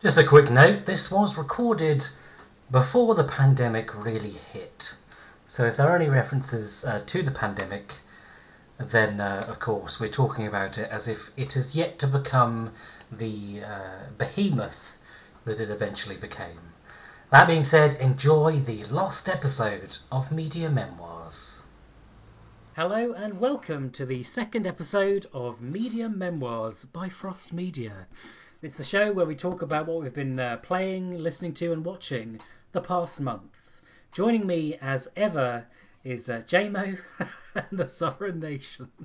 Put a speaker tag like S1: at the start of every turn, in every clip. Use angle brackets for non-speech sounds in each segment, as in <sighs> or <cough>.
S1: Just a quick note this was recorded before the pandemic really hit. So if there are any references uh, to the pandemic, then uh, of course we're talking about it as if it has yet to become the uh, behemoth that it eventually became. That being said, enjoy the lost episode of Media Memoirs. Hello and welcome to the second episode of Media Memoirs by Frost Media. It's the show where we talk about what we've been uh, playing, listening to, and watching the past month. Joining me as ever is uh, JMO <laughs> and the Sovereign Nation. <laughs>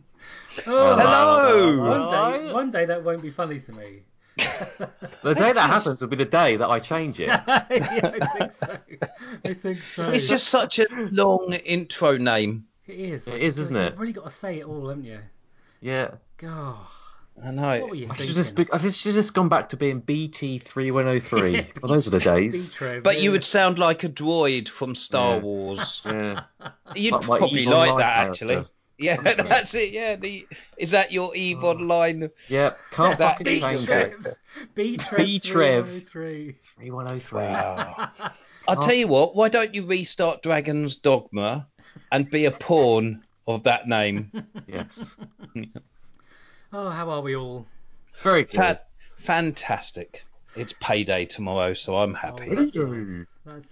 S1: Oh,
S2: Hello!
S1: One day, one day that won't be funny to me.
S3: The day that <laughs> happens will be the day that I change it.
S1: yeah, I think so. I think so.
S2: It's just such a long intro name.
S1: It is.
S3: It is, isn't it?
S1: You've really got to say it all, haven't you?
S3: Yeah.
S1: God.
S2: I
S1: What
S2: know.
S1: were you
S3: I should just be, I just should just gone back to being BT three one oh three. <laughs> Well, those are the days.
S1: Beatrice,
S2: But you would sound like a droid from Star
S3: Yeah.
S2: Wars. <laughs>
S3: Yeah.
S2: You'd
S3: Like my
S2: probably
S3: Eve
S2: like
S3: Online
S2: that
S3: character.
S2: actually. Yeah, <laughs> that's it. Yeah, the is that your Eve
S1: Oh.
S2: Online?
S3: Yep. Can't
S2: That
S3: fucking
S2: beat
S3: change
S2: Trev.
S3: it.
S1: B-Trev.
S3: B-Trev.
S1: 303.
S3: Three one oh three.
S2: Wow. I'll tell you what. Why don't you restart Dragon's Dogma and be a pawn of that name?
S3: Yes.
S1: Oh, how are we all?
S3: Very good.
S2: Fa- fantastic. It's payday tomorrow, so I'm
S1: Oh,
S2: happy.
S1: that's, nice. That's,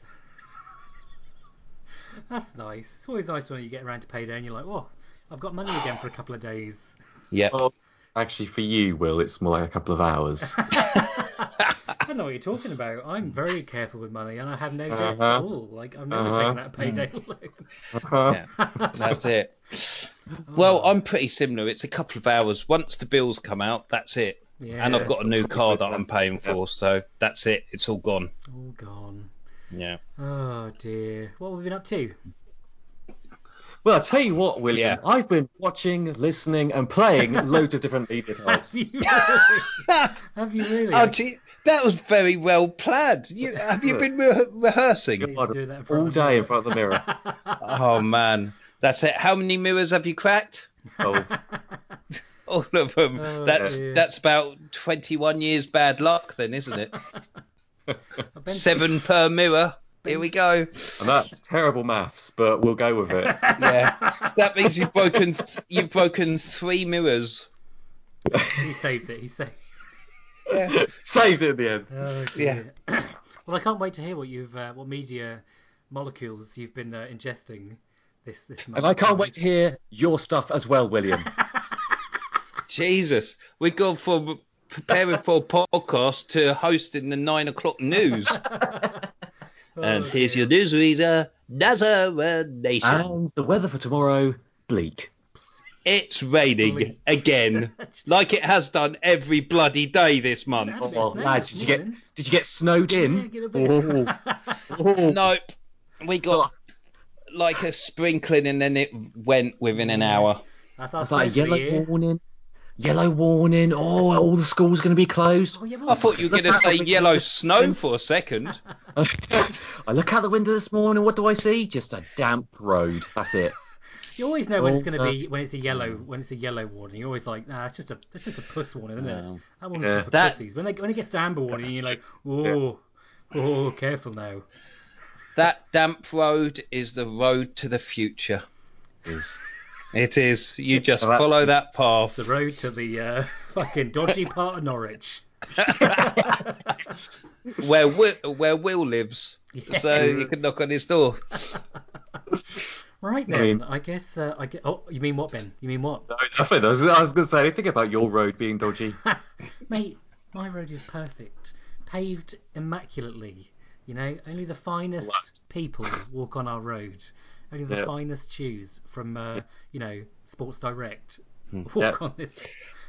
S1: that's nice. It's always nice when you get around to payday and you're like, oh, I've got money again for a couple of days.
S2: Yeah.
S3: Well, actually, for you, Will, it's more like a couple of hours. <laughs> <laughs>
S1: I don't know what you're talking about. I'm very careful with money and I have no debt at
S3: Uh-huh.
S1: all. Like, I've never
S3: Uh-huh.
S1: taken that payday loan.
S3: Uh-huh.
S2: Yeah, that's it. Well, I'm pretty similar. It's a couple of hours. Once the bills come out, that's it.
S1: Yeah.
S2: And I've got a new car that I'm paying for, so that's it. It's all gone.
S1: all gone.
S2: Yeah.
S1: Oh, dear. What have we been up to?
S3: Well, I'll tell you what, William.
S2: Yeah.
S3: I've been watching, listening, and playing loads of different media <laughs> types. <laughs>
S1: Have you really? have you really?
S2: Oh, gee, that was very well planned. You <laughs> have you been re- rehearsing?
S1: Need to do that in front
S3: All day in front of the mirror. <laughs>
S2: Oh man, that's it. How many mirrors have you cracked?
S3: Oh, <laughs>
S2: All of them.
S1: Oh,
S2: that's
S1: dear.
S2: that's about 21 years bad luck, then, isn't it? Seven per mirror. Here we go.
S3: and that's terrible maths, but we'll go with it.
S2: Yeah, that means you've broken th- you've broken three mirrors.
S1: He saved it. He saved.
S2: Yeah. <laughs>
S3: Saved it in the end.
S1: Oh dear. <clears throat> well, I can't wait to hear what you've uh, what media molecules you've been uh, ingesting this this month.
S3: And I can't wait to hear your stuff as well, William. <laughs>
S2: Jesus, we've gone from preparing for a podcast to hosting the nine o'clock news. <laughs>
S1: Oh,
S2: and here's
S1: dear.
S2: your newsreader, Nazar Nation.
S3: and the weather for tomorrow, bleak.
S2: It's raining
S1: Bleak. <laughs>
S2: again, like it has done every bloody day this month.
S1: That's
S3: Oh,
S1: snowed
S3: lads,
S1: this
S3: did you get
S1: morning.
S3: did you get snowed
S1: Yeah,
S3: in?
S1: get a bit.
S3: Oh, <laughs> oh.
S2: Nope, we got like a sprinkling and then it went within an hour.
S1: That's our
S3: It's like a
S1: slow for the
S3: yellow
S1: year.
S3: warning. Yellow warning. Oh, all the schools are going to be closed.
S1: Oh, yeah,
S2: I thought you were going to say <laughs> yellow snow for a second.
S3: I look out the window this morning. What do I see? Just a damp road. That's it.
S1: You always know when it's
S3: Oh,
S1: going to
S3: uh,
S1: be when it's a yellow when it's a yellow warning. You're always like, nah, it's just a it's just a puss warning, isn't it?
S2: No.
S1: That one's
S3: Yeah.
S1: just for
S2: That-
S1: pussies. When they when it gets to amber warning, you're like, oh, oh, careful now.
S2: That damp road is the road to the future. It is. You just
S3: Well, that-
S2: follow that path.
S1: The road to the uh, <laughs> fucking dodgy part of Norwich. <laughs>
S2: where Will, where Will lives. <laughs> So you can knock on his door.
S1: Right
S3: I mean-
S1: I guess uh, I get. Oh, you mean what, Ben? You mean what?
S3: No, nothing. I was, I was going to say anything about your road being dodgy. <laughs>
S1: Mate, my road is perfect, paved immaculately. You know, only the finest
S3: What?
S1: people walk on our road. Only the
S3: Yeah.
S1: finest shoes from, uh, you know, Sports Direct
S2: Hmm.
S1: walk
S3: Yeah.
S1: on this.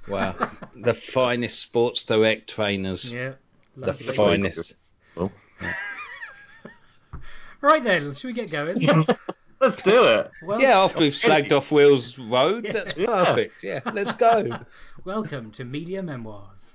S2: Wow, <laughs> the finest Sports Direct trainers.
S1: Yeah,
S2: The finest.
S3: Oh. <laughs>
S1: Right then, should we get going?
S3: Let's do it.
S1: Well,
S2: Yeah, after we've slagged off Will's road,
S1: Yeah.
S2: that's perfect. Yeah, let's go. <laughs>
S1: welcome to Media Memoirs.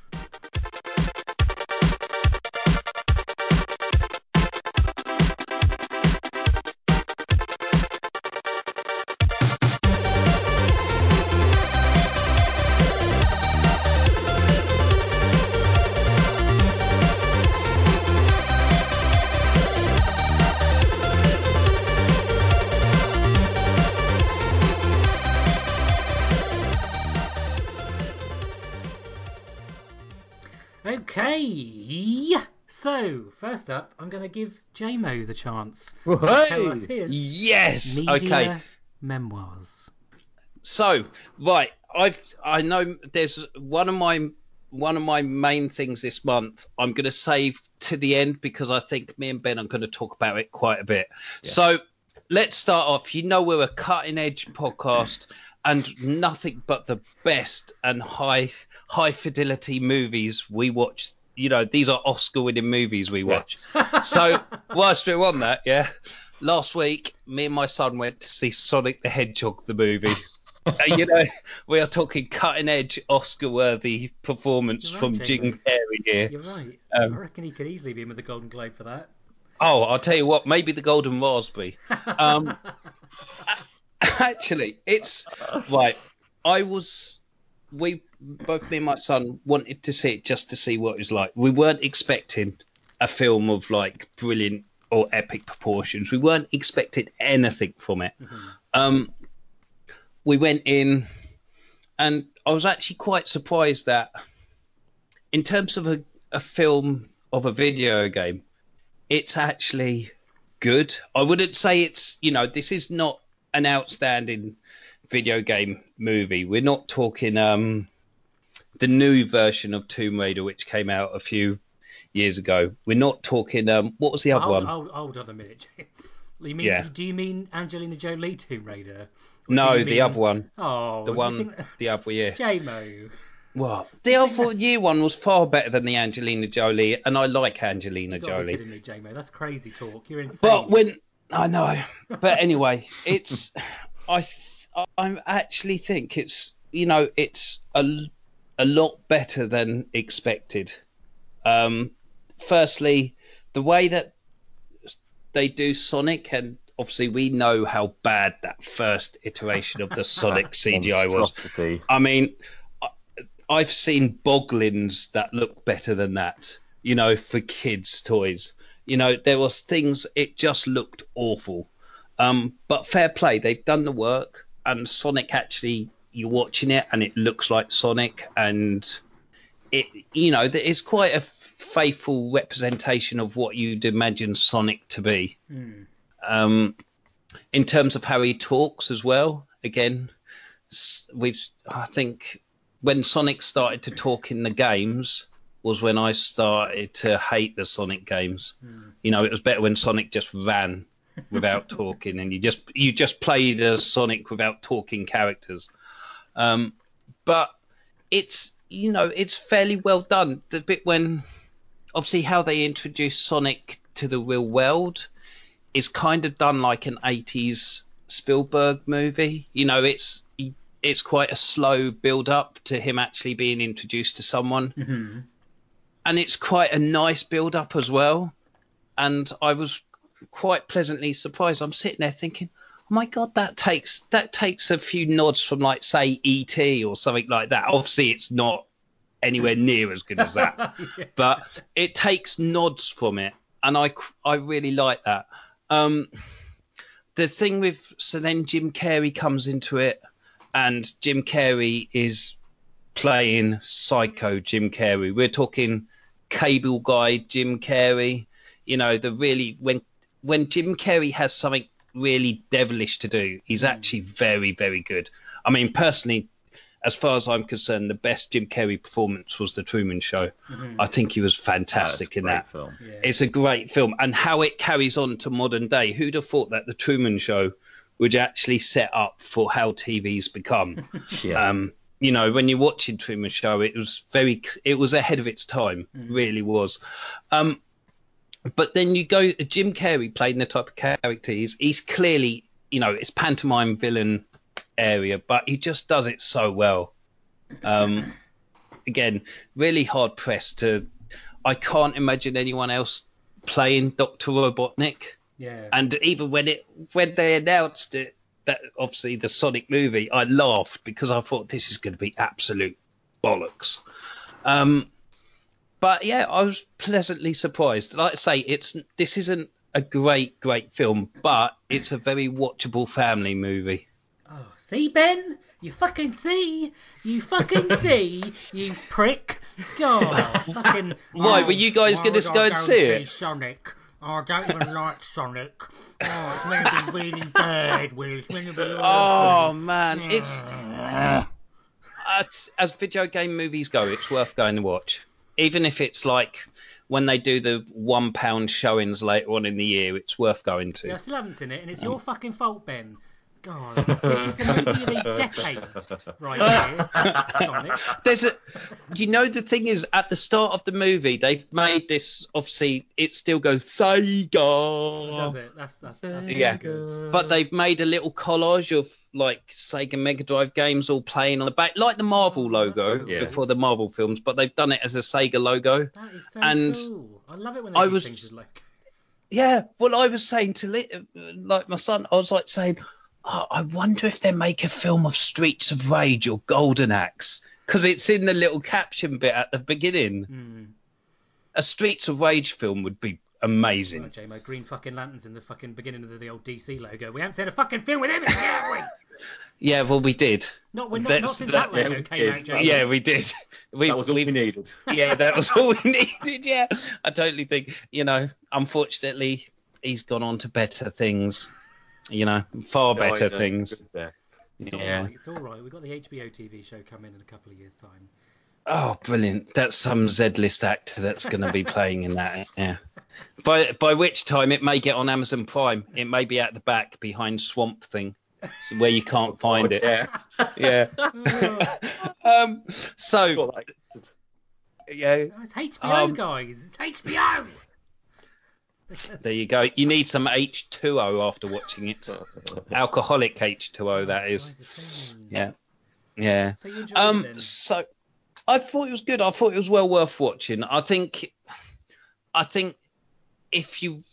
S1: First up, I'm going to give JMO the chance to
S3: Hey!
S1: tell us his
S2: Yes. Okay.
S1: memoirs.
S2: So right, I've I know there's one of my one of my main things this month. I'm going to save to the end because I think me and Ben are going to talk about it quite a bit. So let's start off. You know we're a cutting edge podcast and nothing but the best and high high fidelity movies we watch. You know these are Oscar winning movies we watch. <laughs> so <laughs> whilst we're on that, yeah. Last week, me and my son went to see Sonic the Hedgehog the movie. <laughs> You know, we are talking cutting edge Oscar worthy performance
S1: right,
S2: from. Jim Carrey here.
S1: You're right.
S2: Um,
S1: I reckon he could easily be in with the Golden Globe for that.
S2: Oh, I'll tell you what, maybe the Golden Raspberry. Um, actually, it's right. I was, we both me and my son wanted to see it just to see what it was like. We weren't expecting a film of like brilliant or epic proportions. We weren't expecting anything from it. Um, we went in, and I was actually quite surprised that, in terms of a, a film of a video game, it's actually good. I wouldn't say it's, you know, this is not an outstanding video game movie. We're not talking um the new version of Tomb Raider which came out a few years ago. We're not talking um what was the other
S1: hold,
S2: one?
S1: hold, hold on a minute. You mean,
S2: Yeah.
S1: Do you mean Angelina Jolie Tomb Raider?
S2: No, the
S1: mean-
S2: other one.
S1: Oh,
S2: The one the other year. <laughs>
S1: JMO.
S2: What? The other year one was far better than the Angelina Jolie and I like Angelina
S1: You gotta be
S2: Jolie.
S1: kidding me, JMO. That's crazy talk. You're insane.
S2: But when I know, <laughs> but anyway, it's <laughs> I th- I actually think it's you know it's a a lot better than expected. Um, firstly, the way that they do Sonic, and obviously we know how bad that first iteration of the Sonic <laughs> CGI was. I mean, I- I've seen Boglins that look better than that, you know, for kids' toys. You know, there was things, it just looked awful. Um, but fair play, they've done the work, and Sonic actually, you're watching it, and it looks like Sonic, and it, you know, is quite a faithful representation of what you'd imagine Sonic to be. Hmm. Um, in terms of how he talks as well, again, we've I think when Sonic started to talk in the games was when I started to hate the Sonic games. Hmm. You know, it was better when Sonic just ran without talking, and you just you just played as Sonic without talking characters. Um, but it's you know it's fairly well done. The bit when obviously how they introduce Sonic to the real world is kind of done like an 80s Spielberg movie. You know, it's it's quite a slow build up to him actually being introduced to someone. And it's quite a nice build up as well. And I was quite pleasantly surprised. I'm sitting there thinking, "Oh my god, that takes that takes a few nods from like say ET or something like that." Obviously, it's not anywhere <laughs> near as good as that <laughs> but it takes nods from it, and I I really like that. Um, the thing with so then Jim Carrey comes into it, and Jim Carrey is playing Psycho Jim Carrey. We're talking Cable Guy Jim Carrey. You know the really when when Jim Carrey has something really devilish to do, he's actually very very good. I mean personally, as far as I'm concerned, the best Jim Carrey performance was The Truman Show. I think he was fantastic
S3: That's a
S2: in
S3: great
S2: that.
S3: film.
S1: Yeah.
S2: It's a great film, and how it carries on to modern day. Who'd have thought that The Truman Show would actually set up for how TV's become? <laughs>
S3: Yeah.
S2: um, you know, when you're watching Truman Show, it was very, it was ahead of its time, really was. Um, but then you go, Jim Carrey playing the type of character he's, he's clearly, you know, it's pantomime villain area, but he just does it so well. Um, again, really hard pressed to. I can't imagine anyone else playing Doctor Robotnik.
S1: Yeah.
S2: And even when it when they announced it, that obviously the Sonic movie, I laughed because I thought this is going to be absolute bollocks. Um, but yeah, I was pleasantly surprised. Like I say, it's this isn't a great great film, but it's a very watchable family movie.
S1: Oh, see, Ben? You fucking see? You fucking <laughs> see? You prick? God, fucking. <laughs>
S2: Why,
S1: oh,
S2: were you guys gonna
S4: would
S2: go and see it?
S4: Sonic. Oh, I don't even like Sonic. Oh, it's to be really bad, Will. It's to be <laughs>
S2: Oh man, it's as, as video game movies go, it's worth going to watch. Even if it's like when they do the one pound showings later on in the year, it's worth going to.
S1: Yeah, I still haven't seen it, and it's um, your fucking fault, Ben. God, this is the movie of the decade, right here.
S2: There's a, you know, the thing is, at the start of the movie, they've made this. Obviously, it still goes Sega.
S1: Does it? That's that's, that's
S2: Yeah,
S1: good.
S2: but they've made a little collage of like Sega Mega Drive games all playing on the back, like the Marvel oh, logo
S3: Yeah.
S2: before the Marvel films, but they've done it as a Sega logo.
S1: That is so
S2: and
S1: cool. I love it when they
S2: I
S1: do
S2: was-
S1: things like.
S2: Yeah, well, I was saying to uh, like my son, I was like saying, oh, I wonder if they make a film of Streets of Rage or Golden Axe because it's in the little caption bit at the beginning.
S1: Hmm.
S2: A Streets of Rage film would be amazing.
S1: Oh, J-Mo, green fucking lanterns in the fucking beginning of the, the old DC logo. We haven't seen a fucking film with him in it, have we? <laughs>
S2: Yeah, well, we did.
S1: Not, when, not, not
S2: That's-
S1: since
S2: that-
S1: that, logo
S3: yeah, we
S1: came out,
S3: did.
S1: J-Mo.
S2: Yeah, we did. We, <laughs>
S3: That was all we needed. <laughs>
S2: yeah, that was all we needed. Yeah, I totally think. You know, unfortunately, he's gone on to better things. You know, far
S3: No,
S2: better things.
S1: It's
S2: Yeah.
S1: all right. It's all right. We've got the HBO TV show coming in a couple of years' time.
S2: Oh, brilliant! That's some Z-list actor that's going to be playing in that. <laughs> Yeah. By by which time it may get on Amazon Prime. It may be at the back behind Swamp Thing, where you can't <laughs> find it.
S3: Yeah.
S2: Yeah. <laughs> um. So yeah.
S1: No, it's HBO,
S2: Um,
S1: guys. It's HBO.
S2: There you go. You need some H2O after watching it. <laughs> Alcoholic H2O, that is.
S1: Guys, it's so mean.
S2: Yeah. Yeah.
S1: So you enjoyed
S2: Um.
S1: it?
S2: So, I thought it was good. I thought it was well worth watching. I think, I think, if you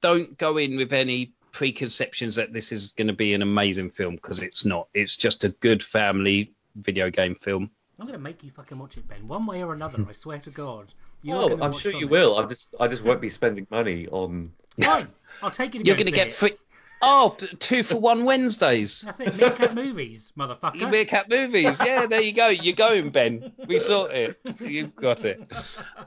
S2: don't go in with any preconceptions that this is going to be an amazing film, because it's not. It's just a good family video game film.
S1: I'm gonna make you fucking watch it, Ben. One way or another. I swear to God. You
S3: Oh, I'm
S1: watch
S3: sure you will. I'm just, I just won't be spending money on. <laughs>
S1: Fine. I'll take you to
S2: You're going to get
S1: it.
S2: free. Oh, p- two for one Wednesdays. <laughs>
S1: That's it. Meerkat <laughs> movies, motherfucker.
S2: Meerkat movies. Yeah, there you go. You're going, Ben. We saw it. You've got it.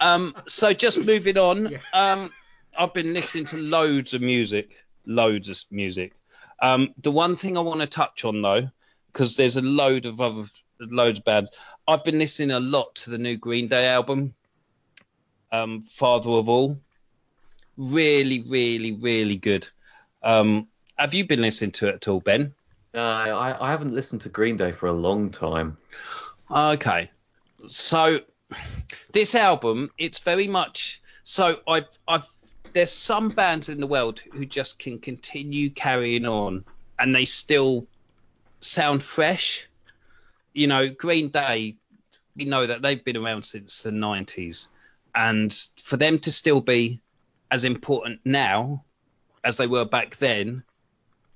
S2: Um, so just moving on. Um, I've been listening to loads of music, loads of music. Um, the one thing I want to touch on though, because there's a load of other loads of bands. I've been listening a lot to the new Green Day album, um, Father of All. Really, really, really good. Um, have you been listening to it at all, Ben?
S3: No, I, I haven't listened to Green Day for a long time.
S2: Okay. So this album, it's very much so I've I've there's some bands in the world who just can continue carrying on and they still sound fresh. You know, Green Day, we know that they've been around since the 90s and for them to still be as important now as they were back then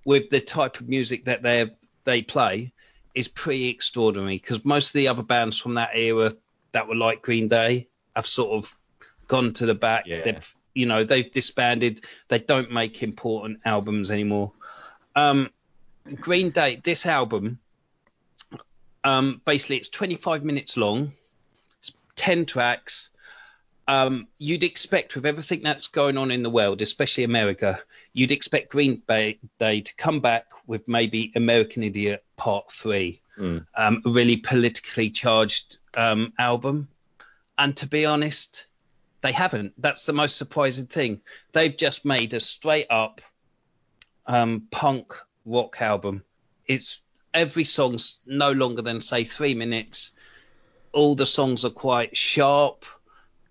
S2: with the type of music that they they play is pretty extraordinary because most of the other bands from that era that were like Green Day have sort of gone to the back.
S3: Yeah.
S2: They've, you know, they've disbanded. They don't make important albums anymore. Um, Green Day, this album, um, basically it's 25 minutes long, it's 10 tracks. Um, you'd expect with everything that's going on in the world, especially America, you'd expect Green Day, Day to come back with maybe American Idiot Part Three,
S3: Mm.
S2: um, a really politically charged um, album. And to be honest, they haven't. That's the most surprising thing. They've just made a straight up um, punk rock album. It's every song's no longer than say three minutes. All the songs are quite sharp.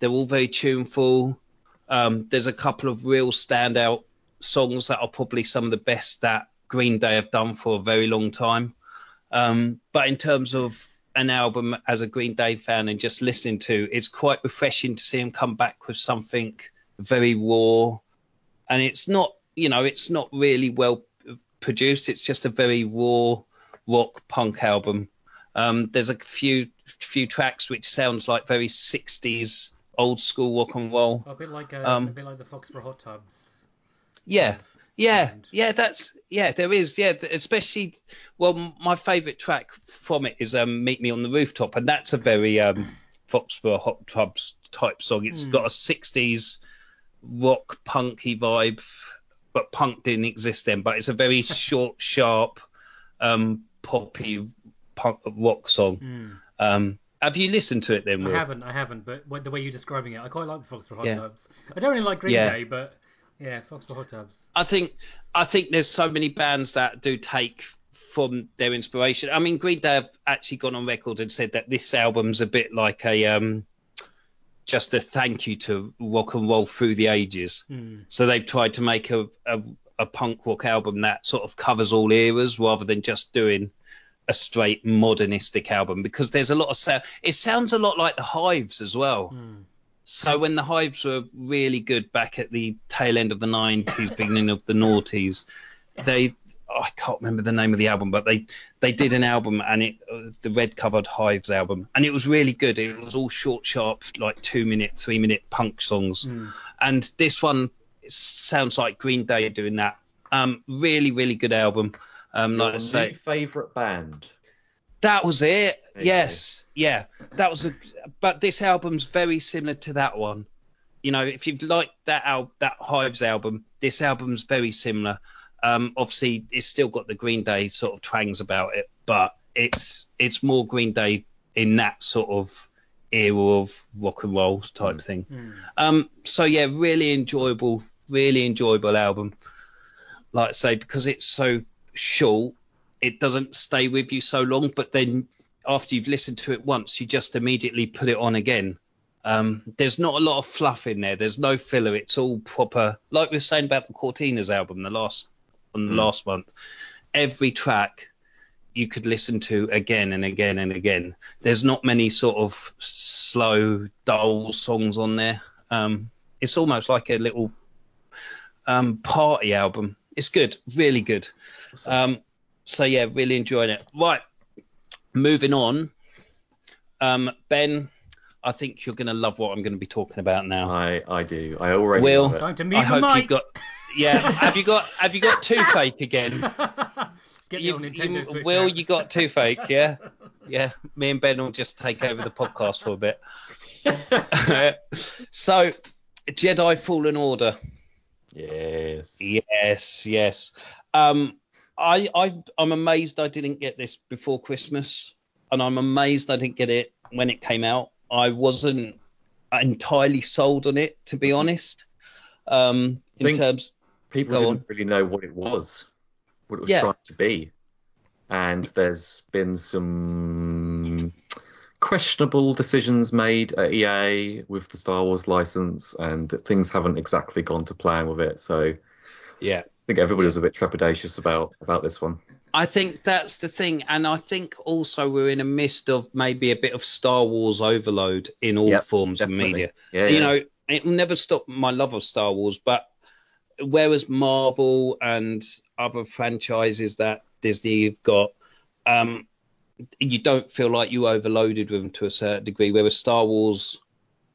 S2: They're all very tuneful. Um, there's a couple of real standout songs that are probably some of the best that Green Day have done for a very long time. Um, but in terms of an album as a Green Day fan and just listening to, it's quite refreshing to see them come back with something very raw. And it's not, you know, it's not really well produced. It's just a very raw rock punk album. Um, there's a few few tracks which sounds like very 60s old school rock and roll.
S1: A bit like uh,
S2: Um,
S1: a bit like the Foxborough Hot Tubs.
S2: Yeah, yeah,
S1: And-
S2: yeah. That's yeah. There is yeah. Especially well, my favourite track from it is um, "Meet Me on the Rooftop," and that's a very um, Foxborough Hot Tubs type song. It's got a 60s rock punky vibe, but punk didn't exist then. But it's a very <laughs> short, sharp, um, poppy punk rock song. Um, have you listened to it then,
S1: Hmm. I haven't, I haven't, but the way you're describing it, I quite like the Foxborough Hot
S2: Yeah.
S1: Tubs. I don't really like Green
S2: Yeah.
S1: Day, but yeah, Foxborough Hot Tubs.
S2: I think I think there's so many bands that do take from their inspiration. I mean, Green Day have actually gone on record and said that this album's a bit like a um, just a thank you to rock and roll through the ages. So they've tried to make a, a a punk rock album that sort of covers all eras rather than just doing a straight modernistic album because there's a lot of sound. It sounds a lot like the Hives as well. So when the Hives were really good back at the tail end of the 90s, <laughs> beginning of the noughties, they oh, I can't remember the name of the album, but they they did an album and it uh, the red covered Hives album, and it was really good. It was all short, sharp, like two minute, three minute punk songs, and this one sounds like Green Day doing that. Um, really, really good album. Um, like I say,
S3: favourite band.
S2: that was it.
S3: There you
S2: Yes, yeah, that was a. But this album's very similar to that one. You know, if you've liked that al- that Hives album, this album's very similar. Um, obviously, it's still got the Green Day sort of twangs about it, but it's it's more Green Day in that sort of era of rock and roll type thing. Um, so yeah, really enjoyable, really enjoyable album. Like I say, because it's so short, it doesn't stay with you so long. But then after you've listened to it once, you just immediately put it on again. Um, there's not a lot of fluff in there. There's no filler. It's all proper. Like we were saying about the Cortinas album, the last on the last month. Every track you could listen to again and again and again. There's not many sort of slow, dull songs on there. Um, it's almost like a little um, party album. It's good, really good. Um, so yeah, really enjoying it. Right, moving on. Um, ben, I think you're going to love what I'm going to be talking about now.
S3: I I do. I already
S2: Will,
S3: love it.
S1: Time to mute
S2: I
S1: the
S2: hope
S1: mic.
S2: you've got. Yeah, have you got have you got <laughs> toothache again?
S1: Get the
S2: You,
S1: Nintendo
S2: you,
S1: Switch
S2: Will,
S1: out.
S2: you got toothache? Yeah, <laughs> yeah. Me and Ben will just take over the podcast for a bit. <laughs> so, Jedi Fallen Order.
S3: Yes.
S2: Yes, yes. Um, I, I, I'm amazed I didn't get this before Christmas, and I'm amazed I didn't get it when it came out. I wasn't entirely sold on it, to be honest. Um, in terms,
S3: People didn't
S2: on.
S3: really know what it was, what it was
S2: Yeah.
S3: trying to be, and there's been some questionable decisions made at EA with the Star Wars license, and things haven't exactly gone to plan with it. So
S2: yeah, I
S3: think everybody was a bit trepidatious about about this one.
S2: I think that's the thing, and I think also we're in a midst of maybe a bit of Star Wars overload in all
S3: Yep,
S2: forms
S3: definitely.
S2: of media.
S3: Yeah,
S2: you
S3: yeah.
S2: know, it will never stop my love of Star Wars, but whereas Marvel and other franchises that Disney have got, um, you don't feel like you overloaded with them to a certain degree. Whereas Star Wars,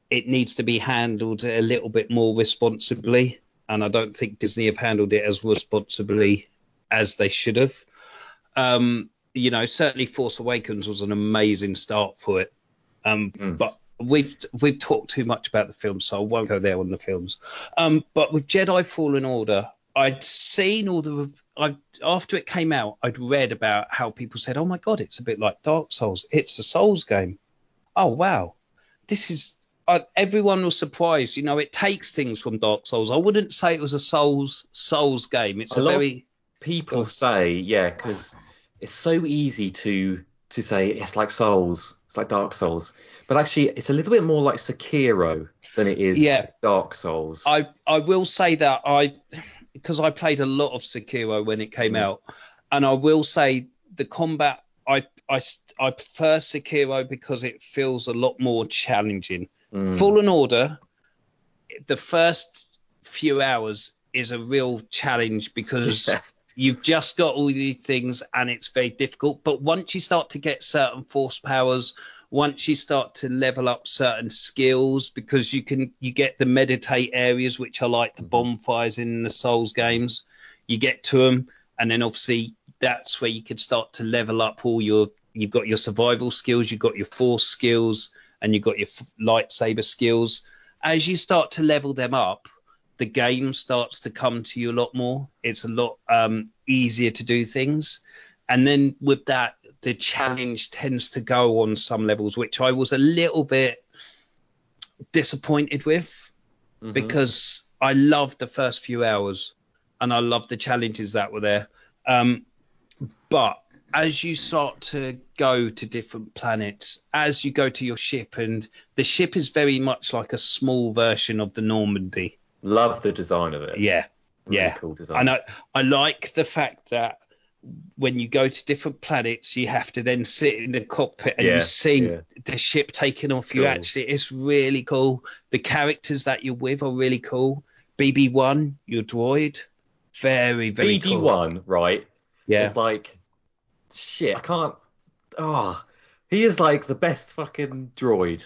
S2: it needs to be handled a little bit more responsibly, and I don't think Disney have handled it as responsibly as they should have. Um, you know, certainly Force Awakens was an amazing start for it. Um,
S3: Mm.
S2: But we've we've talked too much about the film, so I won't go there on the films. Um, but with Jedi Fallen Order, I'd seen all the I after it came out, I'd read about how people said, "Oh my god, it's a bit like Dark Souls. It's a Souls game." Oh wow, this is. I, everyone was surprised. You know, it takes things from Dark Souls. I wouldn't say it was a Souls Souls game. It's
S3: A
S2: a, very
S3: People say, yeah, because it's so easy to to say it's like Souls, it's like Dark Souls, but actually it's a little bit more like Sekiro than it is
S2: Yeah.
S3: Dark Souls.
S2: I I will say that I because I played a lot of Sekiro when it came out, and I will say the combat I I I prefer Sekiro because it feels a lot more challenging.
S3: Mm.
S2: Fallen Order, the first few hours is a real challenge because
S3: Yeah. <laughs>
S2: you've just got all these things and it's very difficult. But once you start to get certain force powers, once you start to level up certain skills, because you can you get the meditate areas which are like the bonfires in the Souls games, you get to them, and then obviously that's where you can start to level up all your you've got your survival skills, you've got your force skills, and you've got your f- lightsaber skills. As you start to level them up, the game starts to come to you a lot more. It's a lot um, easier to do things. And then with that, the challenge tends to go on some levels, which I was a little bit disappointed with
S3: Mhm.
S2: because I loved the first few hours and I loved the challenges that were there. Um, but as you start to go to different planets, as you go to your ship, and the ship is very much like a small version of the Normandy.
S3: Love the design of it.
S2: Yeah,
S3: Really
S2: yeah.
S3: cool design.
S2: And I, I like the fact that when you go to different planets, you have to then sit in the cockpit and
S3: Yeah,
S2: you see
S3: yeah.
S2: the ship taking off
S3: It's
S2: you.
S3: cool.
S2: Actually, it's really cool. The characters that you're with are really cool. BD-1, your droid, very very
S3: BD
S2: cool.
S3: one, right?
S2: Yeah,
S3: Is like shit. I can't. Oh, he is like the best fucking droid.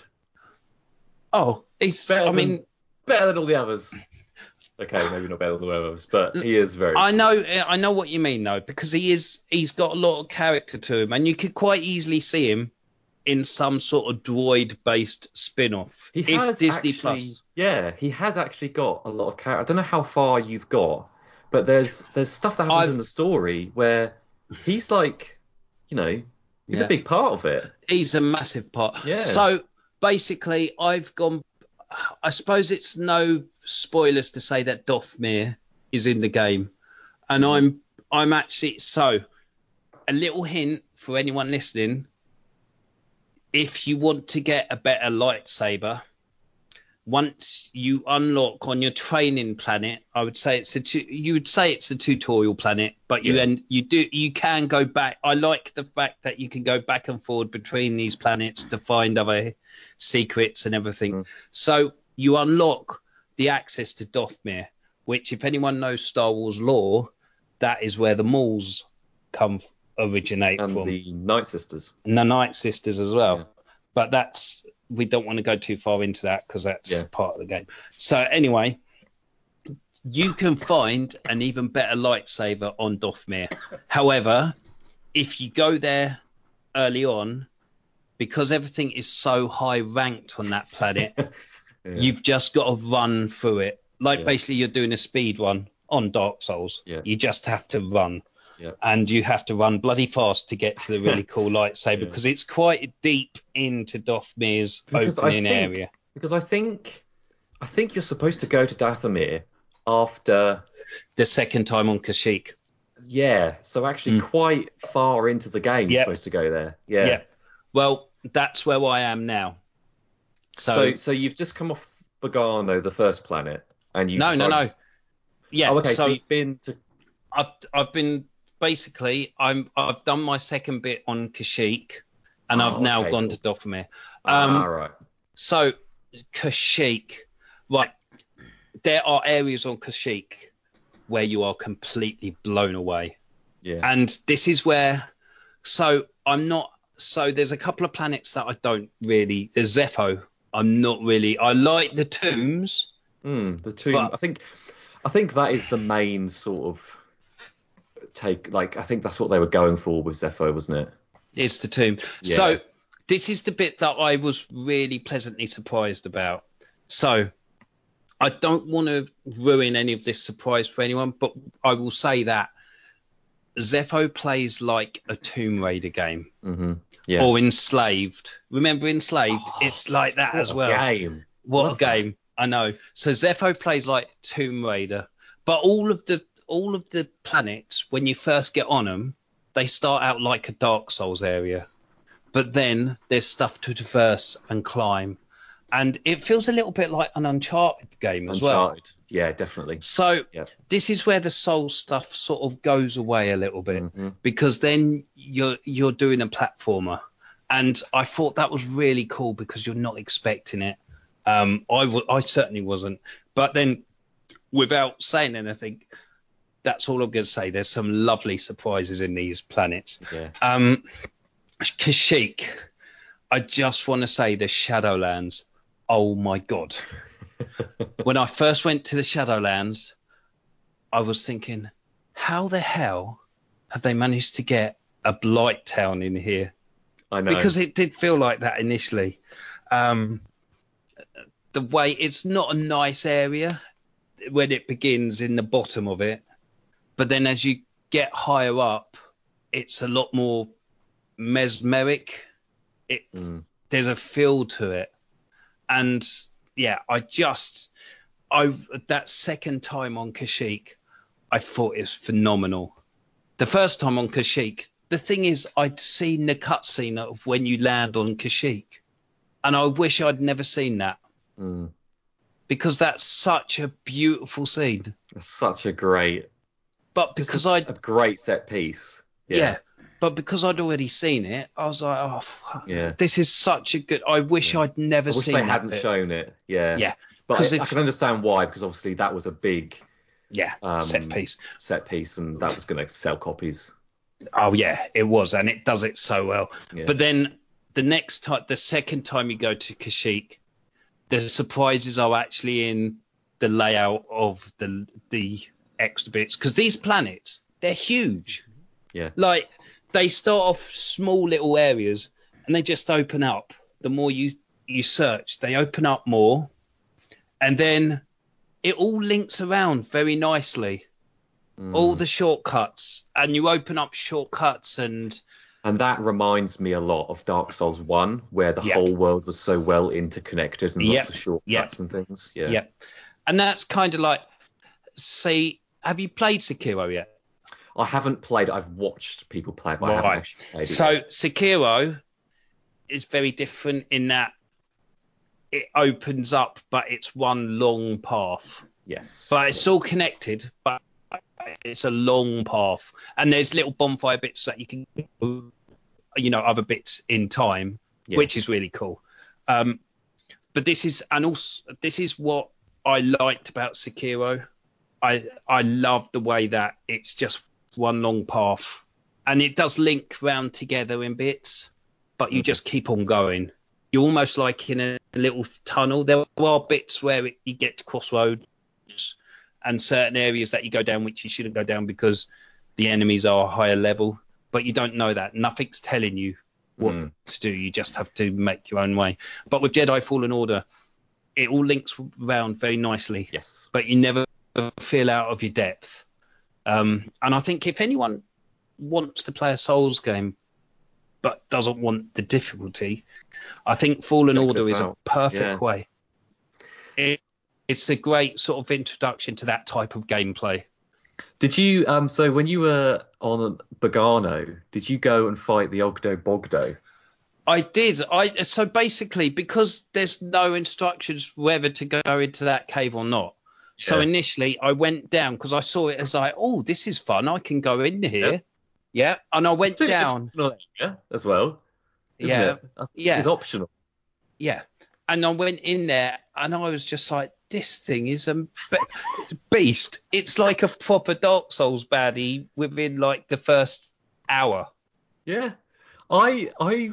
S2: Oh, he's.
S3: Better
S2: I
S3: than-
S2: mean,
S3: Better than all the others. Okay, maybe not better than others, but he is very.
S2: I know, I know what you mean though, because he is. He's got a lot of character to him, and you could quite easily see him in some sort of droid-based spin-off.
S3: He has
S2: Disney
S3: actually,
S2: Plus.
S3: yeah, he has actually got a lot of character. I don't know how far you've got, but there's there's stuff that happens
S2: I've-
S3: in the story where he's like, you know, he's
S2: Yeah.
S3: a big part of it.
S2: He's a massive part.
S3: Yeah.
S2: So basically, I've gone. I suppose it's no spoilers to say that Dathomir is in the game, and I'm I'm actually so. A little hint for anyone listening: if you want to get a better lightsaber, once you unlock on your training planet, I would say it's a tu- you would say it's a tutorial planet, but you
S3: Yeah.
S2: and you do you can go back. I like the fact that you can go back and forward between these planets to find other secrets and everything.
S3: Mm.
S2: So you unlock the access to Dathomir, which if anyone knows Star Wars lore, that is where the Mauls come originate
S3: And
S2: from
S3: the Night Sisters.
S2: and the Night Sisters as well.
S3: Yeah.
S2: But that's we don't want to go too far into that because that's
S3: Yeah.
S2: part of the game. So anyway, you can find an even better lightsaber on Dathomir. However, if you go there early on, because everything is so high ranked on that planet, <laughs>
S3: Yeah.
S2: you've just got to run through it. Like
S3: Yeah.
S2: basically you're doing a speed run on Dark Souls.
S3: Yeah.
S2: You just have to run.
S3: Yeah.
S2: And you have to run bloody fast to get to the really <laughs> cool lightsaber
S3: Yeah.
S2: because it's quite deep into Dathomir's
S3: Because
S2: opening
S3: think-
S2: area.
S3: Because I think I think you're supposed to go to Dathomir after
S2: The second time on Kashyyyk.
S3: yeah, so actually
S2: Mm.
S3: quite far into the game you're
S2: Yep.
S3: supposed to go there. Yeah.
S2: Yeah. Well, that's where I am now. So,
S3: So so you've just come off Bogano, the first planet, and you
S2: no, no, no. Yeah.
S3: Oh, okay, so,
S2: so
S3: you've been to
S2: I've I've been basically I'm I've done my second bit on Kashyyyk, and
S3: Oh,
S2: I've now
S3: okay,
S2: gone to Dathomir. Um,
S3: ah, right.
S2: So Kashyyyk, right? There are areas on Kashyyyk where you are completely blown away,
S3: Yeah.
S2: and this is where. So I'm not. So there's a couple of planets that I don't really. There's Zeffo. I'm not really. I like the tombs.
S3: Hmm, the tomb.
S2: but-
S3: I think I think that is the main sort of take. Like I think that's what they were going for with Zeffo, wasn't it?
S2: It's the tomb.
S3: Yeah.
S2: So this is the bit that I was really pleasantly surprised about. So I don't want to ruin any of this surprise for anyone, but I will say that Zeffo plays like a Tomb Raider game
S3: Mm-hmm. Yeah.
S2: or Enslaved. Remember Enslaved?
S3: Oh,
S2: it's like that as well.
S3: Game.
S2: What a game! I know. So Zeffo plays like Tomb Raider, but all of the all of the planets when you first get on them, they start out like a Dark Souls area, but then there's stuff to traverse and climb, and it feels a little bit like an Uncharted game as well.
S3: Uncharted. Yeah, definitely.
S2: So
S3: Yeah.
S2: this is where the soul stuff sort of goes away a little bit
S3: Mhm.
S2: because then you're you're doing a platformer, and I thought that was really cool because you're not expecting it. Um, I w- I certainly wasn't, but then without saying anything, that's all I'm going to say. There's some lovely surprises in these planets.
S3: Yeah.
S2: Um, Kashyyyk, I just want to say the Shadowlands. Oh my god! <laughs> when I first went to the Shadowlands, I was thinking, how the hell have they managed to get a Blighttown in here?
S3: I know.
S2: Because it did feel like that initially. Um, the way it's not a nice area when it begins in the bottom of it, but then as you get higher up, it's a lot more mesmeric. It
S3: Mm.
S2: there's a feel to it, and yeah, I just I that second time on Kashyyyk, I thought it was phenomenal. The first time on Kashyyyk, the thing is, I'd seen the cutscene of when you land on Kashyyyk, and I wish I'd never seen that
S3: Mm.
S2: because that's such a beautiful scene.
S3: It's such a great,
S2: But because I
S3: a great set piece.
S2: yeah. but because I'd already seen it, I was like, oh, fuck,
S3: Yeah.
S2: this is such a good. I wish
S3: Yeah.
S2: I'd never
S3: I wish
S2: seen
S3: they hadn't
S2: bit.
S3: shown it. Yeah.
S2: Yeah,
S3: But I, I can understand why because obviously that was a big
S2: Yeah,
S3: Um,
S2: set piece.
S3: set piece and that was going to sell copies.
S2: Oh yeah, it was, and it does it so well.
S3: Yeah.
S2: But then the next time, the second time you go to Kashyyyk, the surprises are actually in the layout of the the extra bits because these planets they're huge.
S3: Yeah.
S2: Like they start off small little areas and they just open up. The more you you search, they open up more, and then it all links around very nicely.
S3: Mm.
S2: All the shortcuts, and you open up shortcuts and
S3: And that reminds me a lot of Dark Souls 1, where the
S2: Yep.
S3: whole world was so well interconnected and
S2: Yep.
S3: lots of shortcuts
S2: Yep.
S3: and things. Yeah.
S2: Yeah. And that's kind of like, see, have you played Sekiro yet?
S3: I haven't played. I've watched people play it, but I haven't actually played it.
S2: So
S3: yet.
S2: Sekiro is very different in that it opens up, but it's one long path.
S3: yes.
S2: But it's all connected, but it's a long path. And there's little bonfire bits that you can, you know, other bits in time,
S3: Yeah.
S2: which is really cool. Um, but this is, and also, this is what I liked about Sekiro. I I love the way that it's just one long path, and it does link round together in bits, but you
S3: Mhm.
S2: just keep on going. You're almost like in a little tunnel. There are bits where it, you get to crossroads, and certain areas that you go down which you shouldn't go down because the enemies are higher level, but you don't know that. Nothing's telling you what
S3: Mm.
S2: to do. You just have to make your own way. But with Jedi Fallen Order, it all links round very nicely
S3: Yes.
S2: but you never feel out of your depth. Um, and I think if anyone wants to play a Souls game but doesn't want the difficulty, I think Fallen
S3: Check
S2: Order is
S3: out.
S2: a perfect
S3: Yeah.
S2: way. It, it's a great sort of introduction to that type of gameplay.
S3: Did you um so when you were on Bogano, did you go and fight the Oggdo Bogdo?
S2: I did. I so basically because there's no instructions whether to go into that cave or not. So
S3: Yeah.
S2: initially I went down because I saw it as like, oh, this is fun. I can go in here.
S3: Yeah.
S2: Yeah, and I went down.
S3: Yeah, as well.
S2: Yeah,
S3: it?
S2: Yeah.
S3: It's optional.
S2: yeah, and I went in there and I was just like, this thing is a a beast. It's like a proper Dark Souls baddie within like the first hour.
S3: Yeah. I I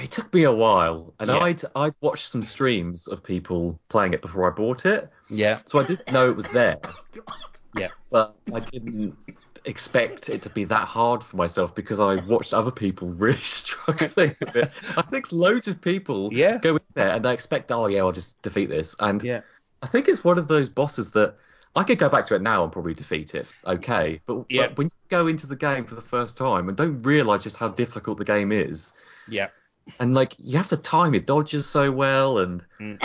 S3: it took me a while and
S2: Yeah.
S3: I'd I'd watched some streams of people playing it before I bought it.
S2: Yeah,
S3: So I didn't know it was there. <laughs>
S2: Oh, yeah.
S3: But I didn't expect it to be that hard for myself because I watched other people <laughs> really struggling with it. I think loads of people
S2: Yeah.
S3: go in there and they expect, oh yeah, I'll just defeat this. And
S2: yeah,
S3: I think it's one of those bosses that I could go back to it now and probably defeat it. Okay. But,
S2: Yeah.
S3: but when you go into the game for the first time and don't realise just how difficult the game is,
S2: yeah.
S3: And like you have to time your dodges so well and
S2: Mm.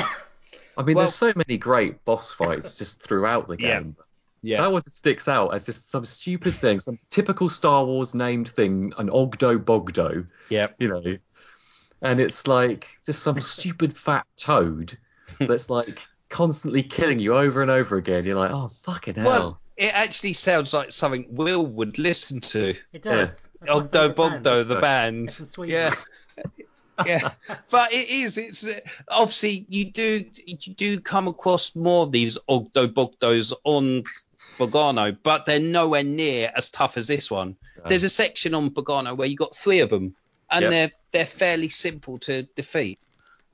S3: I mean
S2: Well-
S3: there's so many great boss fights just throughout the game.
S2: Yeah.
S3: That one just sticks out as just some stupid thing, some typical Star Wars named thing, an Oggdo Bogdo,
S2: Yeah.
S3: you know. And it's like just some stupid fat toad that's like constantly killing you over and over again. You're like, oh fucking hell.
S2: Well, it actually sounds like something Will would listen to.
S4: It does. That's my Oggdo.
S2: Bogdo, the
S3: They're
S2: band. Yeah. <laughs> yeah, but it is. It's uh, obviously you do you do come across more of these Oggdo Bogdos on Bogano, but they're nowhere near as tough as this one. There's a section on Bogano where you got three of them, and
S3: Yep.
S2: they're they're fairly simple to defeat.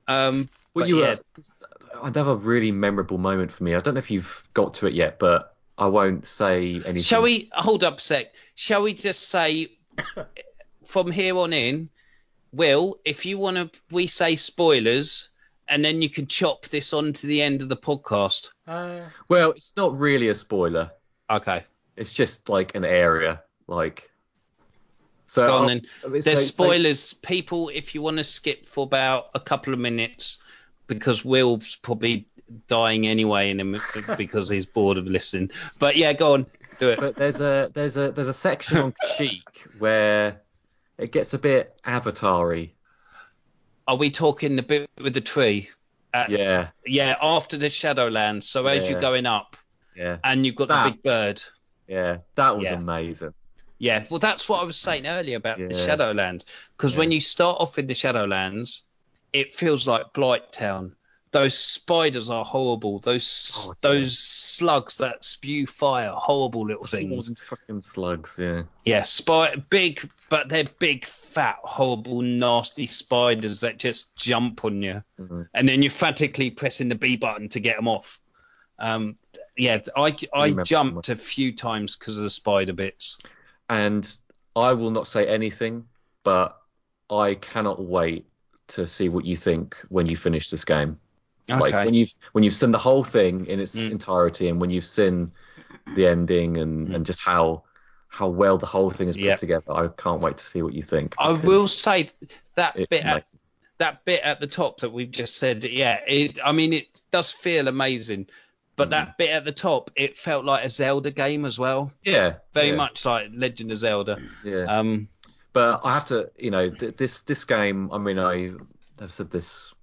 S2: Um,
S3: Well, you
S2: yeah,
S3: were another really memorable moment for me. I don't know if you've got to it yet, but I won't say anything.
S2: Shall we hold up a sec? Shall we just say <coughs> from here on in, Will, if you want to, we say spoilers, and then you can chop this on to the end of the podcast.
S1: Uh,
S3: Well, it's not really a spoiler.
S2: Okay.
S3: It's just like an area, like. So
S2: Go on
S3: I'll-
S2: then.
S3: so-
S2: There's
S3: so-
S2: spoilers. People, if you want to skip for about a couple of minutes, because Will's probably dying anyway in him <laughs> because he's bored of listening. But yeah, go on, do it.
S3: But there's a there's a there's a section on Kashyyyk where it gets a bit Avatar-y.
S2: Are we talking the bit with the tree? At,
S3: Yeah,
S2: Yeah, after the Shadowlands. So as you're going up,
S3: yeah,
S2: and you've got
S3: That-
S2: the big bird.
S3: yeah. That was
S2: Yeah.
S3: amazing.
S2: Yeah, well, that's what I was saying earlier about the Shadowlands. Because
S3: Yeah.
S2: when you start off in the Shadowlands, it feels like Blighttown. Those spiders are horrible. Those
S3: Oh,
S2: those slugs that spew fire, horrible little things.
S3: Fucking slugs, yeah.
S2: Yeah, spy big, but they're big, fat, horrible, nasty spiders that just jump on you,
S3: Mhm.
S2: and then you're frantically pressing the B button to get them off. Um, yeah, I I jumped a few times because of the spider bits.
S3: And I will not say anything, but I cannot wait to see what you think when you finish this game. Like when you've when you've seen the whole thing in its
S2: Mm.
S3: entirety, and when you've seen the ending and, and just how how well the whole thing is put
S2: Mm. Yeah.
S3: together, I can't wait to see what you think.
S2: I will say that bit at, that bit at the top that we've just said. Yeah, it. I mean, it does feel amazing, but
S3: Mm.
S2: that bit at the top, it felt like a Zelda game as well.
S3: Yeah,
S2: Very
S3: yeah,
S2: much like Legend of Zelda.
S3: Yeah,
S2: Um,
S3: but I have to, you know, th- this this game. I mean, I have said this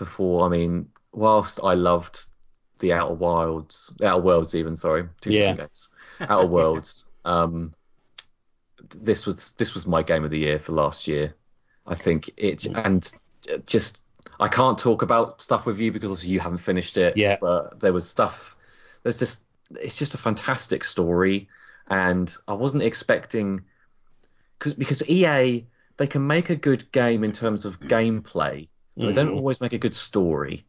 S3: before. I mean, whilst I loved the Outer Wilds, the Outer Worlds, even sorry, two
S2: Yeah.
S3: games, Outer <laughs> Worlds. Um, this was this was my game of the year for last year. I think it and just I can't talk about stuff with you because obviously you haven't finished it.
S2: Yeah.
S3: But there was stuff. There's just it's just a fantastic story, and I wasn't expecting because because EA they can make a good game in terms of gameplay, but they don't
S2: Mhm.
S3: always make a good story.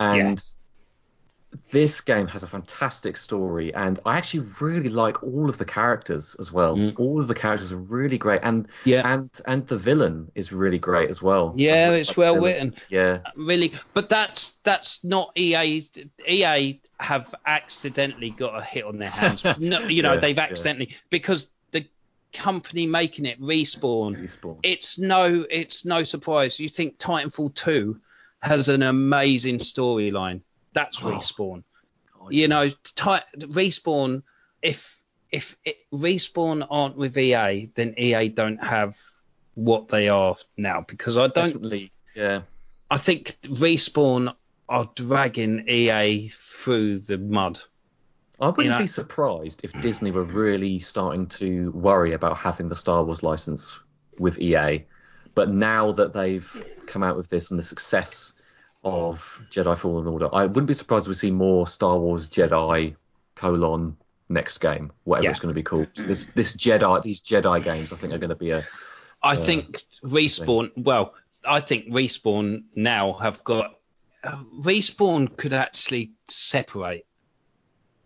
S3: And this game has a fantastic story, and I actually really like all of the characters as well.
S2: Mm.
S3: All of the characters are really great, and
S2: Yeah.
S3: and and the villain is really great as well.
S2: Yeah, it's well
S3: villain.
S2: written.
S3: Yeah,
S2: Really, but that's that's not EA. EA have accidentally got a hit on their hands. <laughs> no, you know,
S3: Yeah,
S2: they've
S3: yeah.
S2: accidentally because the company making it respawn.
S3: Respawn.
S2: It's no, it's no surprise. You think Titanfall 2 has an amazing storyline. That's
S3: Oh.
S2: respawn.
S3: God,
S2: You know, respawn. If if it, respawn aren't with EA, then EA don't have what they are now because I don't.
S3: definitely. Yeah,
S2: I think respawn are dragging EA through the mud.
S3: I wouldn't
S2: You know-
S3: be surprised if Disney were really starting to worry about having the Star Wars license with EA. But now that they've come out with this and the success of Jedi Fallen Order, I wouldn't be surprised if we see more Star Wars Jedi colon next game, whatever
S2: Yeah.
S3: it's going to be called. This this Jedi these Jedi games, I think, are going to be a
S2: I think respawn. Well, I think respawn now have got uh, respawn could actually separate.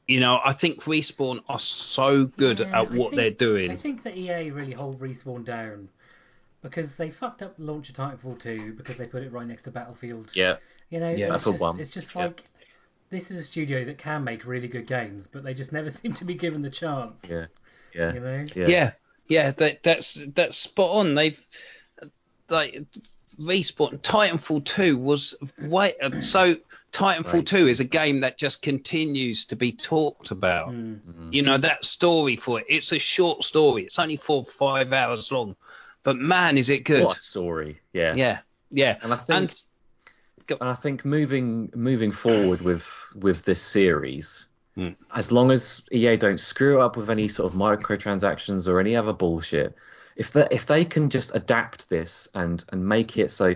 S2: You know, I think respawn are so good
S1: Yeah,
S2: at what
S1: think-
S2: they're doing.
S1: I think that EA really hold Respawn down because they fucked up the launch of Titanfall 2 because they put it right next to Battlefield.
S3: yeah.
S1: You know,
S2: Yeah.
S1: it's, just, it's just
S3: Yeah.
S1: like this is a studio that can make really good games, but they just never <laughs> seem to be given the chance.
S3: Yeah, yeah,
S1: You know?
S3: yeah.
S2: Yeah, yeah, that, that's that's spot on. They've like respawn. Titanfall two was way so. Titanfall
S3: Right.
S2: two is a game that just continues to be talked about.
S1: Mm.
S3: Mhm.
S2: You know that story for it. It's a short story. It's only four or five hours long, but man, is it good.
S3: What a story. Yeah.
S2: Yeah, yeah.
S3: And I think
S2: And
S3: And I think moving moving forward with with this series,
S2: Hmm.
S3: as long as EA don't screw up with any sort of microtransactions or any other bullshit, if they if they can just adapt this and and make it so,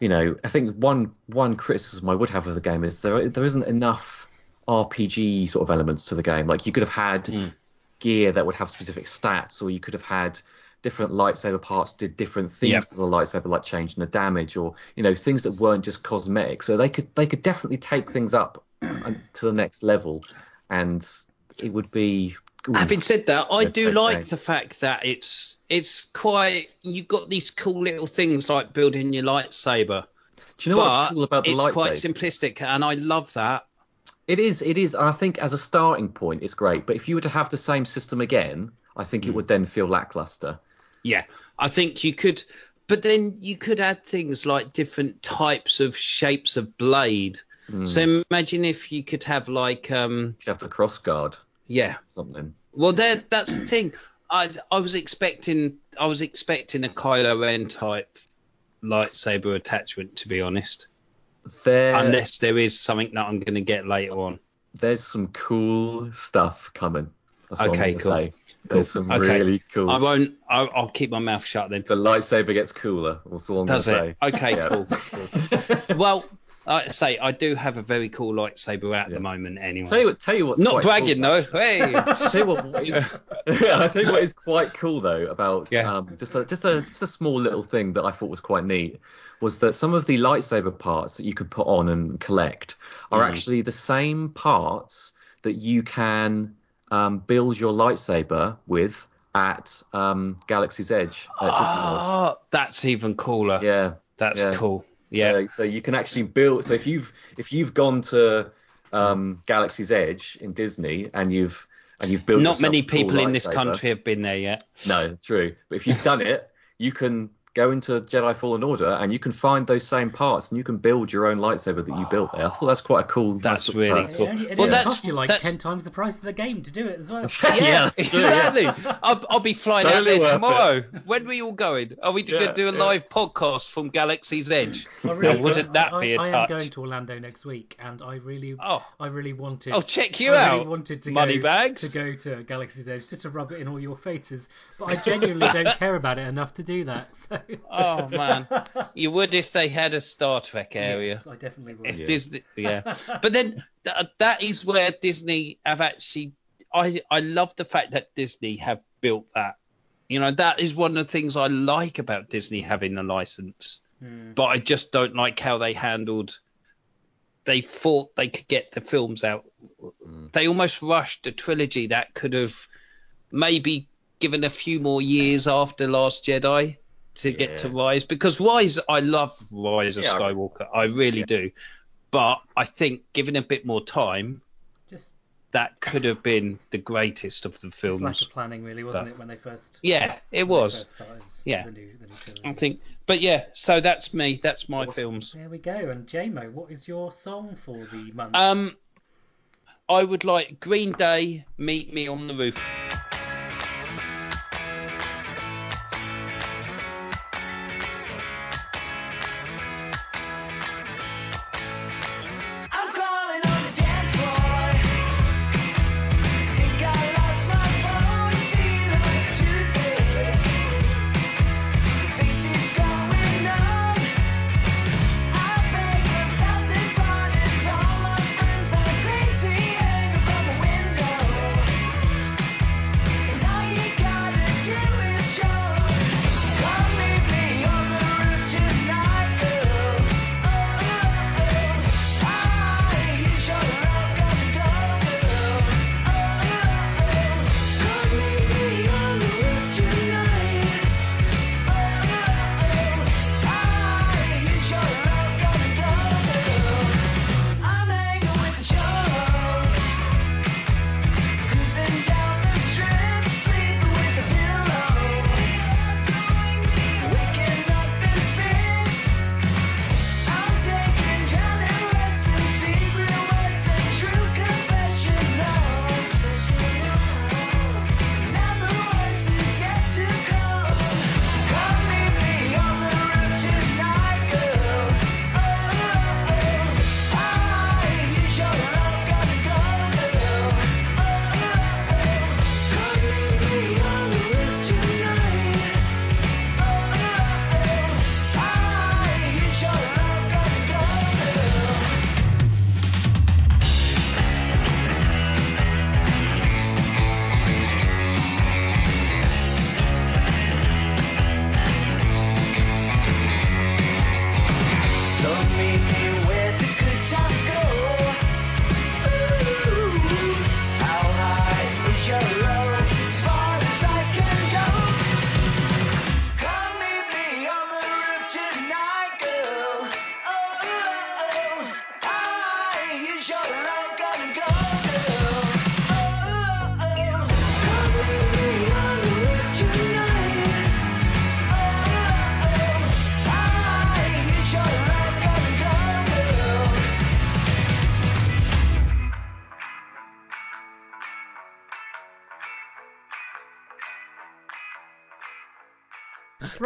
S3: you know, I think one one criticism I would have of the game is there there isn't enough RPG sort of elements to the game. Like you could have had
S2: Hmm.
S3: gear that would have specific stats, or you could have had different lightsaber parts did different things
S2: Yeah.
S3: to the lightsaber, like changing the damage, or you know things that weren't just cosmetic. So they could they could definitely take things up uh, to the next level, and it would be. Ooh,
S2: Having said that, I do like the fact that it's it's quite you've got these cool little things like building your lightsaber
S3: Do you know what's cool about the
S2: it's
S3: lightsaber?
S2: quite simplistic, and I love that.
S3: It is, it is. and I think as a starting point, it's great. But if you were to have the same system again, I think
S2: Hmm.
S3: it would then feel lackluster.
S2: Yeah, I think you could, but then you could add things like different types of shapes of blade.
S3: Hmm.
S2: So imagine if you could have like, um,
S3: You have the cross guard,
S2: yeah.
S3: something.
S2: Well, there, that's the thing. I, I was expecting, I was expecting a Kylo Ren type lightsaber attachment, to be honest.
S3: There,
S2: Unless there is something that I'm going to get later on.
S3: there's some cool stuff coming. That's
S2: Okay, cool.
S3: say. There's some
S2: Okay.
S3: really cool.
S2: I won't. I'll, I'll keep my mouth shut then.
S3: The lightsaber gets cooler. That's all I'm
S2: Does it? Okay,
S3: Yeah.
S2: cool.
S3: say. <laughs>
S2: Well, like I say, I do have a very cool lightsaber at
S3: Yeah.
S2: the moment. Anyway,
S3: tell you what. Tell you what's
S2: not
S3: quite
S2: bragging
S3: cool,
S2: though. Hey.
S3: I'll <laughs> tell you what, what is, <laughs> I'll tell you what is quite cool though about
S2: Yeah.
S3: um, just a, just a just a small little thing that I thought was quite neat was that some of the lightsaber parts that you could put on and collect are
S2: Mhm.
S3: actually the same parts that you can um, build your lightsaber with at um, Galaxy's Edge at Disney World.
S2: Oh, that's even cooler.
S3: Yeah,
S2: That's
S3: yeah.
S2: cool. Yeah.
S3: So, so you can actually build. So if you've if you've gone to um, Galaxy's Edge in Disney and you've and you've built
S2: Not many people in this country have been there yet.
S3: No, true. But if you've done it, you can go into Jedi Fallen Order and you can find those same parts and you can build your own lightsaber that you built there. I thought that's quite a cool.
S2: That's
S3: nice
S2: really
S3: touch.
S2: cool.
S4: It it
S2: Well, that's-
S4: cost you like
S2: that's-
S4: ten times the price of the game to do it as well. <laughs>
S3: Yeah, that's true, yeah.
S2: exactly. I'll, I'll be flying out
S3: Totally
S2: there
S3: worth
S2: tomorrow. When are we all going? Are we going to do a
S3: yeah.
S2: live podcast from Galaxy's Edge? <laughs>
S4: I really,
S2: Now, wouldn't that
S4: I,
S2: be a
S4: I, I am going to Orlando next week, and I really,
S2: Oh.
S4: I really wanted.
S2: Oh, check you
S4: I really
S2: out,
S4: wanted to
S2: money
S4: go,
S2: bags.
S4: to go to Galaxy's Edge just to rub it in all your faces, but I genuinely don't <laughs> care about it enough to do that. So.
S2: Oh man, <laughs> you would if they had a Star Trek area.
S4: Yes, I definitely would.
S2: If
S3: Yeah.
S2: Disney, yeah. <laughs> But then th- that is where Disney have actually. I I love the fact that Disney have built that. You know, that is one of the things I like about Disney having the license.
S4: Hmm.
S2: But I just don't like how they handled. They thought they could get the films out.
S3: Mm.
S2: They almost rushed a trilogy that could have maybe given a few more years after Last Jedi to get to Rise because Rise I love Rise of
S3: Yeah,
S2: Skywalker I really
S3: Yeah.
S2: do but I think given a bit more time
S4: Just
S2: that could have been the greatest of the films
S4: lack of planning, really, wasn't
S2: But-
S4: it, when they first?
S2: yeah it was
S4: started
S2: Yeah.
S4: The new, the new.
S2: I think but yeah so that's me that's my
S3: Awesome.
S2: films
S4: There we go. And JMO, what is your song for the month?
S2: um I would like Green Day Meet Me on the Roof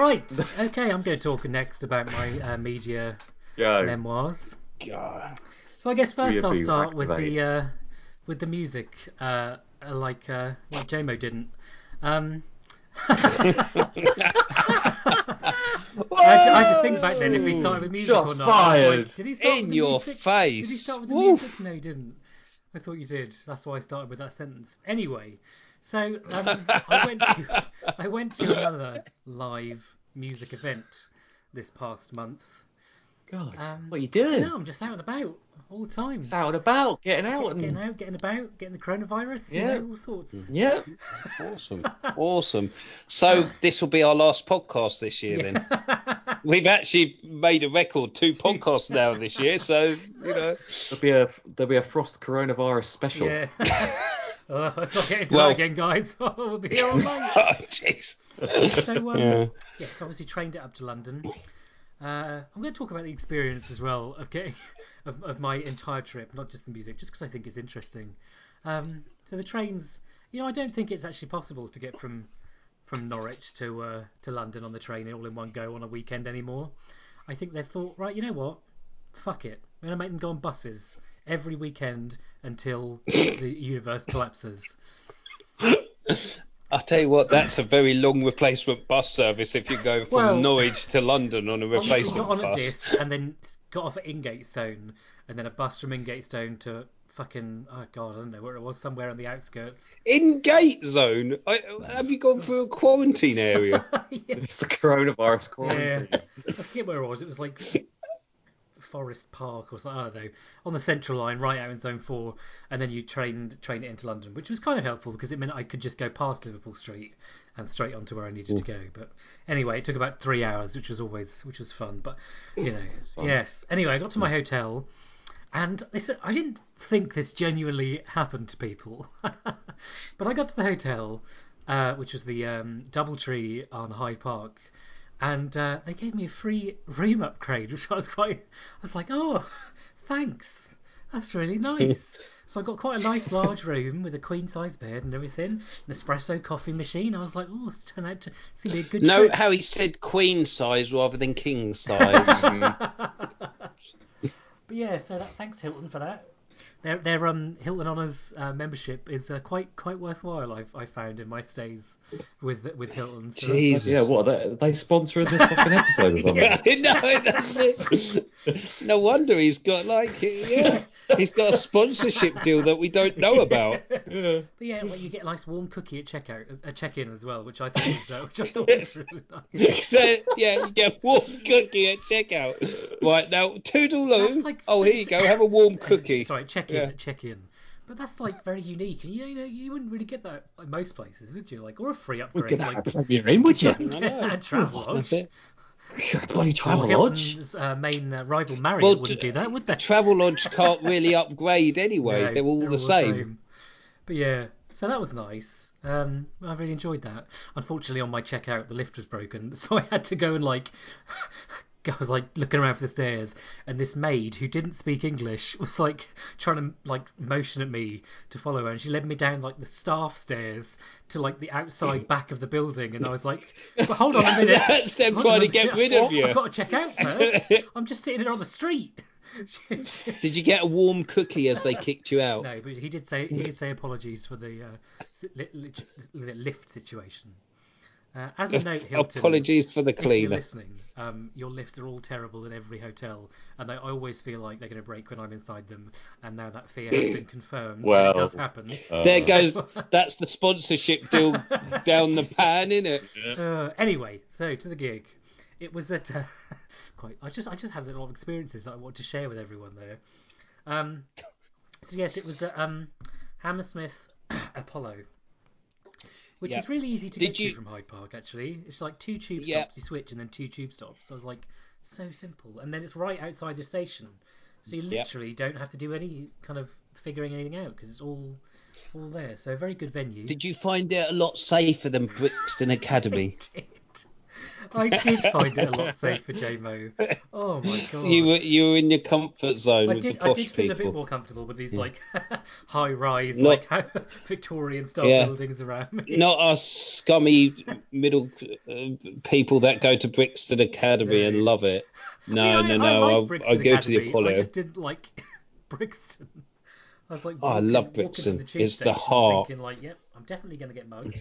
S1: Right. <laughs> Okay, I'm going to talk next about my uh, media
S3: Go.
S1: memoirs.
S2: God.
S1: So I guess first
S3: We'll
S1: I'll
S3: be
S1: start with the
S3: activated.
S1: uh, with the music, uh, like uh, like JMO didn't. Um, <laughs> I, had to, I had to think back then if he started with music
S3: Shots
S1: or not. I was
S3: fired.
S1: Like, did he start with
S2: In
S1: the
S2: your
S1: music?
S2: face.
S1: Did he start with the
S2: Woof.
S1: music? No, he didn't. I thought you did. That's why I started with that sentence. Anyway, so um, <laughs> I went to I went to another live music event this past month.
S3: God,
S1: Um,
S3: what are you doing?
S1: now I'm just out and about all the time.
S3: It's out and about, getting out
S1: Get- getting
S3: and
S1: out, getting about, getting the coronavirus, you know, all sorts.
S3: yeah.
S2: Awesome. <laughs> Awesome. So this will be our last podcast this year then. <laughs> We've actually made a record, two podcasts now this year, so you know.
S3: There'll be a there'll be a frost coronavirus special.
S1: Yeah. Uh, <laughs> let's not get into
S2: Well-
S1: that again, guys. <laughs> we'll be here all night.
S2: Oh jeez.
S1: So, um,
S2: Yeah.
S1: yes, obviously trained it up to London. Uh, I'm going to talk about the experience as well of getting <laughs> of, of my entire trip, not just the music, just because I think it's interesting. Um, so the trains, you know, I don't think it's actually possible to get from from Norwich to uh, to London on the train all in one go on a weekend anymore. I think they've thought, right, you know what, fuck it, we're going to make them go on buses every weekend until <laughs> the universe collapses.
S2: I'll tell you what, that's a very long replacement bus service if you go from
S1: Well-
S2: Norwich to London on a
S1: Obviously
S2: replacement
S1: got on a
S2: bus.
S1: disc and then got off at Ingatestone and then a bus from Ingatestone to fucking oh god I don't know where it was somewhere on the outskirts.
S2: Ingatestone, I, have you gone through a quarantine area? <laughs>
S1: yeah.
S3: It's a coronavirus
S1: yeah.
S3: quarantine.
S1: I forget where it was. It was like Forest Park or something. I don't know. On the Central Line, right out in Zone Four, and then you trained train it into London, which was kind of helpful because it meant I could just go past Liverpool Street and straight onto where I needed to go. But anyway, it took about three hours, which was always which was fun. But you know, yes. Anyway, I got to my hotel. And this, I didn't think this genuinely happened to people, <laughs> but I got to the hotel, uh, which was the um, DoubleTree on Hyde Park, and uh, they gave me a free room upgrade, which I was quite, I was like, oh, thanks, that's really nice. <laughs> so I got quite a nice large room with a queen size bed and everything, an espresso coffee machine. I was like, oh, it's turned out to it's gonna be a good
S2: Note
S1: trip.
S2: how he said queen size rather than king size. <laughs>
S1: But yeah, so that, thanks Hilton for that. Their their um Hilton Honors uh, membership is uh, quite quite worthwhile. I've I found in my stays with with Hilton. So
S2: Jesus.
S3: Yeah, what are they, they sponsoring this fucking episode or <laughs> something?
S2: no, that's it. No wonder he's got like yeah, he's got a sponsorship deal that we don't know about. Yeah. <laughs>
S1: But yeah, well, you get a nice warm cookie at checkout, a check-in as well, which I thought was, uh, which I thought was really nice. <laughs>
S2: yeah, you get a warm cookie at checkout. Right now, toodaloo.
S1: That's like-
S2: oh, here you go. Have a warm cookie.
S1: Sorry, check-in
S2: Yeah.
S1: check-in. But that's like very unique, and you know, you know, you wouldn't really get that at most places, would you? Like, or a free upgrade, Get like
S3: Premier Inn, would you? <laughs>
S2: I know.
S1: a Travelodge.
S2: That's it. <laughs>
S3: Bloody Travelodge.
S1: Hilton's uh, main uh, rival Marriott
S2: Well,
S1: wouldn't
S2: d-
S1: do that, would they?
S2: Travelodge can't <laughs> really upgrade anyway.
S1: No,
S2: they're all the same.
S1: But yeah, so that was nice. Um, I really enjoyed that. Unfortunately, on my checkout, the lift was broken, so I had to go and like. <laughs> I was like looking around for the stairs, and this maid who didn't speak English <laughs> was like trying to like motion at me to follow her, and she led me down like the staff stairs to like the outside back of the building, and I was like, well, "Hold on a <laughs> minute,
S2: That's them
S1: hold
S2: trying to get rid of you.
S1: I've got to check out first. I'm just sitting here on the street."
S2: Did you get a warm cookie as they kicked you out?
S1: No, but he did say he did say apologies for the uh, li- li- li- lift situation. Uh, as a note, Hilton,
S2: Apologies for the
S1: if you're listening, um, your lifts are all terrible in every hotel, and I, I always feel like they're going to break when I'm inside them. And now that fear has been confirmed,
S3: Well,
S1: it does happen.
S3: Uh,
S2: There goes. <laughs> That's the sponsorship deal down the <laughs> pan, innit?
S1: Uh, anyway, so to the gig, it was at uh, <laughs> quite. I just I just had a lot of experiences that I want to share with everyone there. Um, so yes, it was at um, Hammersmith <coughs> Apollo, which
S2: Yeah.
S1: is really easy to
S2: Did
S1: get
S2: you-
S1: to from Hyde Park. Actually, it's like two tube
S2: Yeah.
S1: stops. You switch and then two tube stops. So I was like, so simple, and then it's right outside the station, so you
S2: Yeah.
S1: literally don't have to do any kind of figuring anything out because it's all all there. So a very good venue.
S2: Did you find it a lot safer than Brixton <laughs> Academy?
S1: I did <laughs> find it a lot safer, JMO. Oh my god. <laughs>
S2: You were you were in your comfort zone
S1: I
S2: with
S1: did,
S2: the
S1: I did feel a bit more comfortable with these like <laughs> high rise, like Victorian style
S2: Yeah.
S1: buildings around me.
S2: Not us scummy middle uh, people that go to Brixton Academy and love it. No,
S1: I mean,
S2: no,
S1: I, I
S2: no.
S1: like
S2: I'll, I'll go to the Apollo.
S1: I just didn't like Brixton. I was like,
S2: Oh, I love Brixton.
S1: the
S2: It's the heart.
S1: Thinking like, yep, I'm definitely gonna get mugged.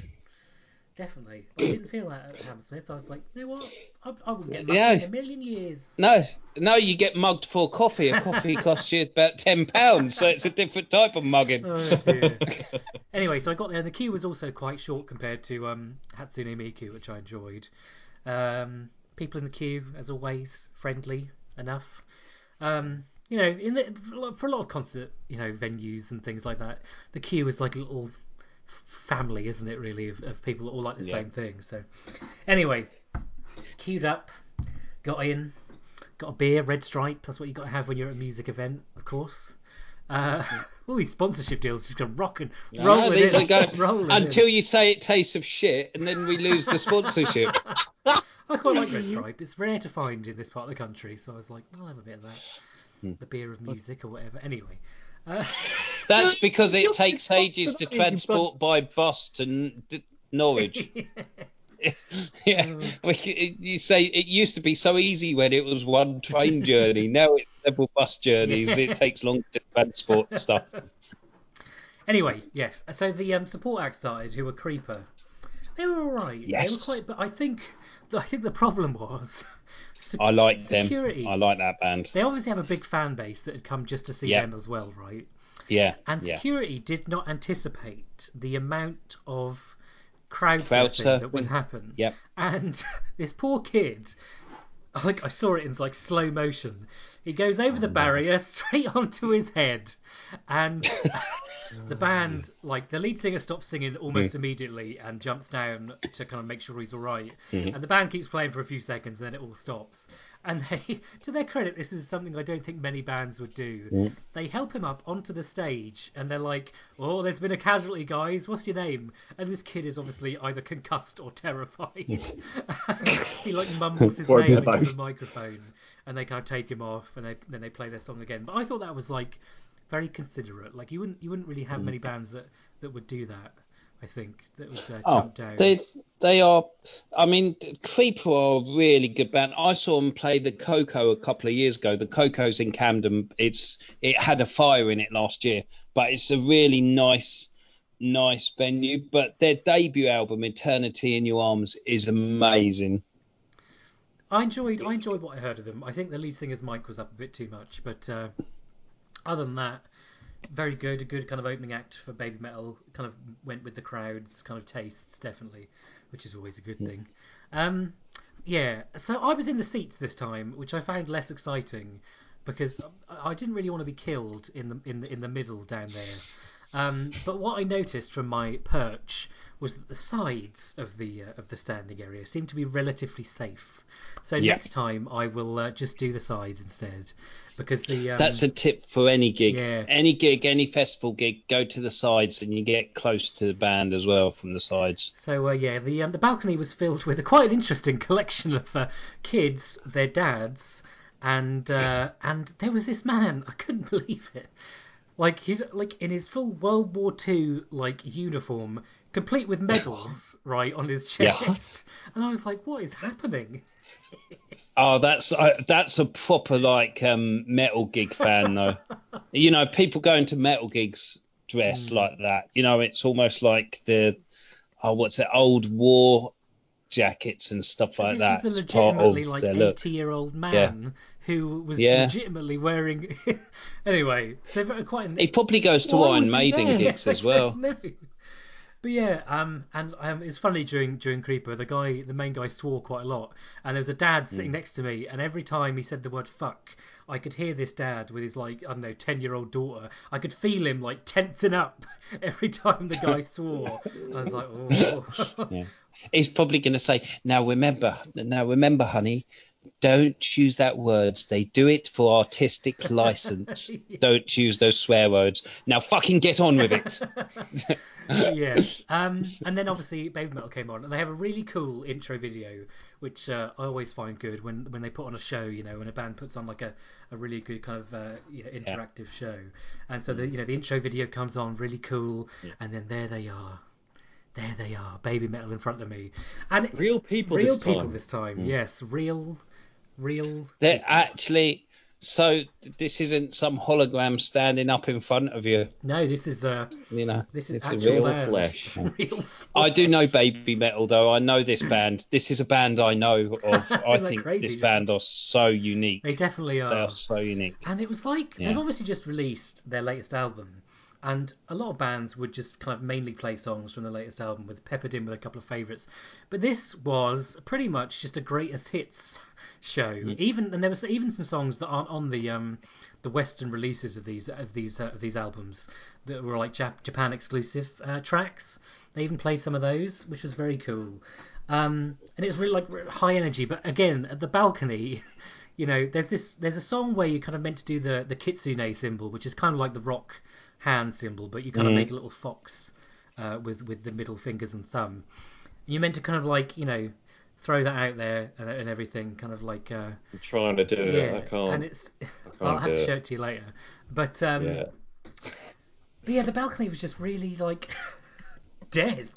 S1: Definitely. I didn't feel that at Hammersmith. I was like, you know what? I, I wouldn't get mugged
S2: Yeah.
S1: in a million years.
S2: No, no, you get mugged for coffee. A coffee <laughs> costs you about ten pounds, so it's a different type of mugging.
S1: Oh <laughs> dear. anyway, so I got there, and the queue was also quite short compared to um, Hatsune Miku, which I enjoyed. Um, people in the queue, as always, friendly enough. Um, you know, in the, for a lot of concert, you know, venues and things like that, the queue is like a little family, isn't it? Really, of, of people that all like the
S2: Yeah.
S1: same thing. So, anyway, queued up, got in, got a beer, Red Stripe. That's what you got to have when you're at a music event, of course. Uh, <laughs> all these sponsorship deals just go rocking,
S2: No,
S1: rolling
S2: these
S1: in,
S2: are going <laughs>
S1: rolling
S2: until
S1: in.
S2: you say it tastes of shit, and then we lose the sponsorship. <laughs>
S1: I quite like Red Stripe. It's rare to find in this part of the country, so I was like, I'll have a bit of that.
S2: Hmm.
S1: The beer of music or whatever. Anyway, uh,
S2: That's because it takes ages to transport by bus to Norwich. <laughs> <laughs> yeah, you say it used to be so easy when it was one train <laughs> journey. Now it's several bus journeys. It takes long to transport stuff.
S1: anyway, yes. So the um, support act started, who were Creeper. They were alright. They were
S2: Yes.
S1: quite, but I think, I think the problem was. Se-
S2: I like them.
S1: security.
S2: I like that band.
S1: They obviously have a big fan base that had come just to see
S2: Yeah.
S1: them as well, right?
S2: Yeah,
S1: And
S2: yeah.
S1: security did not anticipate the amount of crowd,
S2: Crowd
S1: surfing that would happen.
S2: Yep.
S1: And <laughs> this poor kid, <laughs> like I saw it in like slow motion. He goes over the oh, barrier <laughs> straight onto his head, and <laughs> the band, like the lead singer, stops singing almost hmm. immediately and jumps down to kind of make sure he's all right. Hmm. And the band keeps playing for a few seconds, and then it all stops. And <laughs> they, to their credit, this is something I don't think many bands would do. They help him up onto the stage, and they're like, "Oh, there's been a casualty, guys. What's your name?" And this kid is obviously either concussed or terrified. <laughs> he like mumbles his <laughs> name into the microphone, and they kind of take him off, and they, then they play their song again. But I thought that was like very considerate. Like you wouldn't you wouldn't really have many bands that that would do that. I think that would uh,
S2: Oh,
S1: down.
S2: they they are. I mean, Creeper are a really good band. I saw them play the KOKO a couple of years ago. The KOKO's in Camden. It's it had a fire in it last year, but it's a really nice nice venue. But their debut album, Eternity in Your Arms, is amazing.
S1: I enjoyed I enjoyed what I heard of them. I think the lead singer's mic was up a bit too much, but uh, other than that, very good. A good kind of opening act for Babymetal. Kind of went with the crowd's kind of tastes, definitely, which is always a good thing. Um, yeah. So I was in the seats this time, which I found less exciting because I I didn't really want to be killed in the in the in the middle down there. Um, but what I noticed from my perch was that the sides of the uh, of the standing area seemed to be relatively safe. So
S2: Yeah.
S1: next time I will uh, just do the sides instead, because the um,
S2: That's a tip for any gig.
S1: Yeah.
S2: Any gig, any festival gig, go to the sides and you get close to the band as well from the sides.
S1: So uh, yeah, the um, the balcony was filled with a quite an interesting <laughs> collection of uh, kids, their dads, and uh, <laughs> and there was this man. I couldn't <laughs> believe it. Like he's like in his full World War Two like uniform, complete with medals, <laughs> right on his
S2: Yeah.
S1: chest. And I was like, what is happening? <laughs>
S2: Oh, that's uh, that's a proper like um, metal gig fan though. <laughs> you know, people going to metal gigs dress
S1: Hmm.
S2: like that. You know, it's almost like the oh, what's it, old war jackets and stuff like
S1: this
S2: that.
S1: was the
S2: It's part
S1: legitimately like eighty-year-old man who was
S2: Yeah.
S1: legitimately wearing. anyway, so quite an
S2: He probably goes to
S1: Why
S2: Iron
S1: was
S2: Maiden gigs as well.
S1: But yeah, um, and um, it's funny during during Creeper, the guy, the main guy, swore quite a lot, and there was a dad sitting
S2: Hmm.
S1: next to me, and every time he said the word "fuck," I could hear this dad with his like I don't know ten year old daughter. I could feel him like tensing up <laughs> every time the guy swore. I was like, <laughs> oh.
S2: Yeah. He's probably going to say, "Now remember, now remember, honey, don't use that words. They do it for artistic license. <laughs> Don't use those swear words. Now fucking get on with it. <laughs>
S1: yeah. Um, and then obviously Babymetal came on, and they have a really cool intro video, which uh, I always find good when when they put on a show. You know, when a band puts on like a, a really good kind of uh, you know, interactive show, and so the you know the intro video comes on really cool, and then there they are. There they are, Babymetal in front of me, and
S3: Real people
S1: real
S3: this
S1: people
S3: time.
S1: this time. Yes, real, real.
S2: They're actually so this isn't some hologram standing up in front of you.
S1: No, this is uh,
S2: You know,
S1: this is
S2: a real
S3: flesh. <laughs>
S1: real
S2: I do know Babymetal though. I know this band. This is a band I know <laughs> of. I think
S1: crazy,
S2: this band are so unique.
S1: They definitely are.
S2: They
S1: are.
S2: are so unique.
S1: And it was like
S2: Yeah.
S1: they've obviously just released their latest album, and a lot of bands would just kind of mainly play songs from the latest album with peppered in with a couple of favourites. But this was pretty much just a greatest hits show. Even and there was even some songs that aren't on the um the Western releases of these of these uh, of these albums that were like Jap- Japan exclusive uh, tracks. They even played some of those, which was very cool. Um, and it was really like high energy. But again, at the balcony, <laughs> you know, there's this there's a song where you're kind of meant to do the the kitsune symbol, which is kind of like the rock hand symbol, but you kind of make a little fox uh, with with the middle fingers and thumb. You're meant to kind of like you know throw that out there and, and everything, kind of like uh,
S3: I'm trying to do it.
S1: yeah.
S3: I can't.
S1: And it's
S3: I
S1: I'll have to
S3: it.
S1: show it to you later. But um,
S3: Yeah.
S1: but yeah, the balcony was just really like <laughs> dead.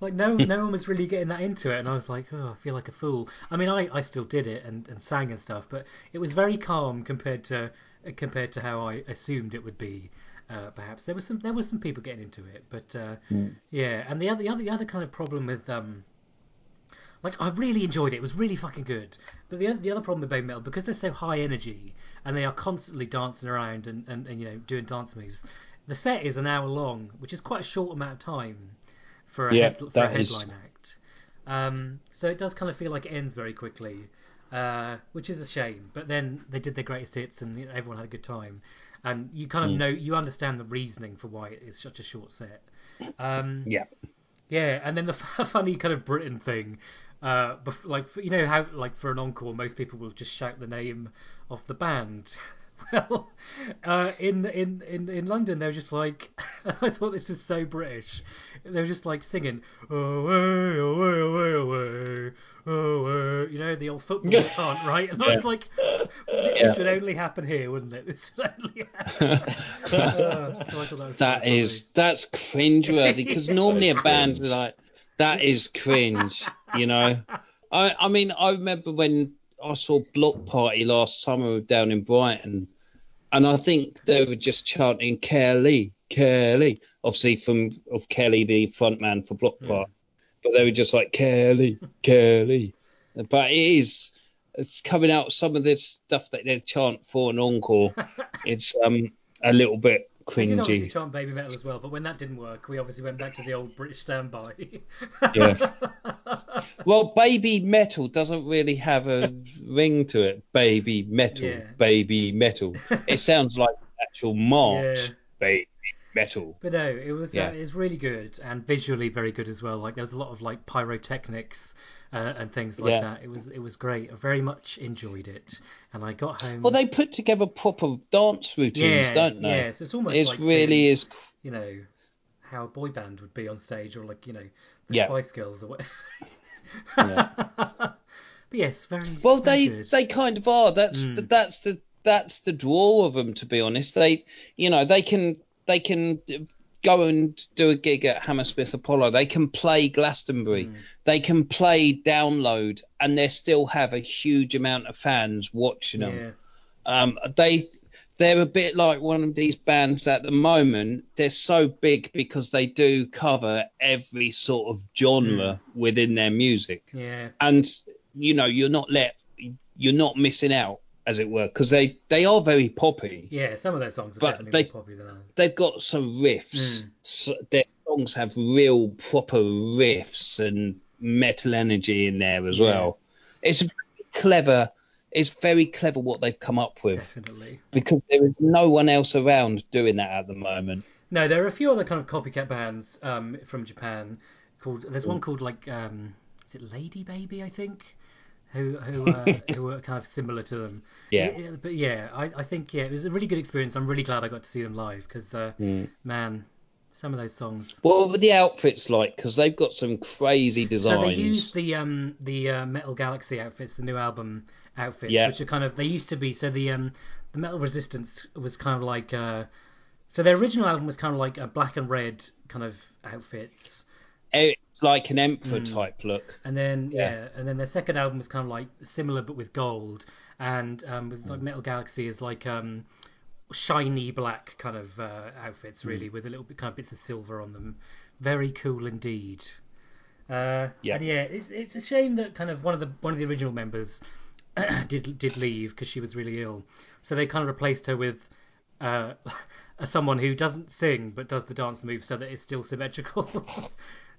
S1: Like no, no one was really getting that into it, and I was like, oh, I feel like a fool. I mean, I, I still did it and, and sang and stuff, but it was very calm compared to compared to how I assumed it would be. Uh, perhaps there was some there was some people getting into it, but uh, yeah. And the other the other the other kind of problem with um like I really enjoyed it. It was really fucking good. But the the other problem with Babymetal because they're so high energy and they are constantly dancing around and, and, and you know doing dance moves. The set is an hour long, which is quite a short amount of time for a
S2: Yeah,
S1: head, for a
S2: that is-
S1: headline act. Um, so it does kind of feel like it ends very quickly, uh, which is a shame. But then they did their greatest hits and you know, everyone had a good time, and you kind of
S2: Mm.
S1: know you understand the reasoning for why it is such a short set. Um,
S2: Yeah.
S1: yeah, and then the <laughs> funny kind of Britain thing, uh, like you know how like for an encore, most people will just shout the name of the band. <laughs> Well, uh, in in in in London, they were just like, <laughs> I thought this was so British. They were just like singing, away, away, away, away, away. You know the old football chant, right? And I was like, this would only happen here, wouldn't it? This would only <laughs> happen. Uh, so that
S2: That that's cringeworthy because <laughs> normally a band is like that is cringe, you know. I I mean I remember when I saw Bloc Party last summer down in Brighton, and I think they were just chanting Kele, Kele, obviously from of Kele the frontman for Bloc Party, but they were just like Kele, Kele. But it is it's coming out some of this stuff that they chant for an encore. <laughs> it's um a little bit
S1: I did obviously
S2: cringy.
S1: chant Babymetal as well, but when that didn't work, we obviously went back to the old British standby. <laughs>
S2: Yes. Well, Babymetal doesn't really have a ring to it. Babymetal,
S1: Yeah.
S2: Babymetal. It sounds like actual march.
S1: Yeah.
S2: Baby metal.
S1: But no, it was
S2: Yeah.
S1: uh, it was really good and visually very good as well. Like there was a lot of like pyrotechnics uh, and things like
S2: Yeah.
S1: that. It was it was great. I very much enjoyed it, and I got home.
S2: Well, they put together proper dance routines,
S1: yeah,
S2: don't they?
S1: Yeah, so it's almost
S2: It's
S1: like
S2: really
S1: seeing,
S2: is.
S1: you know how a boy band would be on stage, or like you know the
S2: Yeah.
S1: Spice Girls or what.
S2: Yeah. <laughs>
S1: but yes, very
S2: Well,
S1: very
S2: they
S1: good.
S2: they kind of are. That's
S1: Mm.
S2: that's the that's the draw of them, to be honest. They, you know, they can they can go and do a gig at Hammersmith Apollo. They can play Glastonbury.
S1: Mm.
S2: They can play Download, and they still have a huge amount of fans watching them.
S1: yeah.
S2: Um, they they're a bit like one of these bands at the moment. They're so big because they do cover every sort of genre within their music
S1: Yeah,
S2: and you know you're not let you're not missing out as it were because they they are very poppy
S1: yeah. Some of their songs are definitely
S2: they-
S1: more popular than others.
S2: they've got some riffs
S1: Mm.
S2: so their songs have real proper riffs and metal energy in there as
S1: Yeah.
S2: well it's very clever it's very clever what they've come up with
S1: Definitely.
S2: because there is no one else around doing that at the moment
S1: No, there are a few other kind of copycat bands um, from Japan. Called there's one called like um, is it Lady Baby I think. Who who uh, <laughs> who were kind of similar to them.
S2: Yeah.
S1: Yeah, but yeah, I, I think yeah, it was a really good experience. I'm really glad I got to see them live because uh,
S2: Mm.
S1: man, some of those songs.
S2: What were the outfits like? Because they've got some crazy designs.
S1: So they used the um the uh, Metal Galaxy outfits, the new album outfits,
S2: Yeah.
S1: which are kind of they used to be. So the um the Metal Resistance was kind of like uh so their original album was kind of like a black and red kind of outfits,
S2: It's like an emperor
S1: Mm.
S2: type look.
S1: and then yeah.
S2: Yeah.
S1: and then their second album was kind of like similar but with gold, and um with like Metal Galaxy is like um shiny black kind of uh, outfits really with a little bit kind of bits of silver on them. Very cool indeed. Uh,
S2: Yeah.
S1: And yeah, it's it's a shame that kind of one of the one of the original members <clears throat> did did leave because she was really ill. So they kind of replaced her with uh, <laughs> someone who doesn't sing but does the dance move so that it's still symmetrical. <laughs>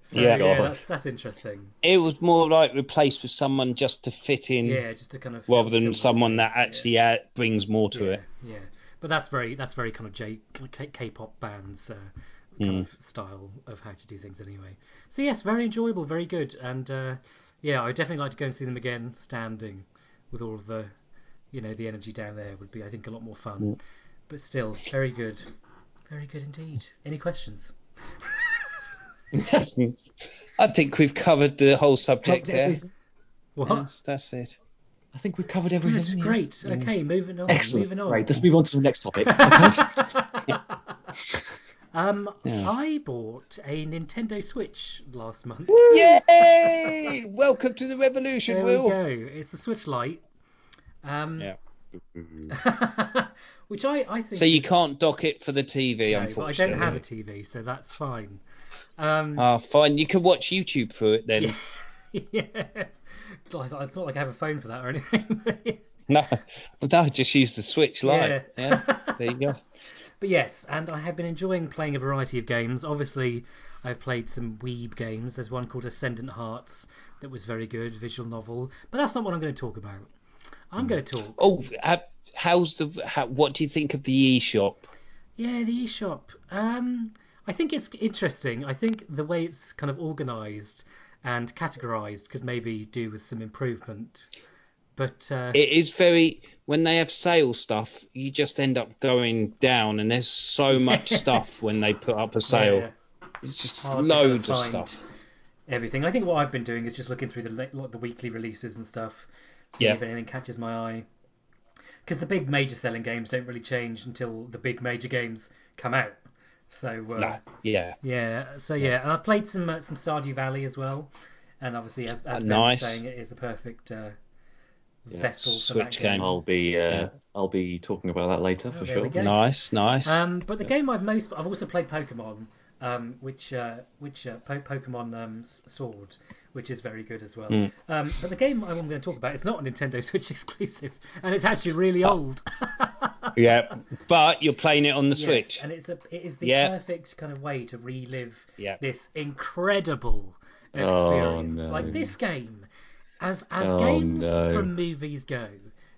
S1: so,
S2: Yeah.
S1: yeah, that's that's interesting.
S2: It was more like replaced with someone just to fit in,
S1: Yeah, just to kind of
S2: rather than
S1: the
S2: someone that
S1: space, yeah.
S2: actually uh, brings more to
S1: yeah,
S2: it.
S1: Yeah, but that's very that's very kind of J K- K-pop bands uh, kind
S2: Mm.
S1: of style of how to do things anyway. So yes, very enjoyable, very good, and uh, yeah, I would definitely like to go and see them again standing with all of the, you know, the energy down there would be I think a lot more fun.
S2: Mm.
S1: But still, very good, very good indeed. Any questions? <laughs> <laughs>
S2: I think we've covered the whole subject there.
S3: everything.
S1: What?
S2: Yes, that's it.
S3: I think we've covered everything.
S1: Good,
S3: yes.
S1: great. Okay, moving on.
S3: Excellent.
S1: Moving on.
S3: Great. Let's move on to the next topic. Okay. <laughs>
S1: Um,
S2: Yeah.
S1: I bought a Nintendo Switch last month. <laughs>
S2: Yay! Welcome to the revolution,
S1: There
S2: Will.
S1: we go. It's the Switch Lite. Um,
S2: Yeah.
S1: which I, I think.
S2: So you
S1: is-
S2: can't dock it for the TV,
S1: no, but I don't have a TV, so that's fine. Um,
S2: Ah, fine. You can watch YouTube through it then. <laughs>
S1: yeah. It's not it's not like I have a phone for that or anything. <laughs>
S2: No, but no, just use the Switch Lite.
S1: Yeah. <laughs>
S2: Yeah. There you go.
S1: but yes, and I have been enjoying playing a variety of games. Obviously, I've played some Weeb games. There's one called Ascendant Hearts that was very good, visual novel. But that's not what I'm going to talk about. I'm going to talk.
S2: Oh, how's the? How, what do you think of the eShop?
S1: Yeah, the eShop. Um, I think it's interesting. I think the way it's kind of organised and categorised could maybe do with some improvement. But uh,
S2: It is very when they have sale stuff, you just end up going down, and there's so <laughs> much stuff when they put up a sale.
S1: yeah,
S2: It's just
S1: hard to kind of
S2: loads of stuff.
S1: Everything. I think what I've been doing is just looking through the like the weekly releases and stuff. See
S2: Yeah.
S1: if anything catches my eye. Because the big major selling games don't really change until the big major games come out. So uh,
S2: No, yeah,
S1: Yeah, so yeah, and I've played some uh, some Stardew Valley as well, and obviously as, as
S2: Uh,
S1: Ben was
S2: nice.
S1: saying, it is the perfect uh,
S3: Yeah,
S1: vessel for
S2: Switch
S1: that
S2: game.
S3: I'll be uh,
S2: Yeah.
S3: I'll be talking about that later
S1: Oh,
S3: for sure.
S2: nice, nice.
S1: Um, but the game I've most I've also played Pokemon, um, which uh, which uh, po- Pokemon um, Sword, which is very good as well.
S2: Mm.
S1: Um, but the game I'm going to talk about is not a Nintendo <laughs> Switch exclusive, and it's actually really old. <laughs>
S2: yeah, but you're playing it on the
S1: Yes,
S2: Switch.
S1: and it's a it is the
S2: Yeah.
S1: perfect kind of way to relive
S2: Yeah.
S1: this incredible
S3: Oh,
S1: experience.
S3: no.
S1: Like this game, as as
S3: Oh,
S1: games
S3: no.
S1: from movies go,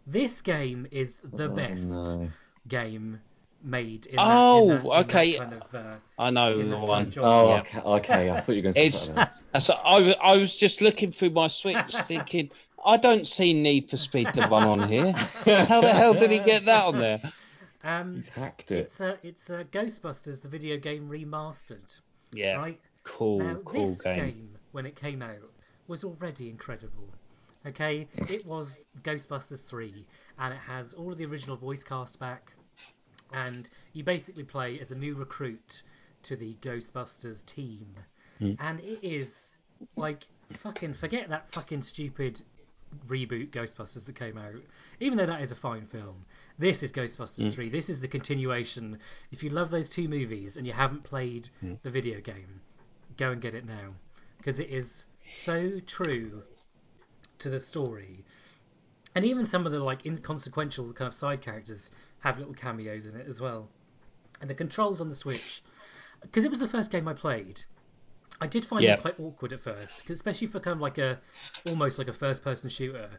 S1: this game is the
S3: Oh,
S1: best
S3: no.
S1: game made. In
S2: Oh,
S1: that, in that, in that
S2: okay.
S1: kind of, uh,
S2: I know the one.
S1: genre.
S3: Oh,
S2: Yeah.
S3: okay, okay. I thought you were going to say
S2: It's so <laughs> I, I was just looking through my Switch, <laughs> thinking I don't see Need for Speed the one on here. <laughs> How the hell did he get that on there?
S1: Um,
S3: He's hacked it.
S1: it's uh, it's uh, Ghostbusters, the video game remastered,
S2: Yeah,
S1: right?
S2: cool,
S1: Now,
S2: cool
S1: this
S2: game.
S1: when it came out, was already incredible. Okay, it was Ghostbusters 3, and it has all of the original voice cast back, and you basically play as a new recruit to the Ghostbusters team,
S2: Hmm.
S1: and it is like fucking forget that fucking stupid reboot Ghostbusters that came out. Even though that is a fine film, this is Ghostbusters
S2: Hmm.
S1: 3. This is the continuation. If you love those two movies and you haven't played
S2: Hmm.
S1: the video game, go and get it now because it is so true to the story. And even some of the like inconsequential kind of side characters have little cameos in it as well. And the controls on the Switch, because it was the first game I played, I did find
S2: Yeah.
S1: it quite awkward at first, 'cause especially for kind of like a almost like a first-person shooter.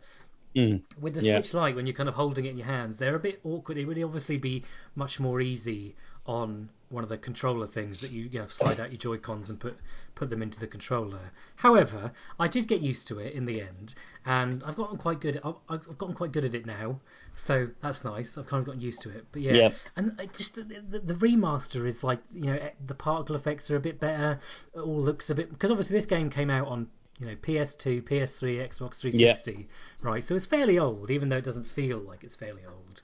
S2: Mm,
S1: With the
S2: Yeah.
S1: Switch Lite, when you're kind of holding it in your hands, they're a bit awkward. It would obviously be much more easy on one of the controller things that you, you know, slide out your Joy Cons and put put them into the controller. However, I did get used to it in the end, and I've gotten quite good. I've, I've gotten quite good at it now, so that's nice. I've kind of gotten used to it. But yeah,
S2: Yeah.
S1: and it just the, the, the remaster is like you know the particle effects are a bit better. It all looks a bit because obviously this game came out on you know PS2, PS3, Xbox 360, right? So it's fairly old, even though it doesn't feel like it's fairly old.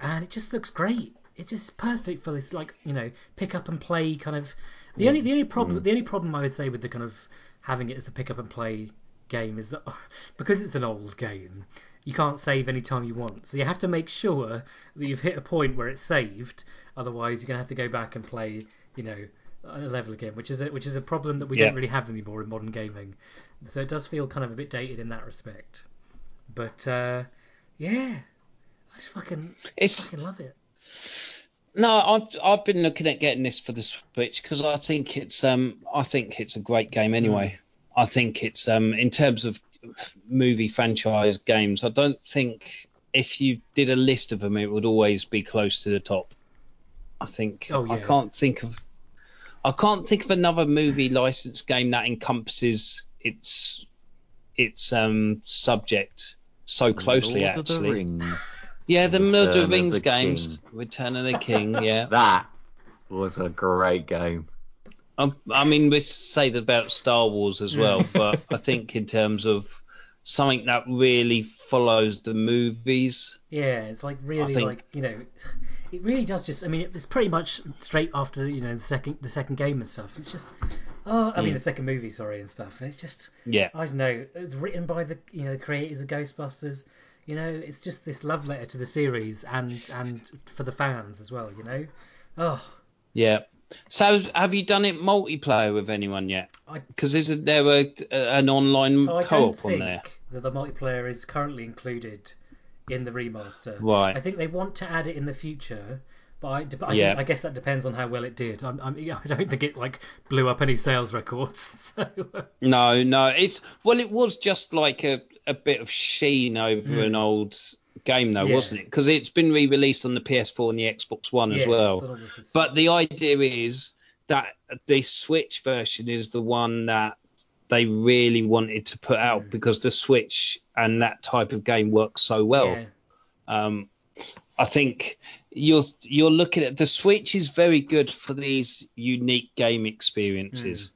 S1: And it just looks great. It's just perfect for this like you know pick up and play kind of. The only the only problem the only problem I would say with the kind of having it as a pick up and play game is that <laughs> because it's an old game, you can't save any time you want. So you have to make sure that you've hit a point where it's saved. Otherwise, you're gonna have to go back and play, you know, a level again, which is a, which is a problem that we
S2: Yeah.
S1: don't really have anymore in modern gaming. So it does feel kind of a bit dated in that respect. But uh, yeah, I just fucking
S2: It's
S1: fucking love it.
S2: No, I've I've been looking at getting this for the Switch because I think it's um I think it's a great game anyway. I think it's um in terms of movie franchise games, I don't think if you did a list of them, it would always be close to the top. I think
S1: Oh, yeah.
S2: I can't think of I can't think of another movie license game that encompasses its its um subject so closely
S3: Lord
S2: actually.
S3: Of uh, the Rings.
S2: Yeah, the
S3: Return
S2: Lord of
S3: of
S2: the Rings
S3: the
S2: games, Return of the King. <laughs> Yeah,
S3: That was a great game.
S2: I, I mean we say that about Star Wars as well, <laughs> but I think in terms of something that really follows the movies.
S1: Yeah, it's like really
S2: think-
S1: like you know, it really does just. I mean, it's pretty much straight after you know the second the second game and stuff. It's just, oh, I mean mm. the second movie, sorry, and stuff. It's just,
S2: Yeah,
S1: I don't know. It was written by the you know the creators of Ghostbusters. You know, it's just this love letter to the series and and for the fans as well. You know, oh,
S2: yeah. So have you done it multiplayer with anyone yet? Because isn't there a, an online
S1: so I don't
S2: co-op on
S1: think
S2: there?
S1: that the multiplayer is currently included in the remaster.
S2: Right.
S1: I think they want to add it in the future, but I, I,
S2: Yeah.
S1: I guess that depends on how well it did. I'm, I'm, <laughs> I don't think it like blew up any sales records. <laughs> So
S2: No, no. It's well, it was just like a, a bit of sheen over an old game, though.
S1: Yeah.
S2: wasn't it? Because it's been re-released on the PS4 and the Xbox One as well. But the idea is that the Switch version is the one that they really wanted to put out
S1: Hmm.
S2: because the Switch and that type of game works so well.
S1: yeah,
S2: Um, I think you're you're looking at the Switch is very good for these unique game experiences,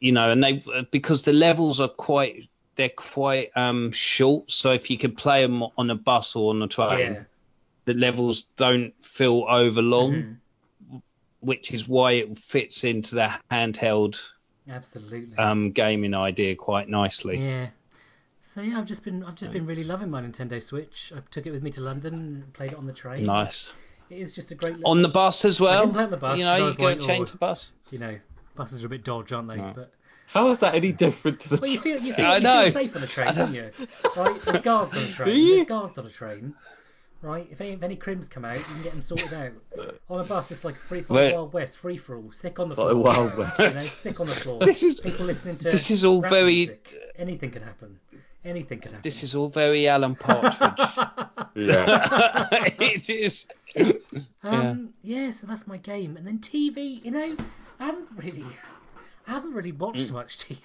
S2: you know, and they because the levels are quite they're quite um short. So if you can play them on a bus or on a train,
S1: yeah,
S2: the levels don't feel overlong,
S1: Mhm.
S2: which is why it fits into the handheld
S1: absolutely.
S2: um gaming idea quite nicely.
S1: yeah. So yeah, I've just been I've just been really loving my Nintendo Switch. I took it with me to London, played it on the train.
S2: Nice
S1: It is just a great. little-
S2: on the bus as well.
S1: didn't play on the bus
S2: you
S1: 'cause I
S2: know, you
S1: was
S2: go
S1: like,
S2: change
S1: oh.
S2: the bus.
S1: you know, buses are a bit dodge, aren't they?
S2: Right.
S1: But
S3: How is that any different to the?
S1: Well, you feel you feel,
S2: I
S1: you
S2: know.
S1: feel safe on a train, don't you? Right, there's <laughs> guards on a train.
S3: you?
S1: There's guards on a train. Right, if any if any crims come out, you can get them sorted out. On a bus, it's like free, it's like
S2: Wait.
S1: Wild West, free for all, sick on the
S3: Like
S1: floor.
S3: Wild West.
S1: You know, sick on the floor. <laughs>
S2: This is-
S1: people listening to.
S2: this is all very-
S1: music. Anything could happen. Anything could happen.
S2: This is all very Alan Partridge. <laughs>
S3: yeah. <laughs>
S2: it is.
S1: Um, yeah. so that's my game, and then TV. You know, I haven't really, I haven't really watched
S2: Mm.
S1: much <laughs> TV,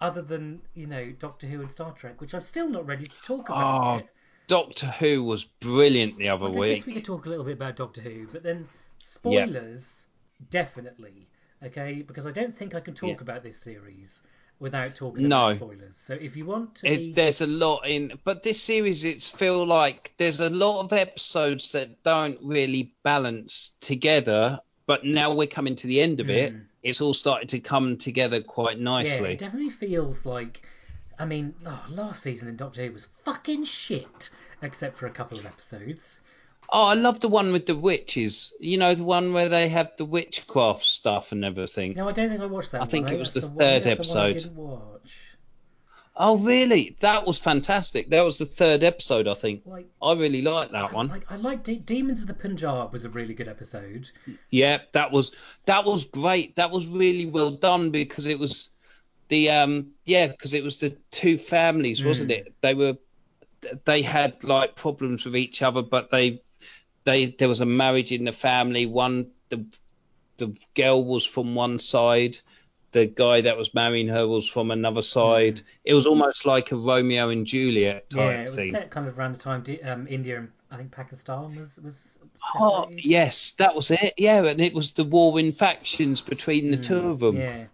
S1: other than you know Doctor Who and Star Trek, which I'm still not ready to talk about.
S2: Oh. Doctor Who was brilliant the other
S1: I
S2: week.
S1: guess we could talk a little bit about Doctor Who, but then spoilers, definitely, okay? Because I don't think I can talk
S2: Yeah.
S1: about this series without talking
S2: No.
S1: about spoilers. So if you want to,
S2: It's, there's a lot in, but this series, it's feel like there's a lot of episodes that don't really balance together. But now we're coming to the end of it. Mm. It's all started to come together quite nicely.
S1: yeah, it definitely feels like. I mean, oh, last season in Doctor Who was fucking shit, except for a couple of episodes.
S2: Oh, I love the one with the witches. You know, the one where they have the witchcraft stuff and everything.
S1: No, I don't think I watched that.
S2: I
S1: one.
S2: think it was the
S1: one-
S2: third
S1: the one I
S2: episode.
S1: didn't watch.
S2: Oh, really? That was fantastic. That was the third episode, I think.
S1: Like,
S2: I really liked that one.
S1: like I liked De- Demons of the Punjab was a really good episode.
S2: Yeah, that was that was great. That was really well done because it was the um yeah because it was the two families, wasn't it? They were they had like problems with each other, but they they there was a marriage in the family. One the the girl was from one side, the guy that was marrying her was from another side. It was almost like a Romeo and Juliet type
S1: Mm. Yeah, it was
S2: thing.
S1: set kind of around the time um, India and I think Pakistan was was.
S2: Oh yes, that was it. Yeah, and it was the warring factions between the two of them.
S1: Mm, Yeah.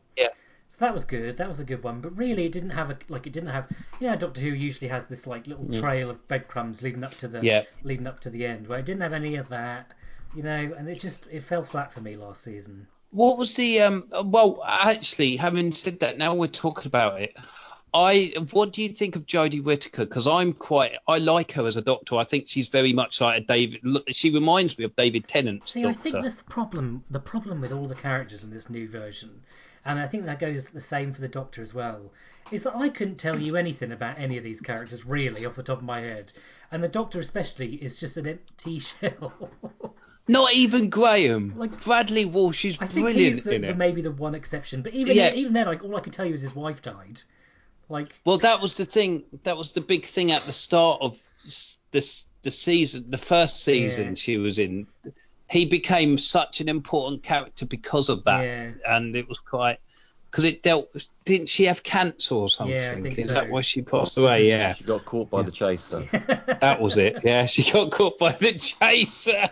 S1: So that was good. That was a good one. But really, it didn't have a like. It didn't have. You know, Doctor Who usually has this like little trail of breadcrumbs leading up to the
S2: Mm. Yeah.
S1: leading up to the end. Where it didn't have any of that. You know, and it just it fell flat for me last season.
S2: What was the um? Well, actually, having said that, now we're talking about it. I what do you think of Jodie Whittaker? Because I'm quite I like her as a doctor. I think she's very much like a David. She reminds me of David Tennant.
S1: See, I think the problem the problem with all the characters in this new version, and I think that goes the same for the Doctor as well, is that I couldn't tell you anything about any of these characters really off the top of my head, and the Doctor especially is just an empty <laughs> shell.
S2: Not even Graham.
S1: Like-
S2: Bradley Walsh is
S1: I think
S2: brilliant
S1: he's the,
S2: in
S1: the,
S2: it.
S1: maybe the one exception, but even
S2: Yeah.
S1: then, even then, like all I could tell you is his wife died. Like
S2: Well, that was the thing. That was the big thing at the start of this the season, the first season
S1: Yeah.
S2: she was in. He became such an important character because of that,
S1: Yeah.
S2: and it was quite because it dealt. Didn't she have cancer or something?
S1: Yeah, I think
S2: Is
S1: so.
S2: that why she passed away? Yeah,
S3: She got caught by the chaser. <laughs>
S2: that was it. Yeah, she got caught by the chaser.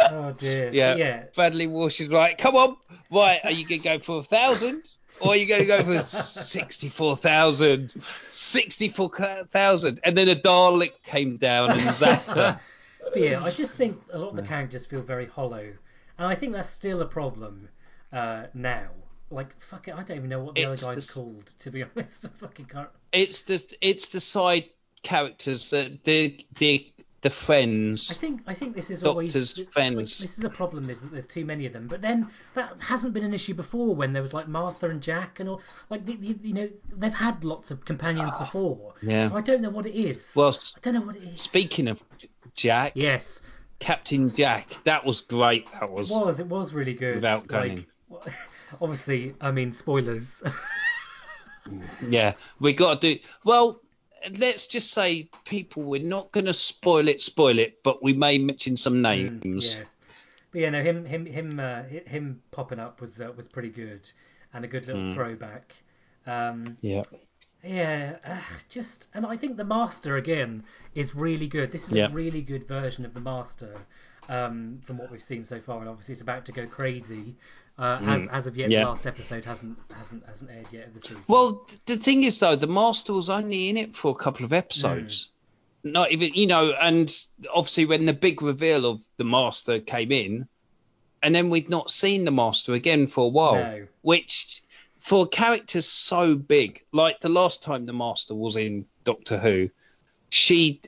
S1: oh dear.
S2: yeah.
S1: Yeah.
S2: Bradley Walsh is right. Come on, right? Are you gonna go for a thousand? Or are you going to go for 64,000? 64,000. And then a Dalek came down and zapped her. <laughs>
S1: But yeah, I just <sighs> think a lot of the characters feel very hollow, and I think that's still a problem uh, now. Like fuck it, I don't even know what the
S2: It's
S1: other guy's
S2: the
S1: called. To be <laughs> honest, I fucking can't.
S2: It's the it's the side characters, that the the, the friends.
S1: I think I think this is
S2: Doctor's
S1: always
S2: friends.
S1: This is a problem is that there's too many of them. But then that hasn't been an issue before when there was like Martha and Jack and all. Like the, the, you know they've had lots of companions before.
S2: Ah, yeah.
S1: So I don't know what it is.
S2: Well,
S1: I don't know what it is.
S2: Speaking of Jack,
S1: Yes,
S2: Captain Jack, that was great. That was.
S1: it was. It was really good.
S2: Without going
S1: Like, <laughs> obviously, I mean spoilers. <laughs>
S2: Yeah, we got to do. Well, let's just say, people, we're not going to spoil it, spoil it, but we may mention some names.
S1: Mm, Yeah, but yeah, no, him, him, him, uh, him popping up was uh, was pretty good, and a good little
S2: Mm.
S1: throwback. Um,
S2: Yeah.
S1: yeah, uh, just and I think the Master again is really good. This is
S2: Yeah.
S1: a really good version of the Master um, from what we've seen so far, and obviously it's about to go crazy. Uh, as as of yet,
S2: Mm. Yeah.
S1: the last episode hasn't hasn't hasn't aired yet of the season.
S2: Well, the thing is, though, the Master was only in it for a couple of episodes. Not even, you know, and obviously when the big reveal of the Master came in, and then we'd not seen the Master again for a while,
S1: No.
S2: which for characters so big, like the last time the Master was in Doctor Who, she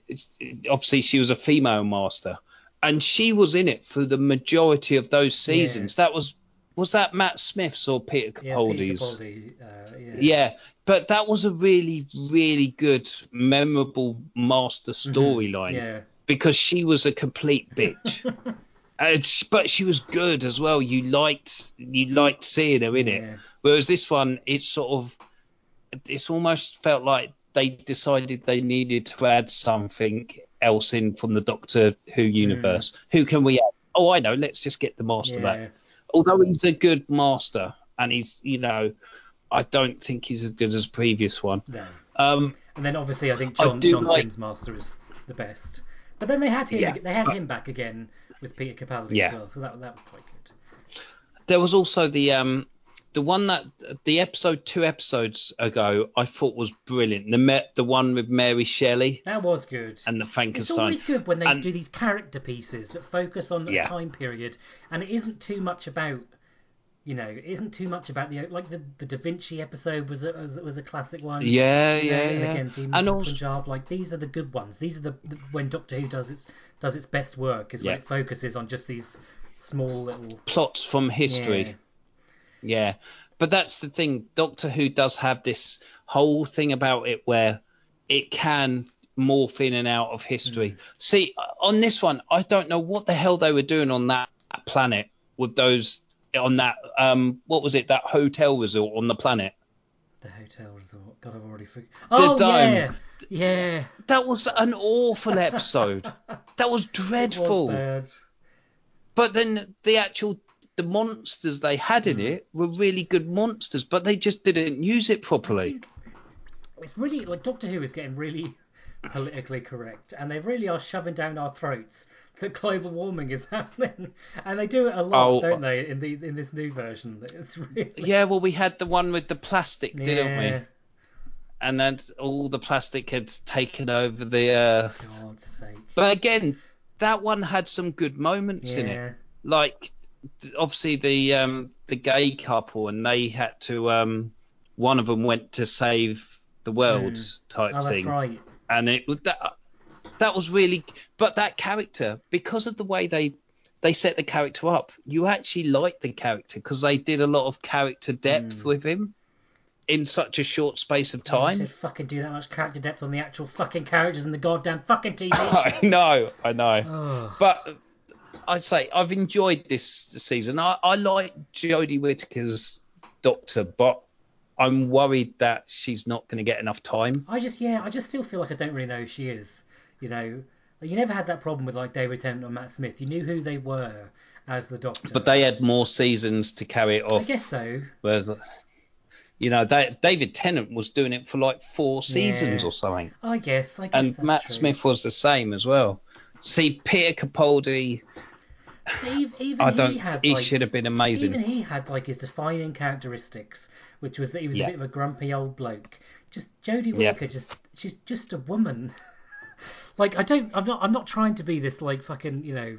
S2: obviously she was a female Master, and she was in it for the majority of those seasons. That was was that Matt Smith's or Peter
S1: yeah,
S2: Capaldi's?
S1: Peter Capaldi, uh, yeah.
S2: Yeah, but that was a really, really good, memorable master storyline
S1: Mm-hmm. Yeah.
S2: because she was a complete bitch. <laughs> Uh, but she was good as well. You liked you liked seeing her in
S1: Yeah.
S2: it. Whereas this one, it's sort of, it's almost felt like they decided they needed to add something else in from the Doctor Who universe. Who can we add? Oh, I know. Let's just get the master
S1: Yeah.
S2: back. Although he's a good master, and he's you know, I don't think he's as good as previous one.
S1: No.
S2: Um,
S1: And then obviously I think John
S2: do
S1: John
S2: like-
S1: Simm's Master is the best. But then they had him
S2: Yeah,
S1: they had him back again with Peter Capaldi
S2: Yeah.
S1: as well, so that that was quite good.
S2: there was also the um the one that the episode two episodes ago I thought was brilliant. The the one with Mary Shelley
S1: That was good.
S2: and the Frankenstein.
S1: it's always good when they
S2: And-
S1: do these character pieces that focus on
S2: Yeah.
S1: a time period, and it isn't too much about, you know, it isn't too much about the like the, the Da Vinci episode was a, was, was a classic one.
S2: Yeah,
S1: You know,
S2: yeah,
S1: and
S2: yeah.
S1: again, Demons
S2: And also-
S1: Punjab. Like these are the good ones. These are the, the when Doctor Who does its does its best work is when it focuses on just these small little.
S2: plots from history.
S1: Yeah.
S2: Yeah. But that's the thing. Doctor Who does have this whole thing about it where it can morph in and out of history.
S1: Hmm.
S2: See, on this one, I don't know what the hell they were doing on that planet with those on that um what was it that hotel resort on the planet.
S1: The hotel resort. God, I've already forgot. Oh
S2: dome.
S1: yeah, yeah.
S2: That was an awful episode. <laughs> that was
S1: was
S2: dreadful.
S1: bad.
S2: but then the actual the monsters they had in hmm. it were really good monsters, but they just didn't use it properly.
S1: It's really like Doctor Who is getting really <laughs> politically correct, and they really are shoving down our throats that global warming is <laughs> happening, and they do it a lot,
S2: Oh.
S1: don't uh, they? In the in this new version, <laughs> it's really
S2: Yeah, well, we had the one with the plastic, didn't
S1: Yeah,
S2: we? And then all the plastic had taken over the earth.
S1: God's sake.
S2: But again, that one had some good moments in it. Like th- obviously the um the gay couple and they had to um one of them went to save the world type
S1: oh, that's
S2: thing.
S1: right.
S2: and it was that that was really but that character because of the way they they set the character up you actually like the character because they did a lot of character depth with him in such a short space of time.
S1: fucking do that much character depth on the actual fucking characters in the goddamn fucking TV <laughs>
S2: i know i know.
S1: Oh,
S2: But I'd say I've enjoyed this season. I, I like Jodie Whittaker's Doctor, but I'm worried that she's not going to get enough time.
S1: I just yeah, I just still feel like I don't really know who she is. You know, Like, you never had that problem with like David Tennant or Matt Smith. You knew who they were as the Doctor.
S2: But they had more seasons to carry it off.
S1: I guess so.
S2: Whereas, you know, they, David Tennant was doing it for like four seasons
S1: Yeah.
S2: or something.
S1: I guess. I guess
S2: And Matt
S1: true.
S2: Smith was the same as well. See, Peter Capaldi,
S1: Even, even
S2: I
S1: he
S2: don't.
S1: had
S2: He
S1: like,
S2: should have been amazing.
S1: Even he had like his defining characteristics, which was that he was
S2: Yeah.
S1: a bit of a grumpy old bloke. Just Jodie
S2: Yeah.
S1: Whittaker, just she's just a woman. <laughs> like I don't, I'm not, I'm not trying to be this like fucking, you know,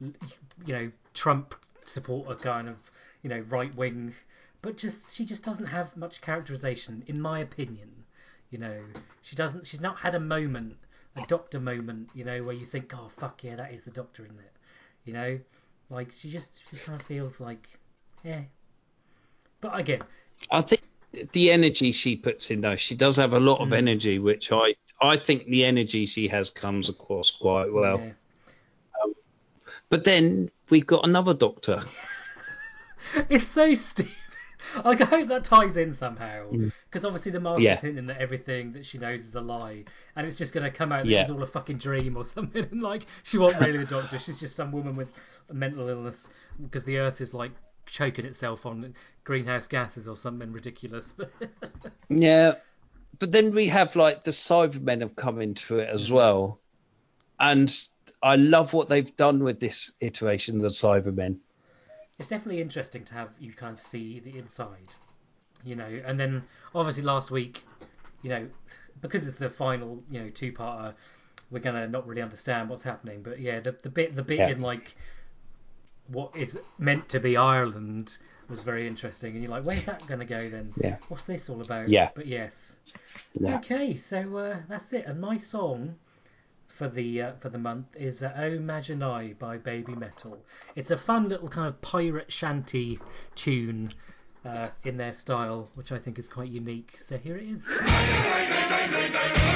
S1: <laughs> you know, Trump supporter kind of, you know, right wing, but just she just doesn't have much characterization, in my opinion. You know, she doesn't. She's not had a moment, a Doctor moment, you know, where you think, oh fuck yeah, that is the Doctor, isn't it? You know, like she just she just kind of feels like, yeah. But again,
S2: I think the energy she puts in though, she does have a lot of
S1: Mm.
S2: energy, which I I think the energy she has comes across quite well.
S1: yeah.
S2: But then we've got another doctor. <laughs>
S1: it's so stupid. Like <laughs> I hope that ties in somehow, because obviously the master's
S2: Mm. Yeah.
S1: hinting that everything that she knows is a lie, and it's just gonna come out that
S2: Yeah.
S1: it's all a fucking dream or <laughs> something. And like she wasn't really the doctor; she's just some woman with a mental illness because the Earth is like choking itself on greenhouse gases or something ridiculous. <laughs>
S2: Yeah. But then we have like the Cybermen have come into it as well. And I love what they've done with this iteration of the Cybermen.
S1: It's definitely interesting to have you kind of see the inside, you know. And then obviously last week, you know, because it's the final, you know, two-parter, we're gonna not really understand what's happening. But yeah, the the bit the bit
S2: Yeah.
S1: in like what is meant to be Ireland was very interesting. And you're like, where's that gonna go then?
S2: Yeah.
S1: What's this all about?
S2: Yeah.
S1: But yes.
S2: Yeah.
S1: Okay, so uh, that's it. And my song for the uh, for the month is uh, "Oh Majinai" by Babymetal. It's a fun little kind of pirate shanty tune uh, in their style, which I think is quite unique. So here it is.「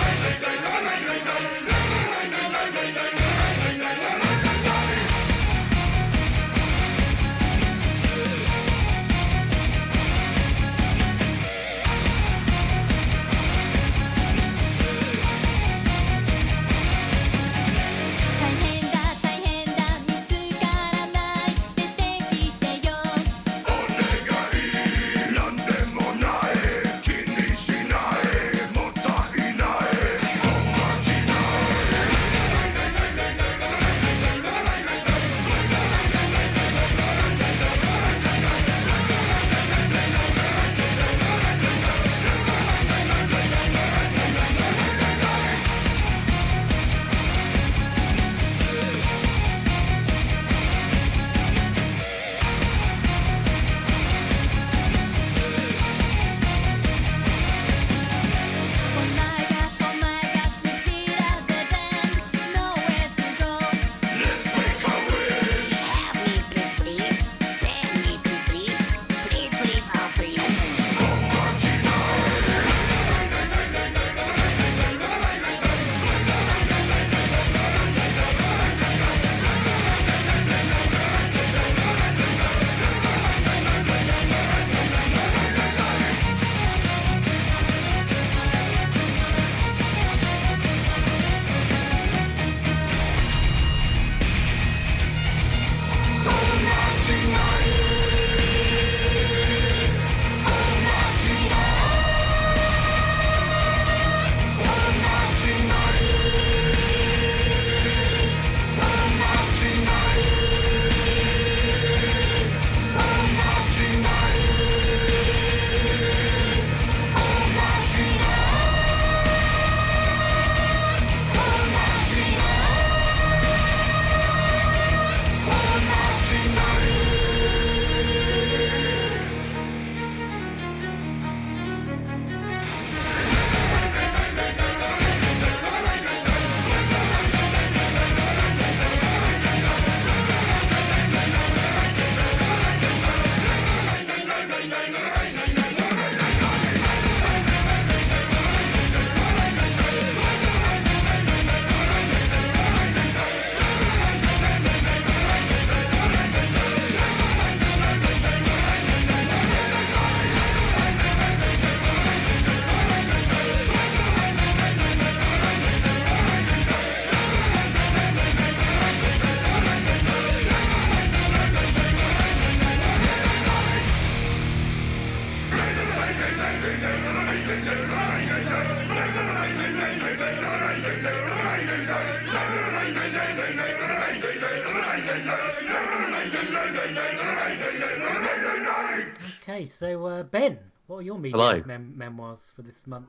S1: uh, Ben, what are your media mem- memoirs for this month?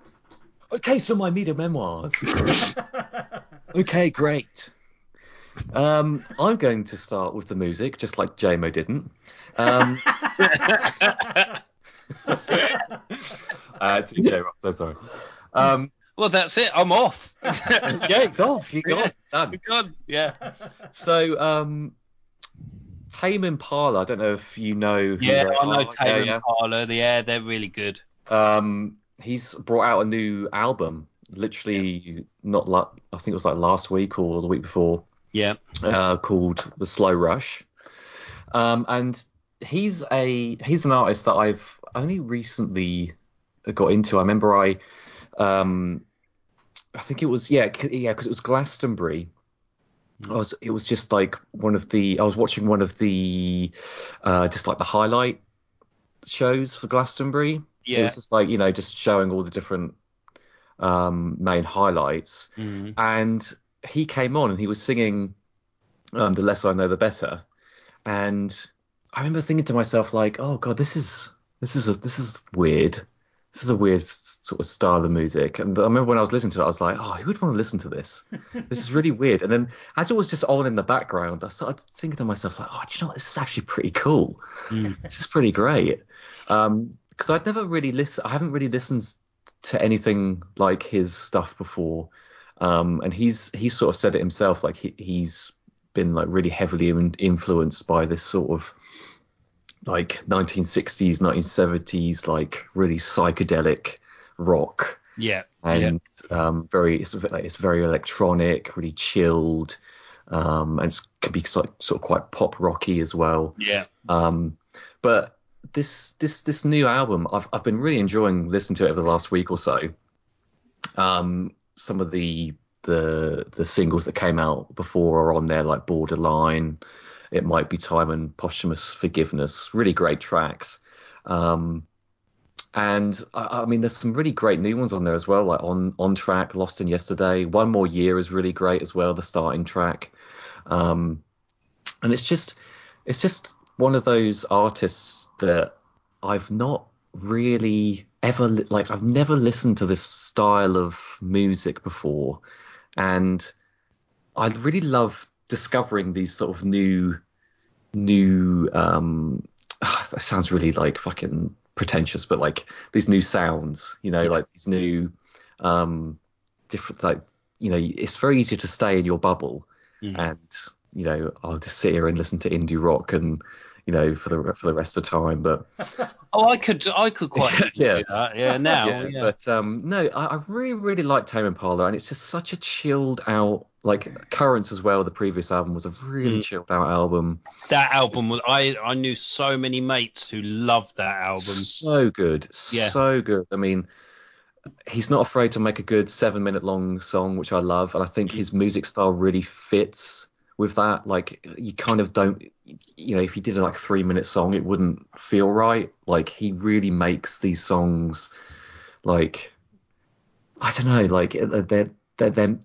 S3: Okay, so my media memoirs. <laughs> okay, great. Um, I'm going to start with the music, just like JMO didn't. Um, <laughs> uh, TJ, I'm so sorry. Um,
S2: Well, that's it. I'm off. <laughs>
S3: yeah, it's off. You got it. Done.
S2: God, yeah.
S3: So, um, Tame Impala. I don't know if you know. who
S2: Yeah, I know. Taylor
S3: Yeah,
S2: Parler. Yeah, they're really good.
S3: Um, he's brought out a new album. Literally, not like I think it was like last week or the week before.
S2: Yeah.
S3: uh, called The Slow Rush. Um, and he's a he's an artist that I've only recently got into. I remember I um, I think it was yeah yeah because it was Glastonbury. I was it was just like one of the I was watching one of the uh, just like the highlight shows for Glastonbury.
S2: Yeah.
S3: It was just like you know just showing all the different um, main highlights
S2: Mhm.
S3: and he came on and he was singing um, "The Less I Know, the Better," and I remember thinking to myself like, "Oh God, this is this is a, this is weird. This is a weird sort of style of music." And I remember when I was listening to it, I was like, "Oh, who would want to listen to this? This is really weird." And then as it was just on in the background, I started thinking to myself like, "Oh, do you know what? This is actually pretty cool.
S2: Mm.
S3: This is pretty great." Um, because I'd never really listen. I haven't really listened to anything like his stuff before um, and he's he's sort of said it himself like he, he's been like really heavily in, influenced by this sort of like 1960s 1970s like really psychedelic rock
S2: Yeah.
S3: and um, very it's, like it's very electronic really chilled um, and it can be sort of, sort of quite pop rocky as well
S2: Yeah.
S3: um, but this this this new album, I've I've been really enjoying listening to it over the last week or so. Um, some of the the the singles that came out before are on there, like Borderline, It Might Be Time, and Posthumous Forgiveness. Really great tracks. Um, and I, I mean, there's some really great new ones on there as well, like on on track, Lost in Yesterday. One More Year is really great as well, the starting track. Um, and it's just it's just one of those artists that I've not really ever like I've never listened to this style of music before and I really love discovering these sort of new new um that sounds really like fucking pretentious but like these new sounds you know like these new um different like you know it's very easy to stay in your bubble
S2: Mm.
S3: and you know I'll just sit here and listen to indie rock and you know for the for the rest of the time but <laughs>
S2: Oh, I could, I could quite <laughs>
S3: Yeah.
S2: do that. Yeah. Now.
S3: yeah,
S2: Yeah.
S3: but um no I, I really really like Tame Impala and it's just such a chilled out like Currents as well the previous album was a really
S2: Mm.
S3: chilled out album
S2: that album was. I, I knew so many mates who loved that album.
S3: so good
S2: Yeah.
S3: so good I mean he's not afraid to make a good seven minute long song which I love and I think his music style really fits with that like you kind of don't you know if he did a like three minute song it wouldn't feel right. Like he really makes these songs like I don't know like they're they're, they're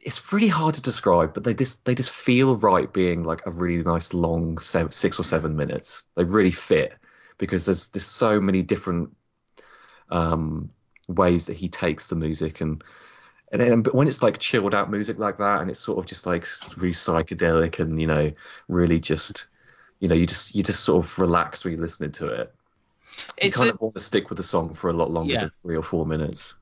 S3: it's really hard to describe but they just they just feel right being like a really nice long se- six or seven minutes. They really fit because there's there's so many different um ways that he takes the music and and then but when it's like chilled out music like that and it's sort of just like really psychedelic and you know really just you know you just you just sort of relax when you're listening to it you
S2: It's
S3: kind
S2: a,
S3: of want to stick with the song for a lot longer
S2: Yeah.
S3: than three or four minutes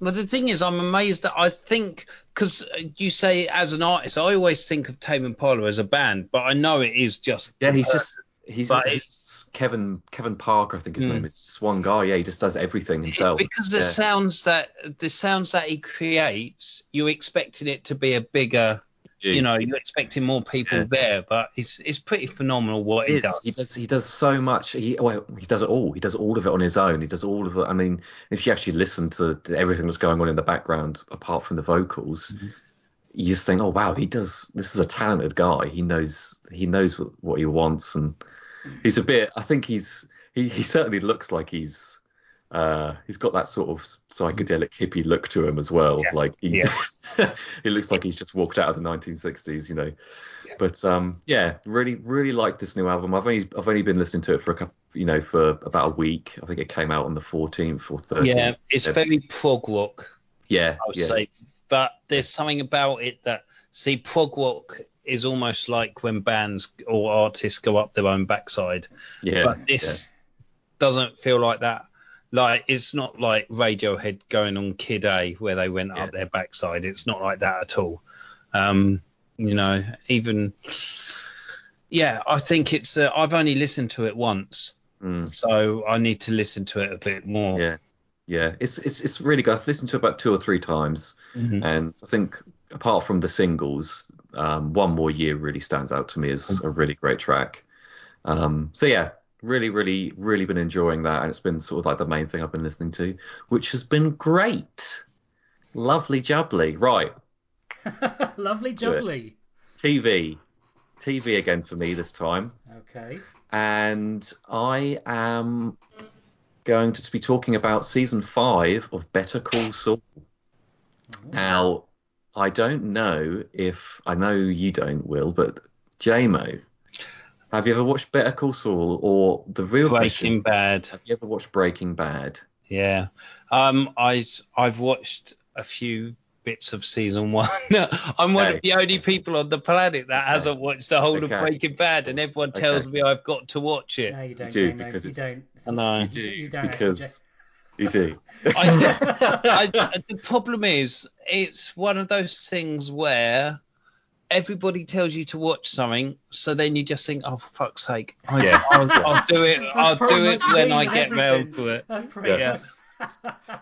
S2: But the thing is, I'm amazed that I think because uh, you say as an artist, I always think of Tame Impala as a band, but I know it is just
S3: yeah he's just he's,
S2: But
S3: he's Kevin Kevin Parker I think his
S2: Mm.
S3: name is just one guy yeah he just does everything himself
S2: because the
S3: yeah.
S2: sounds that the sounds that he creates, you're expecting it to be a bigger, you know, you're expecting more people
S3: Yeah.
S2: there, but it's it's pretty phenomenal what he
S3: He
S2: does.
S3: does. He does. He does so much. He well, he does it all. He does all of it on his own. He does all of it. I mean, if you actually listen to, to everything that's going on in the background, apart from the vocals,
S2: Mm-hmm.
S3: you just think, oh wow, he does. This is a talented guy. He knows. He knows what, what he wants, and he's a bit. I think he's. He, he certainly looks like he's Uh, he's got that sort of psychedelic hippie look to him as well.
S2: Yeah.
S3: Like he,
S2: Yeah. <laughs>
S3: he looks like he's just walked out of the 1960s, you know. But um, yeah, really, really like this new album. I've only I've only been listening to it for a couple, you know, for about a week. I think it came out on the 14th or 13th.
S2: Yeah, it's
S3: Yeah.
S2: very prog rock.
S3: yeah,
S2: I would
S3: yeah,
S2: say. But there's something about it that see prog rock is almost like when bands or artists go up their own backside.
S3: yeah.
S2: but this doesn't feel like that. Like it's not like Radiohead going on Kid A where they went
S3: Yeah.
S2: up their backside. It's not like that at all. Um, you know, even yeah, I think it's. Uh, I've only listened to it once.
S3: Mm.
S2: so I need to listen to it a bit more.
S3: Yeah, yeah, it's it's it's really good. I've listened to it about two or three times,
S2: Mhm.
S3: and I think apart from the singles, um, One More Year really stands out to me as a really great track. Um, so yeah, really, really, really been enjoying that, and it's been sort of like the main thing I've been listening to, which has been great. Lovely jubbly. Right, <laughs>
S1: Lovely jubbly.
S3: TV, TV again for me this time.
S1: Okay.
S3: and I am going to be talking about season five of Better Call Saul. Now, I don't know if I know you don't, Will, but JMO, have you ever watched Better Call Saul or the real
S2: Breaking
S3: question?
S2: Bad.
S3: Have you ever watched Breaking Bad?
S2: Yeah. Um, I I've watched a few bits of season one. <laughs> I'm one
S3: Okay.
S2: of the only people on the planet that hasn't watched the whole
S3: Okay.
S2: of Breaking Bad, and everyone tells
S3: Okay.
S2: me I've got to watch it.
S1: No, you don't.
S3: do,
S1: Damo,
S3: because
S1: you
S3: it's-
S1: don't.
S2: I know.
S3: You do
S1: You don't
S3: because you do.
S2: I, <laughs> I, the problem is, it's one of those things where everybody tells you to watch something, so then you just think, oh, for fuck's sake, I,
S3: Yeah.
S2: I'll, I'll do it. I'll do it when I get round
S1: everything.
S2: to it.
S1: That's pretty
S2: Yeah.
S1: much.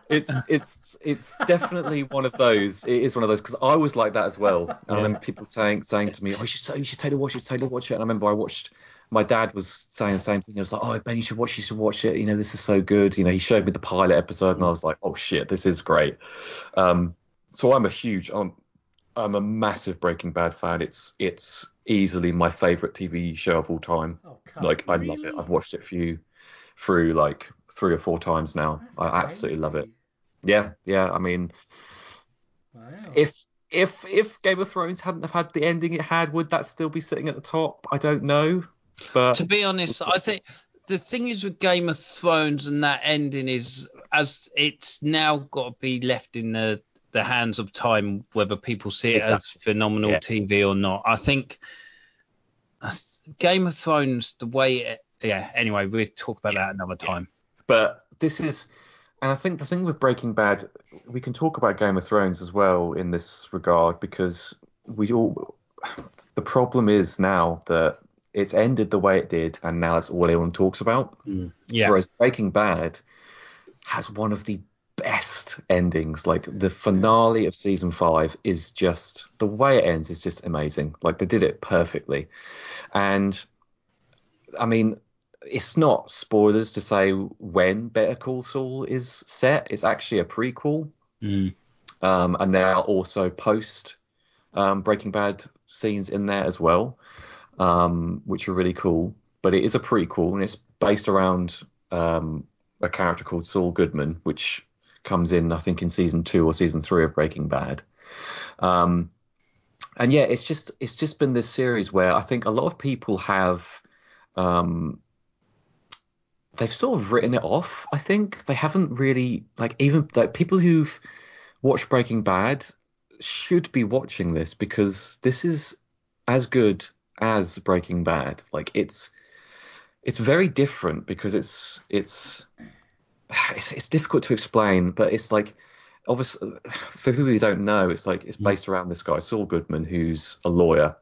S3: It's it's it's definitely one of those. It is one of those because I was like that as well. And I
S2: Yeah.
S3: remember people saying saying to me, "Oh, you should you should totally watch it, you should watch it." And I remember I watched. My dad was saying the same thing. He was like, "Oh, Ben, you should watch. You should watch it. You know, this is so good." You know, he showed me the pilot episode, and I was like, "Oh shit, this is great." Um, so I'm a huge, I'm, I'm a massive Breaking Bad fan. It's it's easily my favorite TV show of all time.
S1: Oh,
S3: Like I
S1: on,
S3: love it. I've watched it for you through like three or four times now.
S1: That's
S3: I absolutely love it. Yeah, yeah. I mean,
S1: Wow.
S3: if if if Game of Thrones hadn't have had the ending it had, would that still be sitting at the top? I don't know. But
S2: To be honest, I think the thing is with Game of Thrones and that ending is as it's now got to be left in the the hands of time whether people see it as phenomenal
S3: Yeah.
S2: TV or not. I think Game of Thrones, the way it, yeah. Anyway, we'll talk about that another time.
S3: But this is, and I think the thing with Breaking Bad, we can talk about Game of Thrones as well in this regard because we all. The problem is now that it's ended the way it did, and now it's all everyone talks about. Mm.
S2: Yeah,
S3: Whereas Breaking Bad has one of the best endings. Like the finale of season five is just the way it ends is just amazing. Like they did it perfectly. And I mean, it's not spoilers to say when Better Call Saul is set. It's actually a prequel.
S2: Mm.
S3: Um, and there are also post um, Breaking Bad scenes in there as well, um, which are really cool. But it is a prequel and it's based around um, a character called Saul Goodman, which comes in, I think, in season two or season three of Breaking Bad. Um, and yeah, it's just it's just been this series where I think a lot of people have um, they've sort of written it off. I think they haven't really like even like people who've watched Breaking Bad should be watching this because this is as good as Breaking Bad. Like it's it's very different because it's it's it's, it's difficult to explain, but it's like obviously for people who don't know, it's like it's based mm. around this guy Saul Goodman who's a lawyer,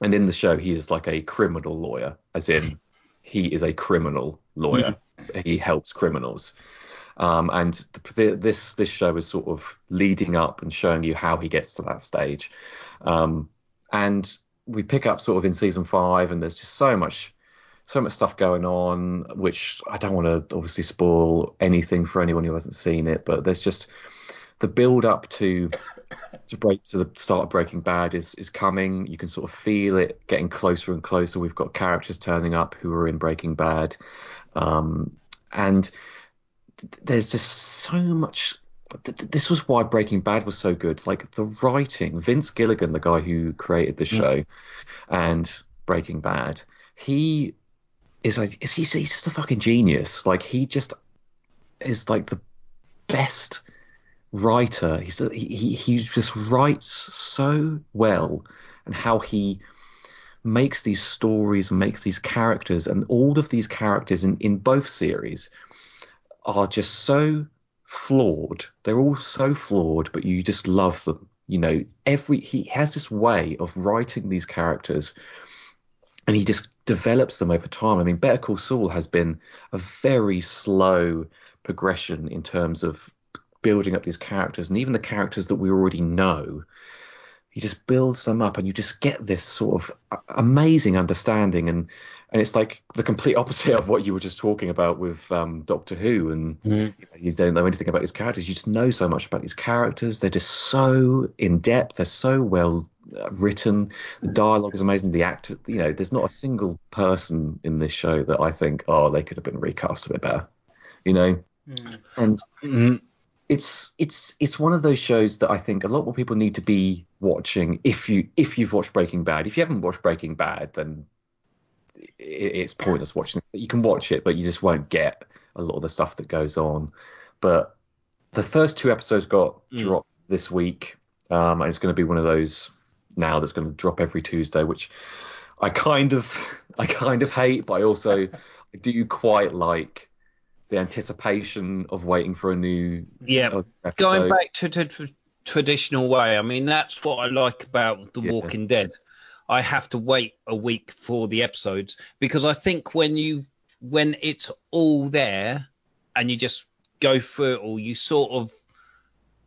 S3: and in the show he is like a criminal lawyer, as in he is a criminal lawyer. He helps criminals. Um, and the, the, this this show is sort of leading up and showing you how he gets to that stage. Um, and we pick up sort of in season five, and there's just so much so much stuff going on, which I don't want to obviously spoil anything for anyone who hasn't seen it, but there's just the build up to to break to the start of Breaking Bad is is coming. You can sort of feel it getting closer and closer. We've got characters turning up who are in Breaking Bad, um, and there's just so much. th- th- This was why Breaking Bad was so good. Like the writing, Vince Gilligan, the guy who created the show, and Breaking Bad, he is like is he's, he's just a fucking genius. Like he just is like the best writer. He's he he, he just writes so well, and how he makes these stories makes these characters, and all of these characters in in both series are just so flawed. They're all so flawed, but you just love them. You know, every he has this way of writing these characters and he just develops them over time. I mean, Better Call Saul has been a very slow progression in terms of building up these characters, and even the characters that we already know. He just builds them up, and you just get this sort of amazing understanding, and and it's like the complete opposite of what you were just talking about with um, Doctor Who, and you, know, you don't know anything about these characters. You just know so much about these characters. They're just so in depth. They're so well uh, written. The dialogue is amazing. The actor, you know, there's not a single person in this show that I think, oh, they could have been recast a bit better. You know, and
S2: Mm,
S3: it's it's it's one of those shows that I think a lot more people need to be watching. If you if you've watched Breaking Bad, if you haven't watched Breaking Bad, then it, it's pointless watching it. You can watch it, but you just won't get a lot of the stuff that goes on. But the first two episodes got
S2: Mm.
S3: dropped this week, um, and it's going to be one of those now that's going to drop every Tuesday, which I kind of <laughs> I kind of hate, but I also <laughs> I do quite like the anticipation of waiting for a new
S2: Yeah,
S3: episode.
S2: going back to the tr- traditional way. I mean, that's what I like about The
S3: Yeah.
S2: Walking Dead. I have to wait a week for the episodes because I think when you when it's all there and you just go through it all, you sort of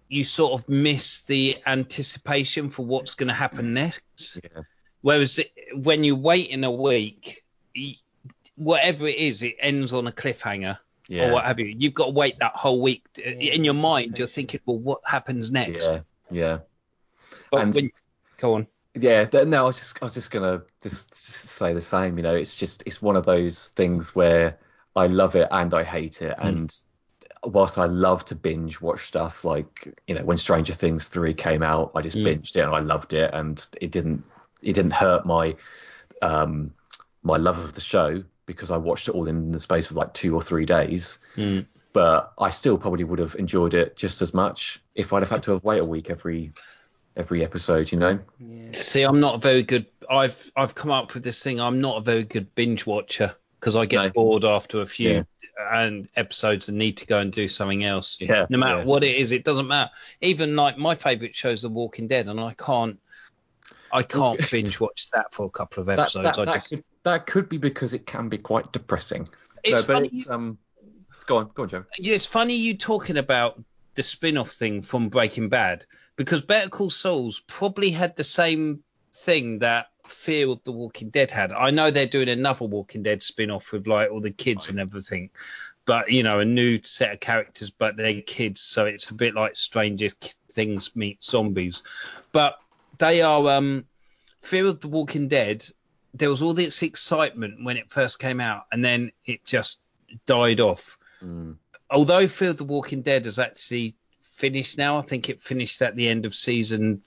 S2: you sort of miss the anticipation for what's going to happen next.
S3: Yeah.
S2: Whereas it, when you wait in a week, whatever it is, it ends on a cliffhanger
S3: Yeah.
S2: or what have you. You've got to wait that whole week. In your mind, you're thinking, well, what happens next?
S3: Yeah, yeah,
S2: But
S3: And-
S2: when, go on.
S3: yeah. No, I was just, I was just gonna just say the same. You know, it's just, it's one of those things where I love it and I hate it. And whilst I love to binge watch stuff, like you know, when Stranger Things three came out, I just
S2: Mm.
S3: binged it and I loved it, and it didn't, it didn't hurt my, um, my love of the show because I watched it all in the space of like two or three days.
S2: Mm.
S3: But I still probably would have enjoyed it just as much if I'd have had to have wait a week every every episode. You know.
S2: See, I'm not a very good. I've I've come up with this thing. I'm not a very good binge watcher because I get
S3: No.
S2: bored after a few
S3: Yeah.
S2: and episodes and need to go and do something else.
S3: Yeah,
S2: No matter
S3: yeah.
S2: what it is, it doesn't matter. Even like my favourite show's The Walking Dead, and I can't. I can't <laughs> binge watch that for a couple of
S3: That,
S2: episodes.
S3: that,
S2: I
S3: that,
S2: just
S3: could, that could be because it can be quite depressing.
S2: It's
S3: no,
S2: funny
S3: it's
S2: you-
S3: um. Go on, go on, Joe.
S2: Yeah, it's funny you talking about the spin-off thing from Breaking Bad because Better Call Saul's probably had the same thing that Fear of the Walking Dead had. I know they're doing another Walking Dead spin-off with like all the kids and everything, but you know, a new set of characters, but they're kids, so it's a bit like Stranger Things meet zombies. But they are um Fear of the Walking Dead. There was all this excitement when it first came out, and then it just died off
S3: Mm.
S2: although Fear the Walking Dead has actually finished now, I think it finished at the end of season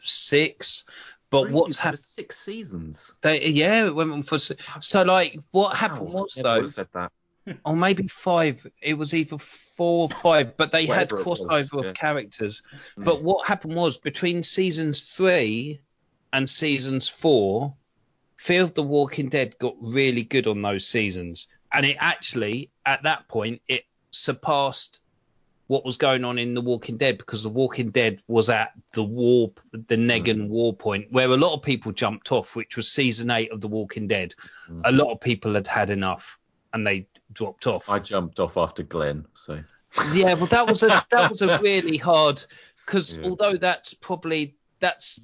S2: six. But
S3: Really?
S2: what's happened?
S3: Six seasons.
S2: They, yeah, it went on for so like what happened
S3: Wow,
S2: was though,
S3: said that.
S2: or maybe five. It was either four or five, but they had
S3: it was,
S2: crossover
S3: yeah.
S2: of characters.
S3: Mm.
S2: But what happened was between seasons three and seasons four, Fear of the Walking Dead got really good on those seasons, and it actually at that point it surpassed what was going on in The Walking Dead because The Walking Dead was at the war, the Negan war point where a lot of people jumped off, which was season eight of The Walking Dead.
S3: Mm.
S2: A lot of people had had enough and they dropped off.
S3: I jumped off after Glenn, so
S2: Yeah, well, that was a that was a <laughs> really hard because
S3: Yeah.
S2: although that's probably that's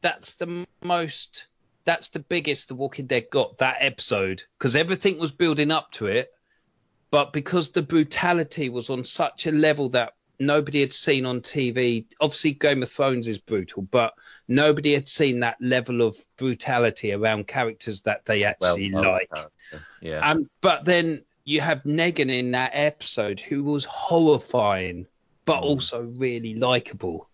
S2: that's the most that's the biggest The Walking Dead got that episode because everything was building up to it, but because the brutality was on such a level that nobody had seen on TV. Obviously, Game of Thrones is brutal, but nobody had seen that level of brutality around characters that they actually
S3: well,
S2: like.
S3: character. yeah.
S2: Um, but then you have Negan in that episode who was horrifying, but also really likable.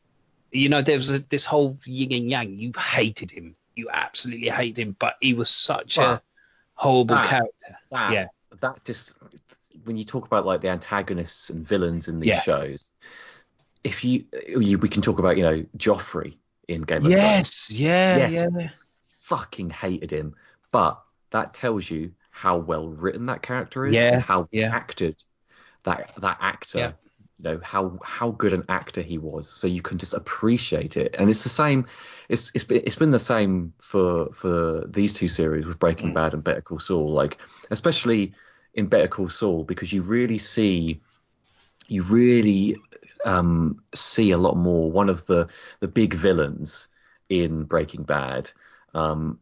S2: You know, there was a, this whole yin and yang. You hated him. You absolutely hate him, but he was such a horrible
S3: that-
S2: character.
S3: that,
S2: Yeah.
S3: that just when you talk about like the antagonists and villains in these
S2: Yeah.
S3: shows, if you, you we can talk about you know Joffrey in Game of Thrones.
S2: Yes, yeah,
S3: Yes.
S2: yeah.
S3: Fucking hated him, but that tells you how well written that character is
S2: Yeah,
S3: and how
S2: yeah.
S3: acted that that actor. You know how how good an actor he was, so you can just appreciate it. And it's the same. It's it's been, it's been the same for for these two series with Breaking
S2: Mm.
S3: Bad and Better Call Saul. Like especially in Better Call Saul because you really see you really um, see a lot more. One of the the big villains in Breaking Bad, um,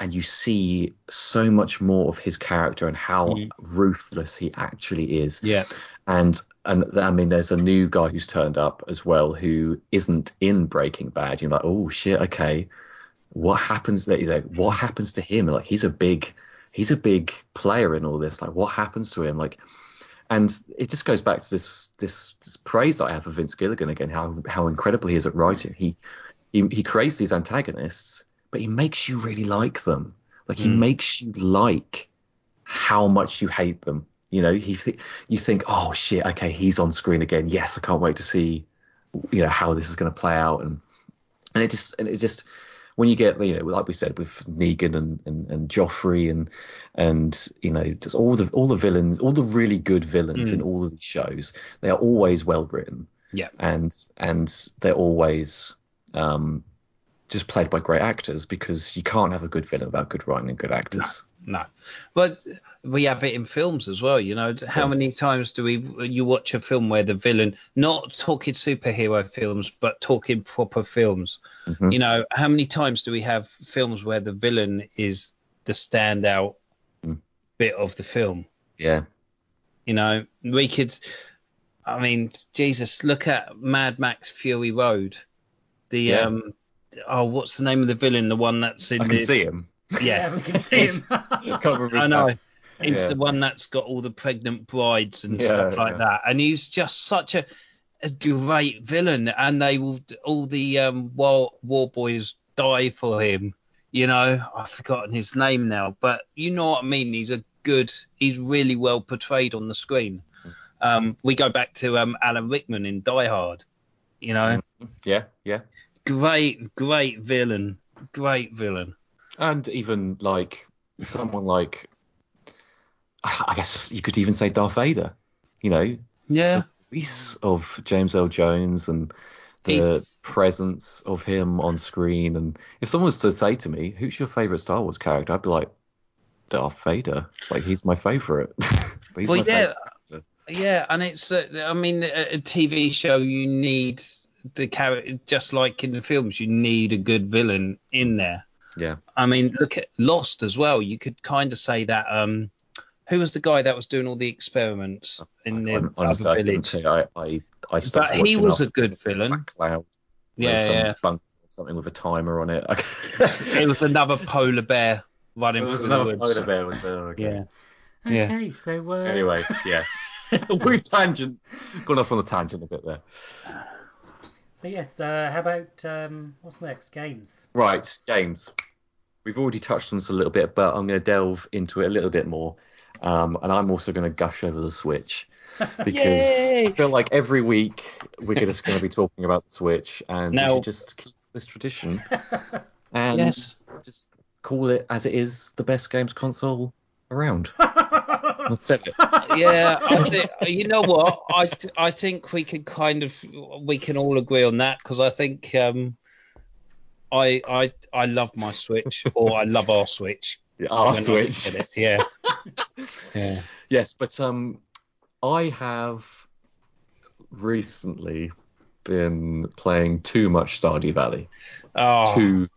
S3: and you see so much more of his character and how
S2: Mm.
S3: ruthless he actually is.
S2: Yeah.
S3: And and I mean, there's a new guy who's turned up as well who isn't in Breaking Bad. You're like, oh shit, okay, what happens? You know, what happens to him? Like he's a big he's a big player in all this. Like what happens to him? Like and it just goes back to this this, this praise that I have for Vince Gilligan again, how how incredible he is at writing. He he, he creates these antagonists, but he makes you really like them. Like he
S2: Mm.
S3: makes you like how much you hate them. You know, he th- you think, oh shit, okay, he's on screen again. Yes, I can't wait to see, you know, how this is going to play out. And and it just and it just when you get you know like we said with Negan and, and, and Joffrey and and you know just all the all the villains all the really good villains
S2: Mm.
S3: in all of these shows they are always well written
S2: Yeah.
S3: and and they're always um just played by great actors because you can't have a good villain without good writing and good actors
S2: No, but we have it in films as well. You know, how
S3: Yes.
S2: many times do we you watch a film where the villain, not talking superhero films, but talking proper films?
S3: Mhm.
S2: You know, how many times do we have films where the villain is the standout
S3: Mm.
S2: bit of the film?
S3: yeah
S2: You know, we could. I mean, Jesus, look at Mad Max Fury Road. The
S3: Yeah.
S2: um, oh, what's the name of the villain? The one that's in
S3: I can
S2: the
S3: see him <laughs>
S2: yeah.
S1: we can see him.
S3: I can't remember his
S2: I know. It's
S3: Yeah.
S2: the one that's got all the pregnant brides and
S3: Yeah,
S2: stuff like
S3: yeah.
S2: that, and he's just such a, a great villain. And they will all the um, war war boys die for him. You know, I've forgotten his name now, but you know what I mean. He's a good. He's really well portrayed on the screen. Um, we go back to um, Alan Rickman in Die Hard. You know,
S3: yeah yeah
S2: great, great villain, great villain.
S3: and even like someone like I guess you could even say Darth Vader you know
S2: Yeah,
S3: voice of James Earl Jones and the
S2: It's-
S3: presence of him on screen. And if someone was to say to me, "Who's your favorite Star Wars character?" I'd be like, Darth Vader. Like he's my favorite. <laughs> he's
S2: Well,
S3: my
S2: yeah,
S3: favourite.
S2: Yeah, and it's uh, I mean a, a TV show you need the character just like in the films you need a good villain in there.
S3: Yeah.
S2: I mean look at Lost as well. You could kind of say that um who was the guy that was doing all the experiments in the
S3: Hon- honestly,
S2: other
S3: I couldn't
S2: village?
S3: tell. I, I, I
S2: But he
S3: watching
S2: was a good
S3: the
S2: villain.
S3: Cloud.
S2: Yeah,
S3: some
S2: yeah.
S3: bunker or something with a timer on it. <laughs>
S2: It was another polar bear running
S3: It was
S2: through the
S3: another
S2: woods.
S3: polar bear. Was there? Okay.
S2: Yeah. Yeah.
S1: Okay, so uh,
S3: Anyway, yeah. <laughs> <laughs> We've tangent gone off on a tangent a bit there.
S1: So yes, uh, how about um, what's next? Games.
S3: Right, James. We've already touched on this a little bit, but I'm going to delve into it a little bit more. Um, and I'm also going to gush over the Switch <laughs> because I feel like every week we're just going to be talking about the Switch, and
S2: Now-
S3: we should just keep this tradition <laughs> and
S2: Yes.
S3: just call it as it is the best games console around. <laughs> I said it.
S2: yeah, I think you know what I I think we can kind of we can all agree on that because I think um I I I love my Switch or I love our Switch. <laughs>
S3: Yeah, Our Switch.
S2: Yeah. <laughs> yeah.
S3: Yes, but um, I have recently been playing too much Stardew Valley.
S2: Oh.
S3: Too,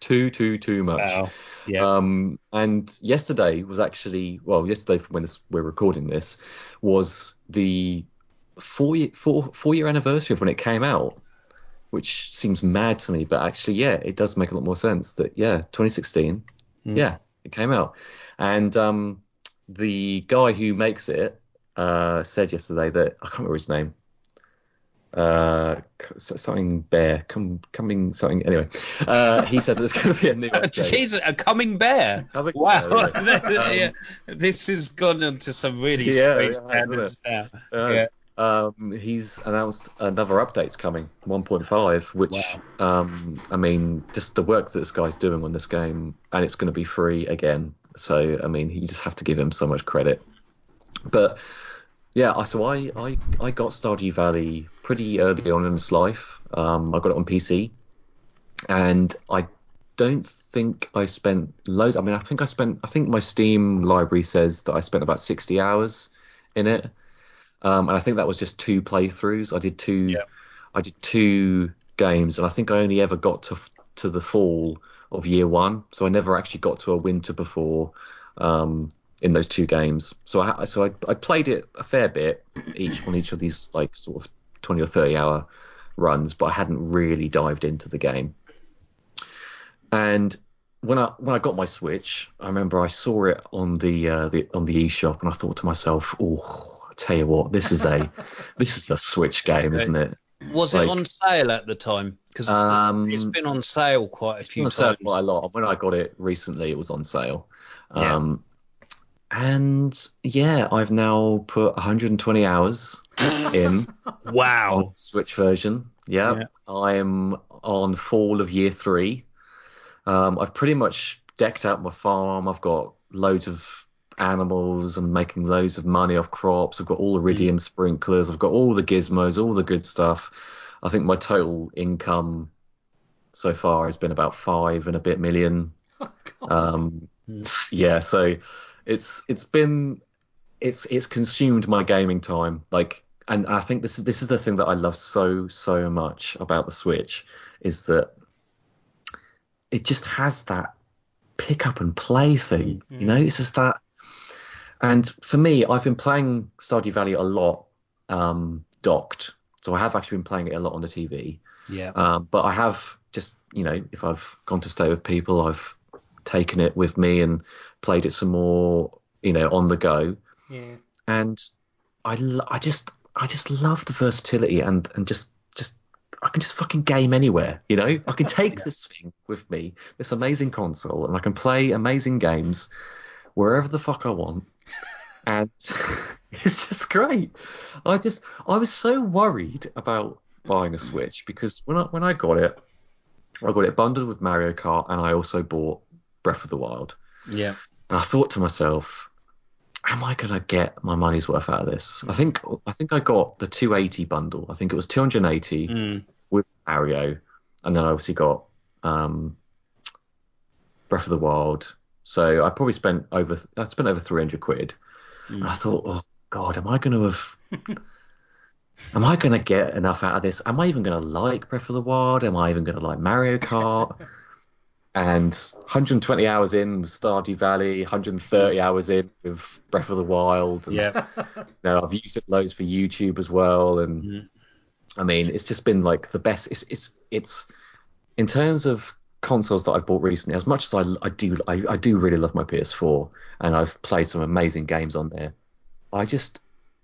S3: too, too, too much.
S2: wow. Yeah.
S3: Um, and yesterday was actually well, yesterday when this, we're recording this was the four year, four, four year anniversary of when it came out, which seems mad to me, but actually, yeah, it does make a lot more sense that yeah, 2016,
S2: Mm.
S3: yeah, it came out, and um, the guy who makes it uh, said yesterday that I can't remember his name. Uh, something bear, come, coming something. Anyway, uh, he said there's going to be a new <laughs> update.
S2: Jeez, a coming bear.
S3: Coming
S2: wow,
S3: bear,
S2: Yeah. <laughs> this has gone into some really
S3: Yeah,
S2: strange standards now. Yeah.
S3: Um, he's announced another update's coming, 1.5, which, um, I mean, just the work that this guy's doing on this game, and it's going to be free again. So, I mean, you just have to give him so much credit. But yeah, so I, I, I got Stardew Valley pretty early on in its life. Um, I got it on PC, and I don't think I spent loads. I mean, I think I spent. I think my Steam library says that I spent about 60 hours in it. Um, and I think that was just two playthroughs. I did two.
S2: Yeah.
S3: I did two games, and I think I only ever got to to the fall of year one. So I never actually got to a winter before um, in those two games. So I so I, I played it a fair bit each on each of these like sort of twenty or thirty hour runs, but I hadn't really dived into the game. And when I when I got my Switch, I remember I saw it on the uh, the on the eShop, and I thought to myself, "Oh, I tell you what, this is a <laughs> this is a Switch game, isn't it?"
S2: Was
S3: Like-
S2: it on sale at the time? Because
S3: Um,
S2: it's been on sale quite a few
S3: on sale
S2: times.
S3: quite a lot. When I got it recently, it was on sale.
S2: Yeah.
S3: Um, and yeah, I've now put 120 hours in <laughs>
S2: Wow.
S3: Switch version. Yeah,
S2: Yeah.
S3: I'm on fall of year three. Um, I've pretty much decked out my farm. I've got loads of animals. I'm making loads of money off crops. I've got all iridium sprinklers. I've got all the gizmos, all the good stuff. I think my total income so far has been about five and a bit million. <laughs> Um, yeah, so it's it's been it's it's consumed my gaming time. Like, and I think this is this is the thing that I love so so much about the Switch is that it just has that pick up and play thing. You know, it's just that. And for me, I've been playing Stardew Valley a lot um, docked, so I have actually been playing it a lot on the TV.
S2: Yeah.
S3: Um, but I have just, you know, if I've gone to stay with people, I've taken it with me and played it some more, you know, on the go.
S4: Yeah.
S3: And I, I just, I just love the versatility and and just, just, I can just fucking game anywhere, you know. I can take <laughs> this thing with me, this amazing console, and I can play amazing games wherever the fuck I want. <laughs> And <laughs> it's just great. I just, I was so worried about buying a Switch because when I when I got it, I got it bundled with Mario Kart, and I also bought Breath of the Wild.
S2: Yeah.
S3: And I thought to myself, am I gonna get my money's worth out of this? I think I think I got the 280 bundle. I think it was 280
S2: Mm.
S3: with Mario, and then I obviously got um, Breath of the Wild. So I probably spent over I spent over 300 quid. And I thought, oh God, am I going to have? <laughs> am I going to get enough out of this? Am I even going to like Breath of the Wild? Am I even going to like Mario Kart? <laughs> and 120 hours in with Stardew Valley, 130 hours in with Breath of the Wild. And,
S2: Yeah. <laughs>
S3: you know, I've used it loads for YouTube as well, and
S2: Mhm.
S3: I mean, it's just been like the best. It's it's it's in terms of consoles that I've bought recently. As much as I, I do I, I do really love my PS4, and I've played some amazing games on there. I just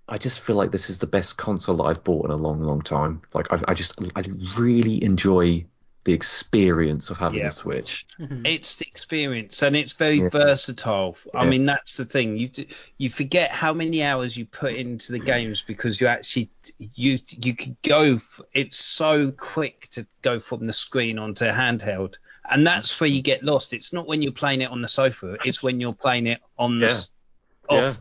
S3: I just feel like this is the best console that I've bought in a long long time. Like I I just I really enjoy the experience of having
S2: Yeah.
S3: a Switch. Mm-hmm.
S2: It's the experience, and it's very
S3: Yeah.
S2: versatile. I
S3: Yeah.
S2: mean, that's the thing. You d- you forget how many hours you put into the games because you actually you you could go. F- it's so quick to go from the screen onto handheld, and that's where you get lost. It's not when you're playing it on the sofa. It's when you're playing it on the
S3: Yeah.
S2: s- off.
S3: Yeah.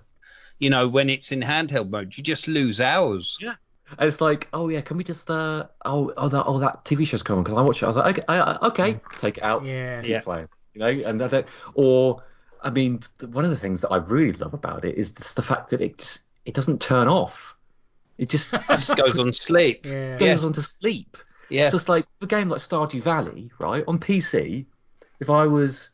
S2: You know, when it's in handheld mode, you just lose hours.
S3: Yeah. And it's like, oh yeah, can we just uh oh oh that oh that TV show's coming? Can I watch it? I was like, okay, I, I- okay, take it out,
S4: Yeah.
S3: keep
S2: Yeah.
S3: playing, you know. And that, or I mean, one of the things that I really love about it is just the fact that it just, it doesn't turn off. It just <laughs>
S2: It just goes on sleep.
S4: Yeah.
S3: just
S2: Yeah.
S3: goes on to sleep.
S2: Yeah.
S3: So it's just like a game like Stardew Valley, right? On PC, if I was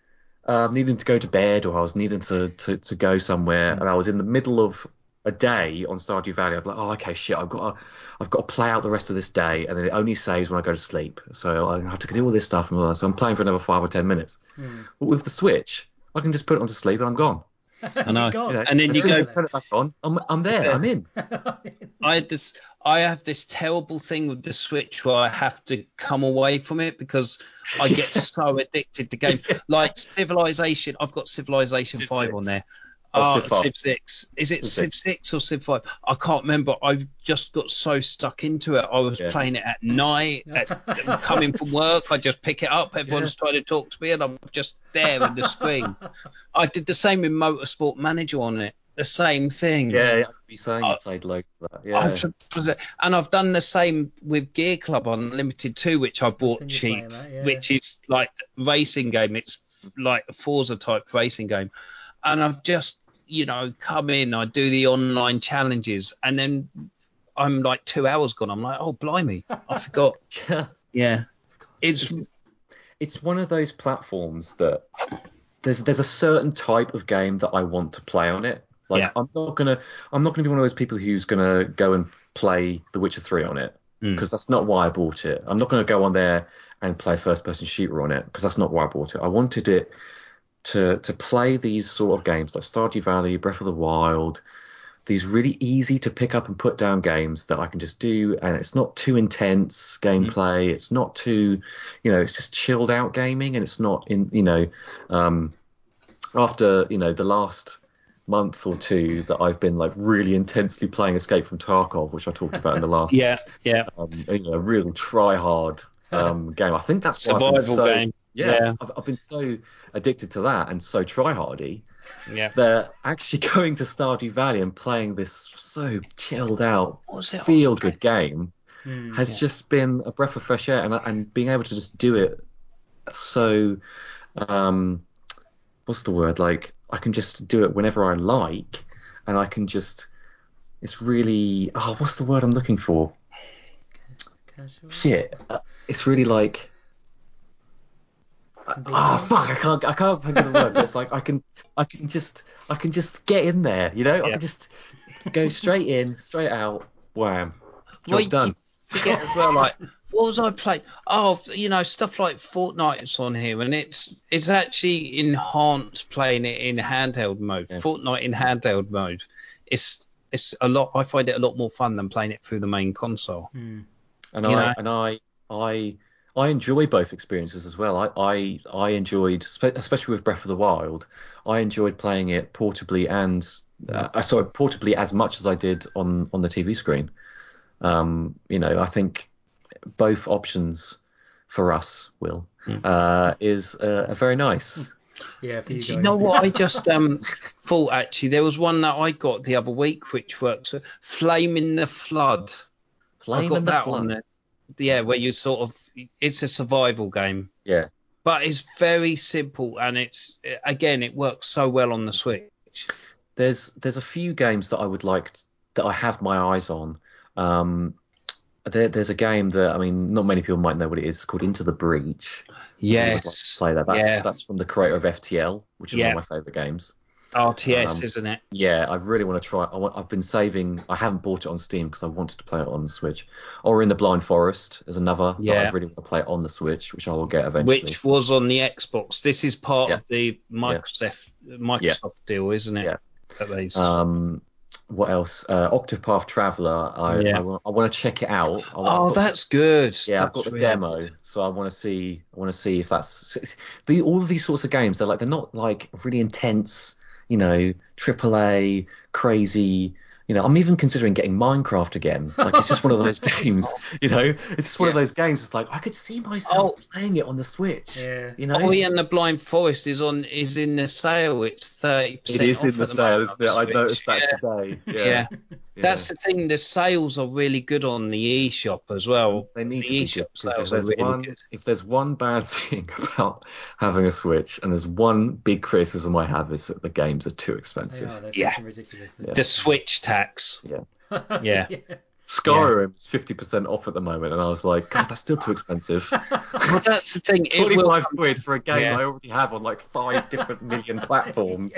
S3: um, needing to go to bed or I was needing to, to, to go somewhere and I was in the middle of a day on Stardew Valley, I'd be like, oh, okay, shit, I've got to, I've got to play out the rest of this day, and then it only saves when I go to sleep. So I have to do all this stuff, and all that. so I'm playing for another five or ten minutes. But with the Switch, I can just put it on to sleep and I'm gone. <laughs>
S2: I know.
S3: You know,
S2: And then
S3: as
S2: you
S3: soon as
S2: go-
S3: I turn it back on, I'm, I'm there.
S2: That's.
S3: I'm in. <laughs>
S2: I had this. I have this terrible thing with the Switch where I have to come away from it because I get <laughs> so addicted to game. Like Civilization, I've got Civilization
S3: Civ
S2: Five on there.
S3: Oh, Civ.
S2: Civ Six. Is it
S3: Civ
S2: Civ Six or Civ Five? I can't remember. I just got so stuck into it. I was
S3: Yeah.
S2: playing it at night, at, <laughs> coming from work. I just pick it up. Everyone's trying to talk to me, and I'm just there in the screen. <laughs> I did the same with Motorsport Manager on it. The same thing.
S3: Yeah, I could be saying you
S2: Uh,
S3: played loads of that. Yeah.
S2: I've- and I've done the same with Gear Club Unlimited 2, which I bought
S1: seen you
S2: cheap,
S1: that, yeah.
S2: which is like a racing game. It's like a Forza type racing game. And I've just, you know, come in, I do the online challenges, and then I'm like two hours gone. I'm like, oh, blimey, I forgot. <laughs>
S3: Yeah.
S2: Yeah. It's,
S3: it's one of those platforms that there's there's a certain type of game that I want to play on it. Like
S2: Yeah.
S3: I'm not gonna I'm not gonna be one of those people who's gonna go and play The Witcher 3 on it
S2: Mm.
S3: because that's not why I bought it. I'm not gonna go on there and play first person shooter on it because that's not why I bought it. I wanted it to to play these sort of games like Stardew Valley, Breath of the Wild, these really easy to pick up and put down games that I can just do, and it's not too intense gameplay. It's not too, you know, it's just chilled out gaming, and it's not in, you know, um, after you know the last month or two that I've been like really intensely playing Escape from Tarkov, which I talked about in the last, <laughs>
S2: yeah, yeah.
S3: um, you know, real try hard um, game. I think that's why I've been
S2: Survival
S3: so,
S2: game.
S3: Yeah,
S2: Yeah.
S3: I've, I've been so addicted to that and so try hardy
S2: Yeah.
S3: they're actually <laughs> going to Stardew Valley and playing this so chilled out,
S2: What
S3: feel good game
S1: Hmm.
S3: has just been a breath of fresh air, and and being able to just do it so, um, what's the word? Like I can just do it whenever I like, and I can just. It's really oh, what's the word I'm looking for?
S1: Casual.
S3: Shit, uh, it's really like. Ah,
S1: Convenient.
S3: fuck! I can't. I can't think of the word. But it's like I can. I can just. I can just get in there. You know. I can just go straight in, straight out. Wham. Job
S2: Well,
S3: done.
S2: forget as well, like what was I playing? Oh, you know, stuff like Fortnite's on here, and it's it's actually enhanced playing it in handheld mode.
S3: Yeah.
S2: Fortnite in handheld mode, it's it's a lot. I find it a lot more fun than playing it through the main console.
S1: Hmm.
S3: and
S2: you
S3: I
S2: know.
S3: and I I I enjoy both experiences as well. I I, I enjoyed, especially with Breath of the Wild, I enjoyed playing it portably and uh, sorry, portably as much as I did on on the TV screen. Um, you know, I think both options for us, Will,
S2: Hmm.
S3: uh, is uh, are very nice.
S1: Yeah, for you
S2: you know what I just um <laughs> thought actually? There was one that I got the other week which works. Flame in the Flood. I got
S3: in the
S2: that
S3: Flood.
S2: on there. Yeah, where you sort of it's a survival game.
S3: Yeah.
S2: but it's very simple and it's again it works so well on the switch
S3: there's there's a few games that I would like t- that I have my eyes on. Um, there, there's a game that I mean, not many people might know what it is. It's called Into the Breach. Would like
S2: yes
S3: play that. That's
S2: Yeah.
S3: that's from the creator of FTL, which is
S2: Yeah.
S3: one of my favorite games.
S2: Rts
S3: um,
S2: isn't it
S3: Yeah, I really want to try. I want, I've been saving. I haven't bought it on Steam because I wanted to play it on the Switch. Ori and the Blind Forest is another that
S2: Yeah.
S3: I really want to play it on the Switch, which I will get eventually.
S2: which was on the xbox this is part
S3: Yeah.
S2: of the microsoft microsoft deal isn't it
S3: Yeah.
S2: at least
S3: Um, what else? Uh, Octopath Traveler. I
S2: Yeah.
S3: I, want to check it out. I want-
S2: oh
S3: got-
S2: that's good
S3: Yeah, I've got the
S2: really
S3: demo,
S2: good.
S3: so I want to see. I want to see if that's the all of these sorts of games. They're like they're not like really intense, you know, AAA crazy. You know, I'm even considering getting Minecraft again. Like it's just one of those <laughs> games. You know, it's just one of those games. It's like I could see myself
S2: Oh.
S3: playing it on the Switch.
S1: Yeah.
S3: You know,
S2: Oh, yeah, and the Blind Forest is on is in the sale. It's thirty
S3: it
S2: percent.
S3: is in the sale, isn't it? I noticed that
S2: yeah.
S3: today. <laughs> Yeah,
S2: Yeah.
S3: Yeah.
S2: That's the thing. The sales are really good on the eShop as well.
S3: They need
S2: the
S3: to be
S2: eShop
S3: good, 'cause if
S2: sales are
S3: there's
S2: really
S3: one
S2: good.
S3: if there's one bad <laughs> thing about having a Switch, and there's one big criticism I have is that the games are too expensive.
S1: They're
S2: Yeah.
S1: fucking ridiculous.
S3: Yeah.
S2: The Switch tax. <laughs>
S3: Yeah.
S2: Yeah.
S3: Skyrim is fifty percent off at the moment, and I was like, God, that's still too expensive. <laughs>
S2: Well, that's the thing. It
S3: Twenty-five quid for a game
S2: Yeah.
S3: I already have on like five different million platforms.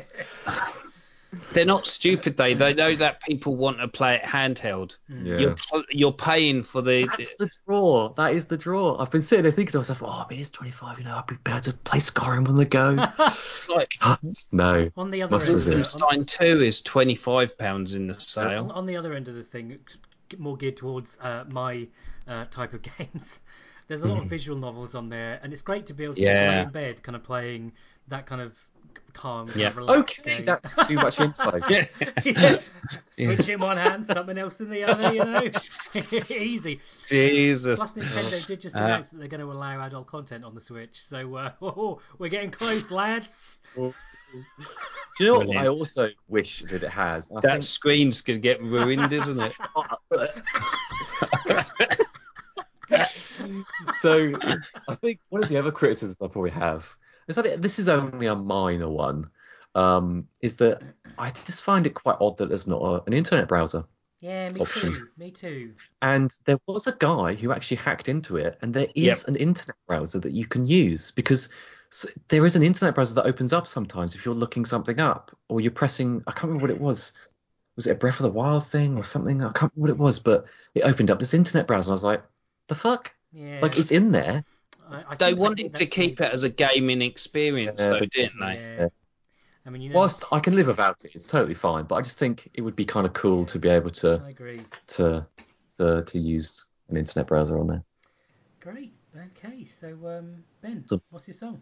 S2: They're not stupid. They they know that people want to play it handheld.
S3: Yeah.
S2: You're you're paying for the.
S3: That's the draw. That is the draw. I've been sitting there thinking to myself, oh, I mean, it's 25, you know, I'd be better to play Skyrim on the go. <laughs>
S2: It's like <laughs>
S3: no.
S1: On the other
S3: Must
S1: end, of the,
S3: resist.
S1: on,
S2: Wolfenstein 2 is 25 pounds in the sale.
S1: on the other end of the thing, more geared towards uh, my uh, type of <laughs> games. There's a lot of visual novels on there, and it's great to be able to just lay
S2: Yeah.
S1: in bed, kind of playing that kind of calm,
S2: Yeah.
S1: of relaxed
S3: Okay, that's too much info. <laughs>
S2: Yeah. <laughs>
S1: yeah. Switch in one hand, something else in the other, you know. <laughs> Easy.
S2: Jesus.
S1: Plus, Nintendo did just
S2: Uh,
S1: announce that they're going to allow adult content on the Switch, so uh, we're getting close, lads.
S3: Do you know what I also wish that it has? I
S2: That
S3: think-
S2: screen's going to get ruined, isn't it?
S3: so I think one of the other criticisms I probably have is that it, this is only a minor one. Um, is that I just find it quite odd that there's not a, an internet browser.
S1: Yeah, me
S3: Option.
S1: too. Me too.
S3: And there was a guy who actually hacked into it, and there is
S2: Yep.
S3: an internet browser that you can use because there is an internet browser that opens up sometimes if you're looking something up or you're pressing. I can't remember what it was. Was it a Breath of the Wild thing or something? I can't remember what it was, but it opened up this internet browser. And I was like, the fuck?
S1: Yeah.
S3: Like it's in there.
S1: I, I
S2: They wanted to keep it as a gaming experience,
S3: Yeah,
S2: though, didn't they?
S1: Yeah. I mean, you know,
S3: Whilst I can live without it, it's totally fine. But I just think it would be kind of cool to be able to
S1: I agree.
S3: to to to use an internet browser on there.
S1: Great. Okay, so um, Ben,
S3: So-
S1: what's your song?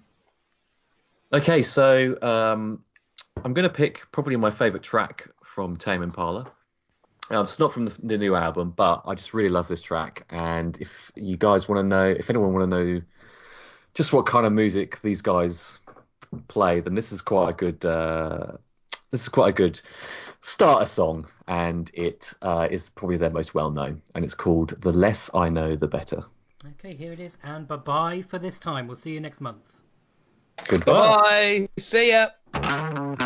S3: Okay, so um, I'm going to pick probably my favourite track from Tame Impala. Um, it's not from the, the new album, but I just really love this track. And if you guys want to know, if anyone want to know just what kind of music these guys play, then this is quite a good. Uh, this is quite a good starter song, and it uh, is probably their most well known. And it's called "The Less I Know, the Better."
S1: Okay, here it is, and bye bye for this time. We'll see you next month.
S3: Goodbye.
S2: Bye. See ya.